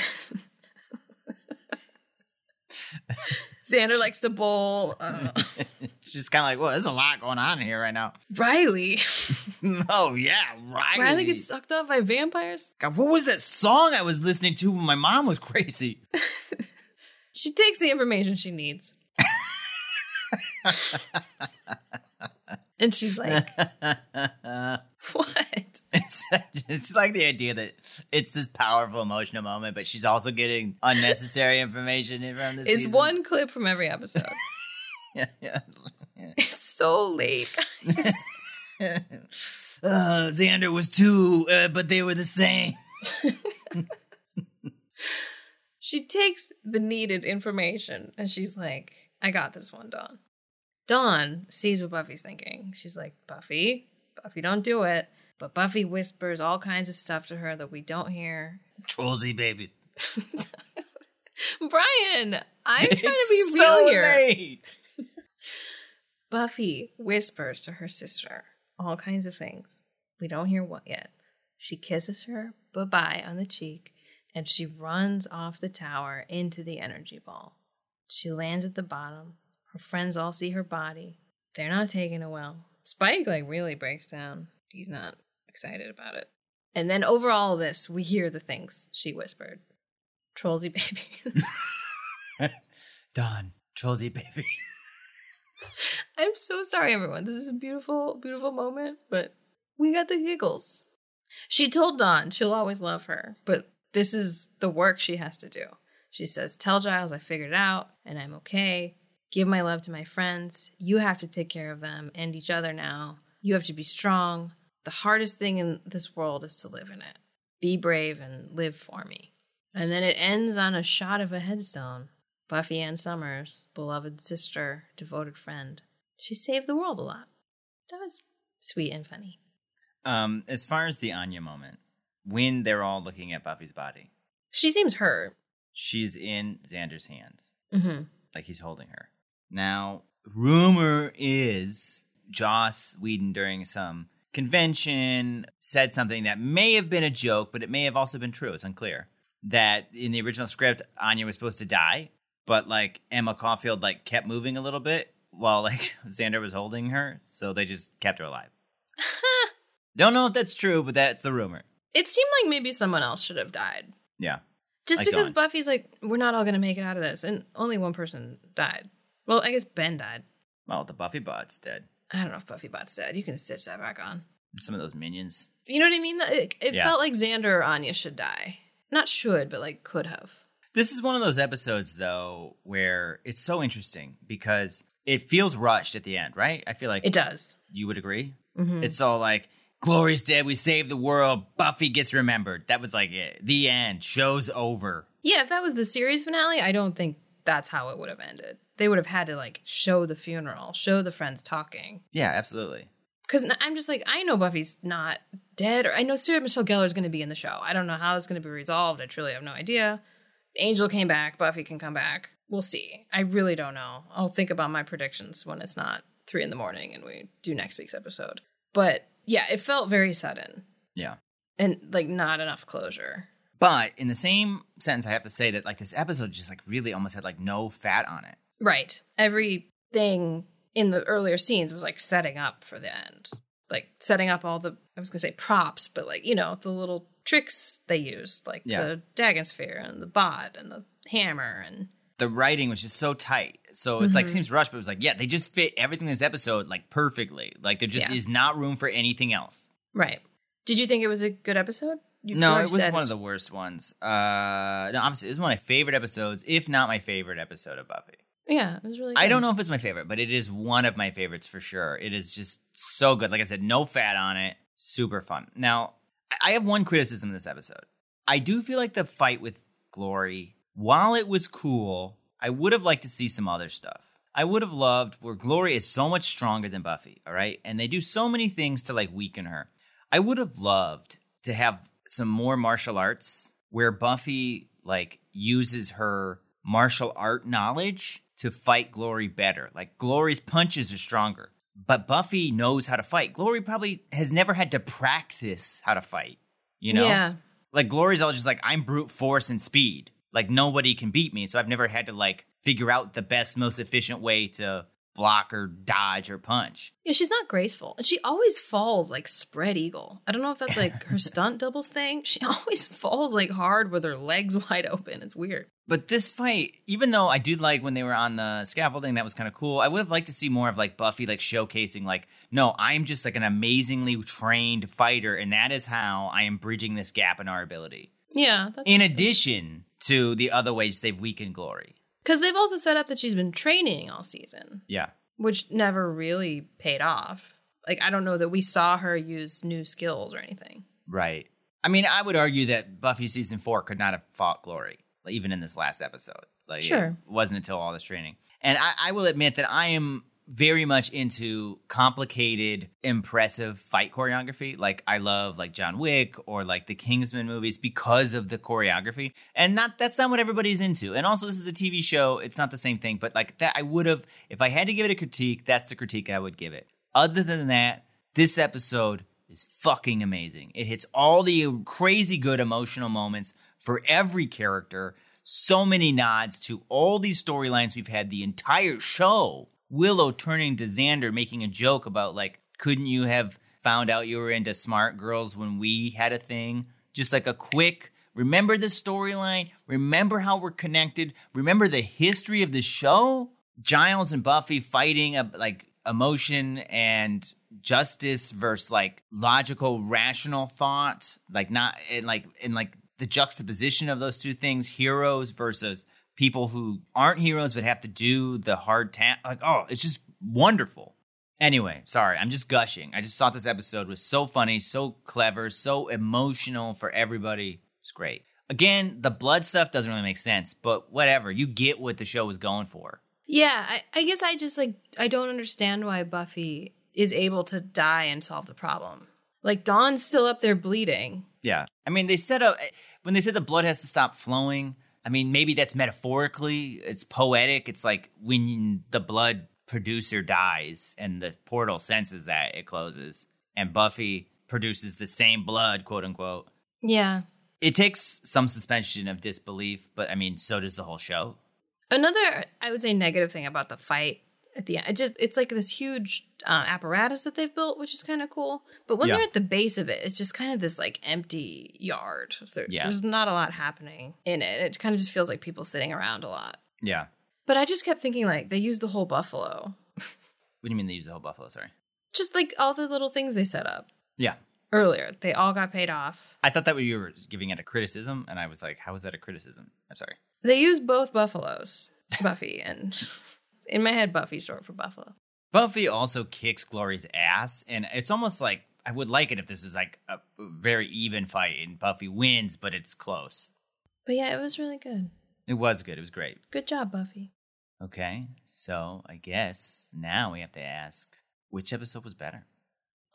[SPEAKER 1] Xander likes to bowl. Uh,
[SPEAKER 2] just kind of like, well, there's a lot going on here right now.
[SPEAKER 1] Riley.
[SPEAKER 2] oh, yeah, Riley.
[SPEAKER 1] Riley gets sucked off by vampires.
[SPEAKER 2] God, what was that song I was listening to when my mom was crazy?
[SPEAKER 1] She takes the information she needs. and she's like, what?
[SPEAKER 2] It's it's like the idea that it's this powerful emotional moment, but she's also getting unnecessary information from this.
[SPEAKER 1] It's
[SPEAKER 2] season.
[SPEAKER 1] one clip from every episode.
[SPEAKER 2] Yeah, yeah.
[SPEAKER 1] it's so late. guys.
[SPEAKER 2] uh, Xander was two, uh, but they were the same.
[SPEAKER 1] she takes the needed information and she's like, I got this one, Dawn. Dawn sees what Buffy's thinking. She's like, Buffy, Buffy, don't do it. But Buffy whispers all kinds of stuff to her that we don't hear.
[SPEAKER 2] Trollsy baby.
[SPEAKER 1] Bryan, I'm trying to be
[SPEAKER 2] It's
[SPEAKER 1] real
[SPEAKER 2] so
[SPEAKER 1] here.
[SPEAKER 2] late.
[SPEAKER 1] Buffy whispers to her sister all kinds of things. We don't hear what yet. She kisses her bye bye on the cheek and she runs off the tower into the energy ball. She lands at the bottom. Her friends all see her body. They're not taking it well. Spike like really breaks down. He's not excited about it. And then over all this, we hear the things she whispered. Trollsy baby.
[SPEAKER 2] Dawn, Trollsy baby.
[SPEAKER 1] I'm so sorry, everyone. This is a beautiful, beautiful moment, but we got the giggles. She told Dawn she'll always love her, but this is the work she has to do. She says, Tell Giles I figured it out and I'm okay. Give my love to my friends. You have to take care of them and each other now. You have to be strong. The hardest thing in this world is to live in it. Be brave and live for me. And then it ends on a shot of a headstone. Buffy Ann Summers, beloved sister, devoted friend. She saved the world a lot. That was sweet and funny.
[SPEAKER 2] Um, as far as the Anya moment, when they're all looking at Buffy's body,
[SPEAKER 1] She seems hurt.
[SPEAKER 2] she's in Xander's hands,
[SPEAKER 1] Mm-hmm.
[SPEAKER 2] like he's holding her. Now, rumor is Joss Whedon during some convention said something that may have been a joke, but it may have also been true. It's unclear. That in the original script, Anya was supposed to die, but like Emma Caulfield like kept moving a little bit while like Xander was holding her, so they just kept her alive. Don't know if that's true, but that's the rumor.
[SPEAKER 1] It seemed like maybe someone else should have died.
[SPEAKER 2] Yeah.
[SPEAKER 1] Just
[SPEAKER 2] Like
[SPEAKER 1] because
[SPEAKER 2] Dawn.
[SPEAKER 1] Buffy's like, we're not all gonna make it out of this, and only one person died. Well, I guess Ben died.
[SPEAKER 2] Well, the Buffy bot's dead.
[SPEAKER 1] I don't know if Buffy Bot's dead. You can stitch that back on.
[SPEAKER 2] Some of those minions.
[SPEAKER 1] You know what I mean? It, it
[SPEAKER 2] Yeah.
[SPEAKER 1] felt like Xander or Anya should die. Not should, but like could have.
[SPEAKER 2] This is one of those episodes, though, where it's so interesting because it feels rushed at the end, right? I feel like
[SPEAKER 1] It does.
[SPEAKER 2] you would agree.
[SPEAKER 1] Mhm.
[SPEAKER 2] It's all like, Glory's dead, we saved the world, Buffy gets remembered. That was like it. The end. Show's over.
[SPEAKER 1] Yeah, if that was the series finale, I don't think that's how it would have ended. They would have had to like show the funeral, show the friends talking.
[SPEAKER 2] Yeah, absolutely.
[SPEAKER 1] Because I'm just like, I know Buffy's not dead, or I know Sarah Michelle Gellar is going to be in the show. I don't know how it's going to be resolved. I truly have no idea. Angel came back. Buffy can come back. We'll see. I really don't know. I'll think about my predictions when it's not three in the morning and we do next week's episode. But yeah, it felt very sudden
[SPEAKER 2] Yeah.
[SPEAKER 1] and like not enough closure.
[SPEAKER 2] But in the same sentence, I have to say that like this episode just like really almost had like no fat on it.
[SPEAKER 1] Right. Everything in the earlier scenes was like setting up for the end. Like setting up all the I was gonna say props, but like, you know, the little tricks they used, like
[SPEAKER 2] Yeah.
[SPEAKER 1] the Dagonsphere and the bot and the hammer and
[SPEAKER 2] The writing was just so tight. So it's like seems rushed, but it was like, yeah, they just fit everything in this episode like perfectly. Like there just
[SPEAKER 1] Yeah.
[SPEAKER 2] is not room for anything else.
[SPEAKER 1] Right. Did you think it was a good episode? You
[SPEAKER 2] no, it was one of the worst ones. Uh no, obviously it was one of my favorite episodes, if not my favorite episode of Buffy.
[SPEAKER 1] Yeah, it was really
[SPEAKER 2] I don't know if it's my favorite, but it is one of my favorites for sure. It is just so good. Like I said, no fat on it. Super fun. Now, I- I have one criticism of this episode. I do feel like the fight with Glory, while it was cool, I would have liked to see some other stuff. I would have loved where Glory is so much stronger than Buffy, all right? And they do so many things to like weaken her. I would have loved to have some more martial arts where Buffy like uses her martial art knowledge to fight Glory better. Like Glory's punches are stronger, but Buffy knows how to fight. Glory probably has never had to practice how to fight, you know?
[SPEAKER 1] Yeah.
[SPEAKER 2] Like Glory's all just like I'm brute force and speed. Like nobody can beat me, so I've never had to like figure out the best most efficient way to block or dodge or punch.
[SPEAKER 1] Yeah, she's not graceful. And she always falls like spread eagle. I don't know if that's like her stunt doubles thing. She always falls like hard with her legs wide open. It's weird.
[SPEAKER 2] But this fight, even though I did like when they were on the scaffolding, that was kind of cool. I would have liked to see more of like Buffy like showcasing like, no, I'm just like an amazingly trained fighter, and that is how I am bridging this gap in our ability.
[SPEAKER 1] Yeah. That's
[SPEAKER 2] In addition to the other ways they've weakened Glory.
[SPEAKER 1] Because they've also set up that she's been training all season,
[SPEAKER 2] Yeah.
[SPEAKER 1] which never really paid off. Like, I don't know that we saw her use new skills or anything.
[SPEAKER 2] Right. I mean, I would argue that Buffy season four could not have fought Glory, like, even in this last episode. Like,
[SPEAKER 1] Sure.
[SPEAKER 2] it wasn't until all this training. And I, I will admit that I am very much into complicated, impressive fight choreography. Like, I love like John Wick or like the Kingsman movies because of the choreography. And not that's not what everybody's into. And also, this is a TV show; it's not the same thing. But like that, I would have if I had to give it a critique. That's the critique I would give it. Other than that, this episode is fucking amazing. It hits all the crazy good emotional moments for every character. So many nods to all these storylines we've had the entire show. Willow turning to Xander, making a joke about, like, couldn't you have found out you were into smart girls when we had a thing? Just like a quick, remember the storyline? Remember how we're connected? Remember the history of the show? Giles and Buffy fighting like emotion and justice versus like logical rational thought like not in like in like the juxtaposition of those two things heroes versus people who aren't heroes but have to do the hard task like oh it's just wonderful anyway sorry i'm just gushing i just thought this episode was so funny so clever so emotional for everybody it's great again the blood stuff doesn't really make sense but whatever you get what the show was going for
[SPEAKER 1] Yeah, I, I guess I just like, I don't understand why Buffy is able to die and solve the problem. Like, Dawn's still up there bleeding.
[SPEAKER 2] Yeah. I mean, they said uh, when they said the blood has to stop flowing, I mean, maybe that's metaphorically, it's poetic. It's like when the blood producer dies and the portal senses that it closes and Buffy produces the same blood, quote unquote.
[SPEAKER 1] Yeah.
[SPEAKER 2] It takes some suspension of disbelief, but I mean, so does the whole show.
[SPEAKER 1] Another, I would say, negative thing about the fight at the end. It just it's like this huge uh, apparatus that they've built, which is kind of cool. But when
[SPEAKER 2] Yeah.
[SPEAKER 1] they're at the base of it, it's just kind of this like empty yard. There-
[SPEAKER 2] Yeah.
[SPEAKER 1] There's not a lot happening in it. It kind of just feels like people sitting around a lot.
[SPEAKER 2] Yeah.
[SPEAKER 1] But I just kept thinking like they used the whole buffalo,
[SPEAKER 2] What do you mean they use the whole buffalo? Sorry.
[SPEAKER 1] just like all the little things they set up
[SPEAKER 2] Yeah.
[SPEAKER 1] earlier. They all got paid off.
[SPEAKER 2] I thought that you were giving it a criticism, and I was like, how is that a criticism? I'm sorry.
[SPEAKER 1] They used both buffaloes, Buffy and in my head, Buffy's short for buffalo.
[SPEAKER 2] Buffy also kicks Glory's ass, and it's almost like I would like it if this was like a very even fight and Buffy wins, but it's close.
[SPEAKER 1] But yeah, it was really good.
[SPEAKER 2] It was good. It was great.
[SPEAKER 1] Good job, Buffy.
[SPEAKER 2] Okay, so I guess now we have to ask which episode was better.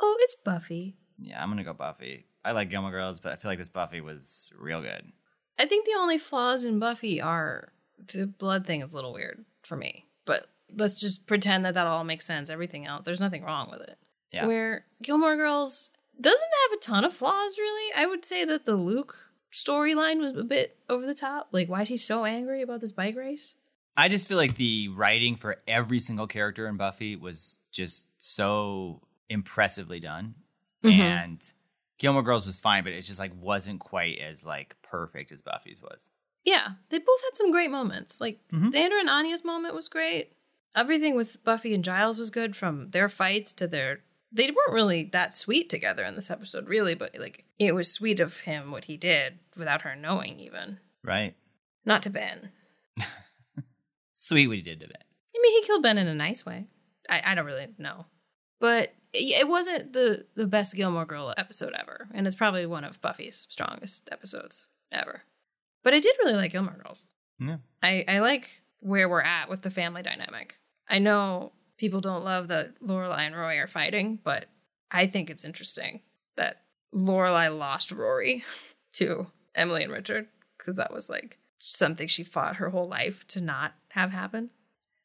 [SPEAKER 1] Oh, it's Buffy.
[SPEAKER 2] Yeah, I'm gonna go Buffy. I like Gilmore Girls, but I feel like this Buffy was real good.
[SPEAKER 1] I think the only flaws in Buffy are the blood thing is a little weird for me. But let's just pretend that that all makes sense. Everything else, there's nothing wrong with it.
[SPEAKER 2] Yeah.
[SPEAKER 1] Where Gilmore Girls doesn't have a ton of flaws, really. I would say that the Luke storyline was a bit over the top. Like, why is he so angry about this bike race?
[SPEAKER 2] I just feel like the writing for every single character in Buffy was just so impressively done.
[SPEAKER 1] Mhm.
[SPEAKER 2] And Gilmore Girls was fine, but it just like wasn't quite as like perfect as Buffy's was.
[SPEAKER 1] Yeah, they both had some great moments. Like
[SPEAKER 2] Mhm.
[SPEAKER 1] Xander and Anya's moment was great. Everything with Buffy and Giles was good from their fights to their they weren't really that sweet together in this episode, really, but like it was sweet of him what he did without her knowing even.
[SPEAKER 2] Right.
[SPEAKER 1] Not to Ben.
[SPEAKER 2] Sweet what he did to Ben.
[SPEAKER 1] I mean he killed Ben in a nice way. I, I don't really know. But it it wasn't the, the best Gilmore Girl episode ever. And it's probably one of Buffy's strongest episodes ever. But I did really like Gilmore Girls.
[SPEAKER 2] Yeah.
[SPEAKER 1] I, I like where we're at with the family dynamic. I know people don't love that Lorelai and Rory are fighting, but I think it's interesting that Lorelai lost Rory to Emily and Richard because that was like something she fought her whole life to not have happen.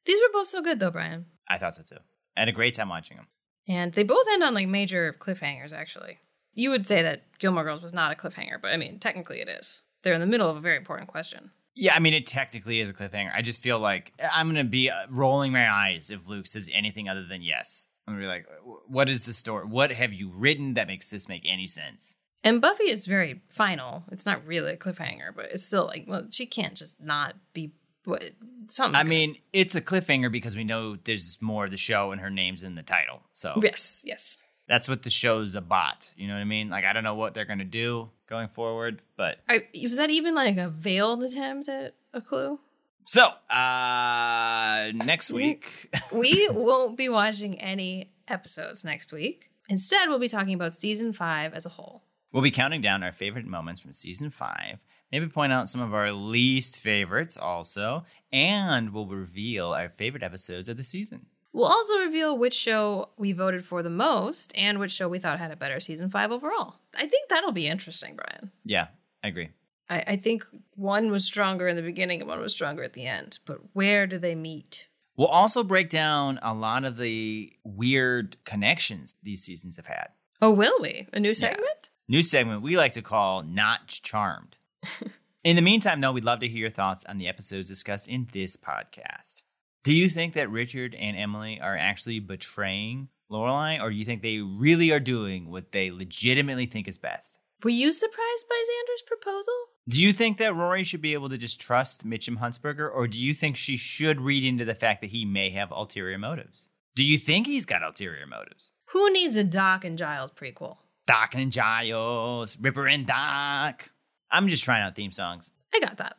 [SPEAKER 1] These were both so good though, Bryan.
[SPEAKER 2] I thought so too. I had a great time watching them.
[SPEAKER 1] And they both end on like major cliffhangers, actually. You would say that Gilmore Girls was not a cliffhanger, but I mean, technically it is. They're in the middle of a very important question.
[SPEAKER 2] Yeah, I mean, it technically is a cliffhanger. I just feel like I'm going to be uh, rolling my eyes if Luke says anything other than yes. I'm going to be like, what is the story? What have you written that makes this make any sense?
[SPEAKER 1] And Buffy is very final. It's not really a cliffhanger, but it's still like, well, she can't just not be what something.
[SPEAKER 2] I mean, it's a cliffhanger because we know there's more of the show and her name's in the title. So
[SPEAKER 1] yes, yes.
[SPEAKER 2] that's what the show's about. You know what I mean? Like, I don't know what they're going to do going forward, but
[SPEAKER 1] I, was that even like a veiled attempt at a clue?
[SPEAKER 2] so uh next week.
[SPEAKER 1] we won't be watching any episodes next week. Instead, we'll be talking about season five as a whole.
[SPEAKER 2] We'll be counting down our favorite moments from season five, maybe point out some of our least favorites also, and we'll reveal our favorite episodes of the season.
[SPEAKER 1] We'll also reveal which show we voted for the most and which show we thought had a better season five overall. I think that'll be interesting, Bryan.
[SPEAKER 2] Yeah, I agree.
[SPEAKER 1] I, I think one was stronger in the beginning and one was stronger at the end, but where do they meet?
[SPEAKER 2] We'll also break down a lot of the weird connections these seasons have had.
[SPEAKER 1] Oh, will we? A new segment?
[SPEAKER 2] New segment we like to call Not Charmed. in the meantime, though, we'd love to hear your thoughts on the episodes discussed in this podcast. Do you think that Richard and Emily are actually betraying Lorelai, or do you think they really are doing what they legitimately think is best?
[SPEAKER 1] Were you surprised by Xander's proposal?
[SPEAKER 2] Do you think that Rory should be able to just trust Mitchum Huntzberger, or do you think she should read into the fact that he may have ulterior motives? Do you think he's got ulterior motives?
[SPEAKER 1] Who needs a Doc and Giles prequel?
[SPEAKER 2] Doc and Giles, Ripper and Doc. I'm just trying out theme songs.
[SPEAKER 1] I got that.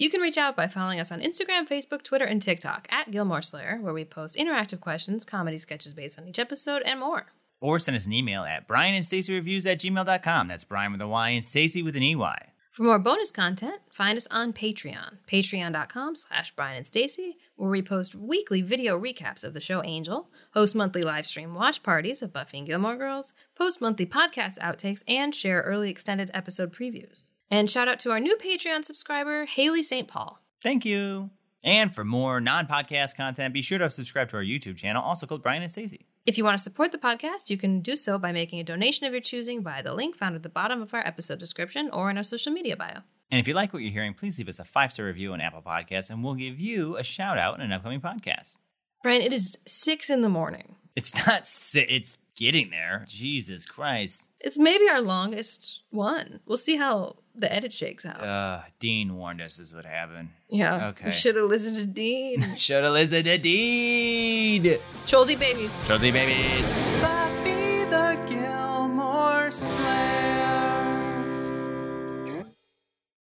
[SPEAKER 1] You can reach out by following us on Instagram, Facebook, Twitter, and TikTok at Gilmore Slayer, where we post interactive questions, comedy sketches based on each episode, and more.
[SPEAKER 2] Or send us an email at Bryan and Stacey Reviews at gmail.com. That's Bryan with a Y and Stacey with an EY.
[SPEAKER 1] For more bonus content, find us on Patreon, patreon.com slash Bryan and Stacey, where we post weekly video recaps of the show Angel, host monthly live stream watch parties of Buffy and Gilmore Girls, post monthly podcast outtakes, and share early extended episode previews. And shout out to our new Patreon subscriber, Haley St. Paul.
[SPEAKER 2] Thank you. And for more non podcast content, be sure to subscribe to our YouTube channel, also called Bryan and Stacey.
[SPEAKER 1] If you want to support the podcast, you can do so by making a donation of your choosing via the link found at the bottom of our episode description or in our social media bio.
[SPEAKER 2] And if you like what you're hearing, please leave us a five star review on Apple Podcasts, and we'll give you a shout out in an upcoming podcast.
[SPEAKER 1] Bryan, it is six in the morning.
[SPEAKER 2] It's not. si- It's getting there. Jesus Christ.
[SPEAKER 1] It's maybe our longest one. We'll see how the edit shakes out.
[SPEAKER 2] Uh, Dean warned us this would happen.
[SPEAKER 1] yeah.
[SPEAKER 2] okay.
[SPEAKER 1] We should have listened to Dean.
[SPEAKER 2] Shoulda listened to Dean.
[SPEAKER 1] Cholsey babies.
[SPEAKER 2] Josie babies.
[SPEAKER 1] Bye.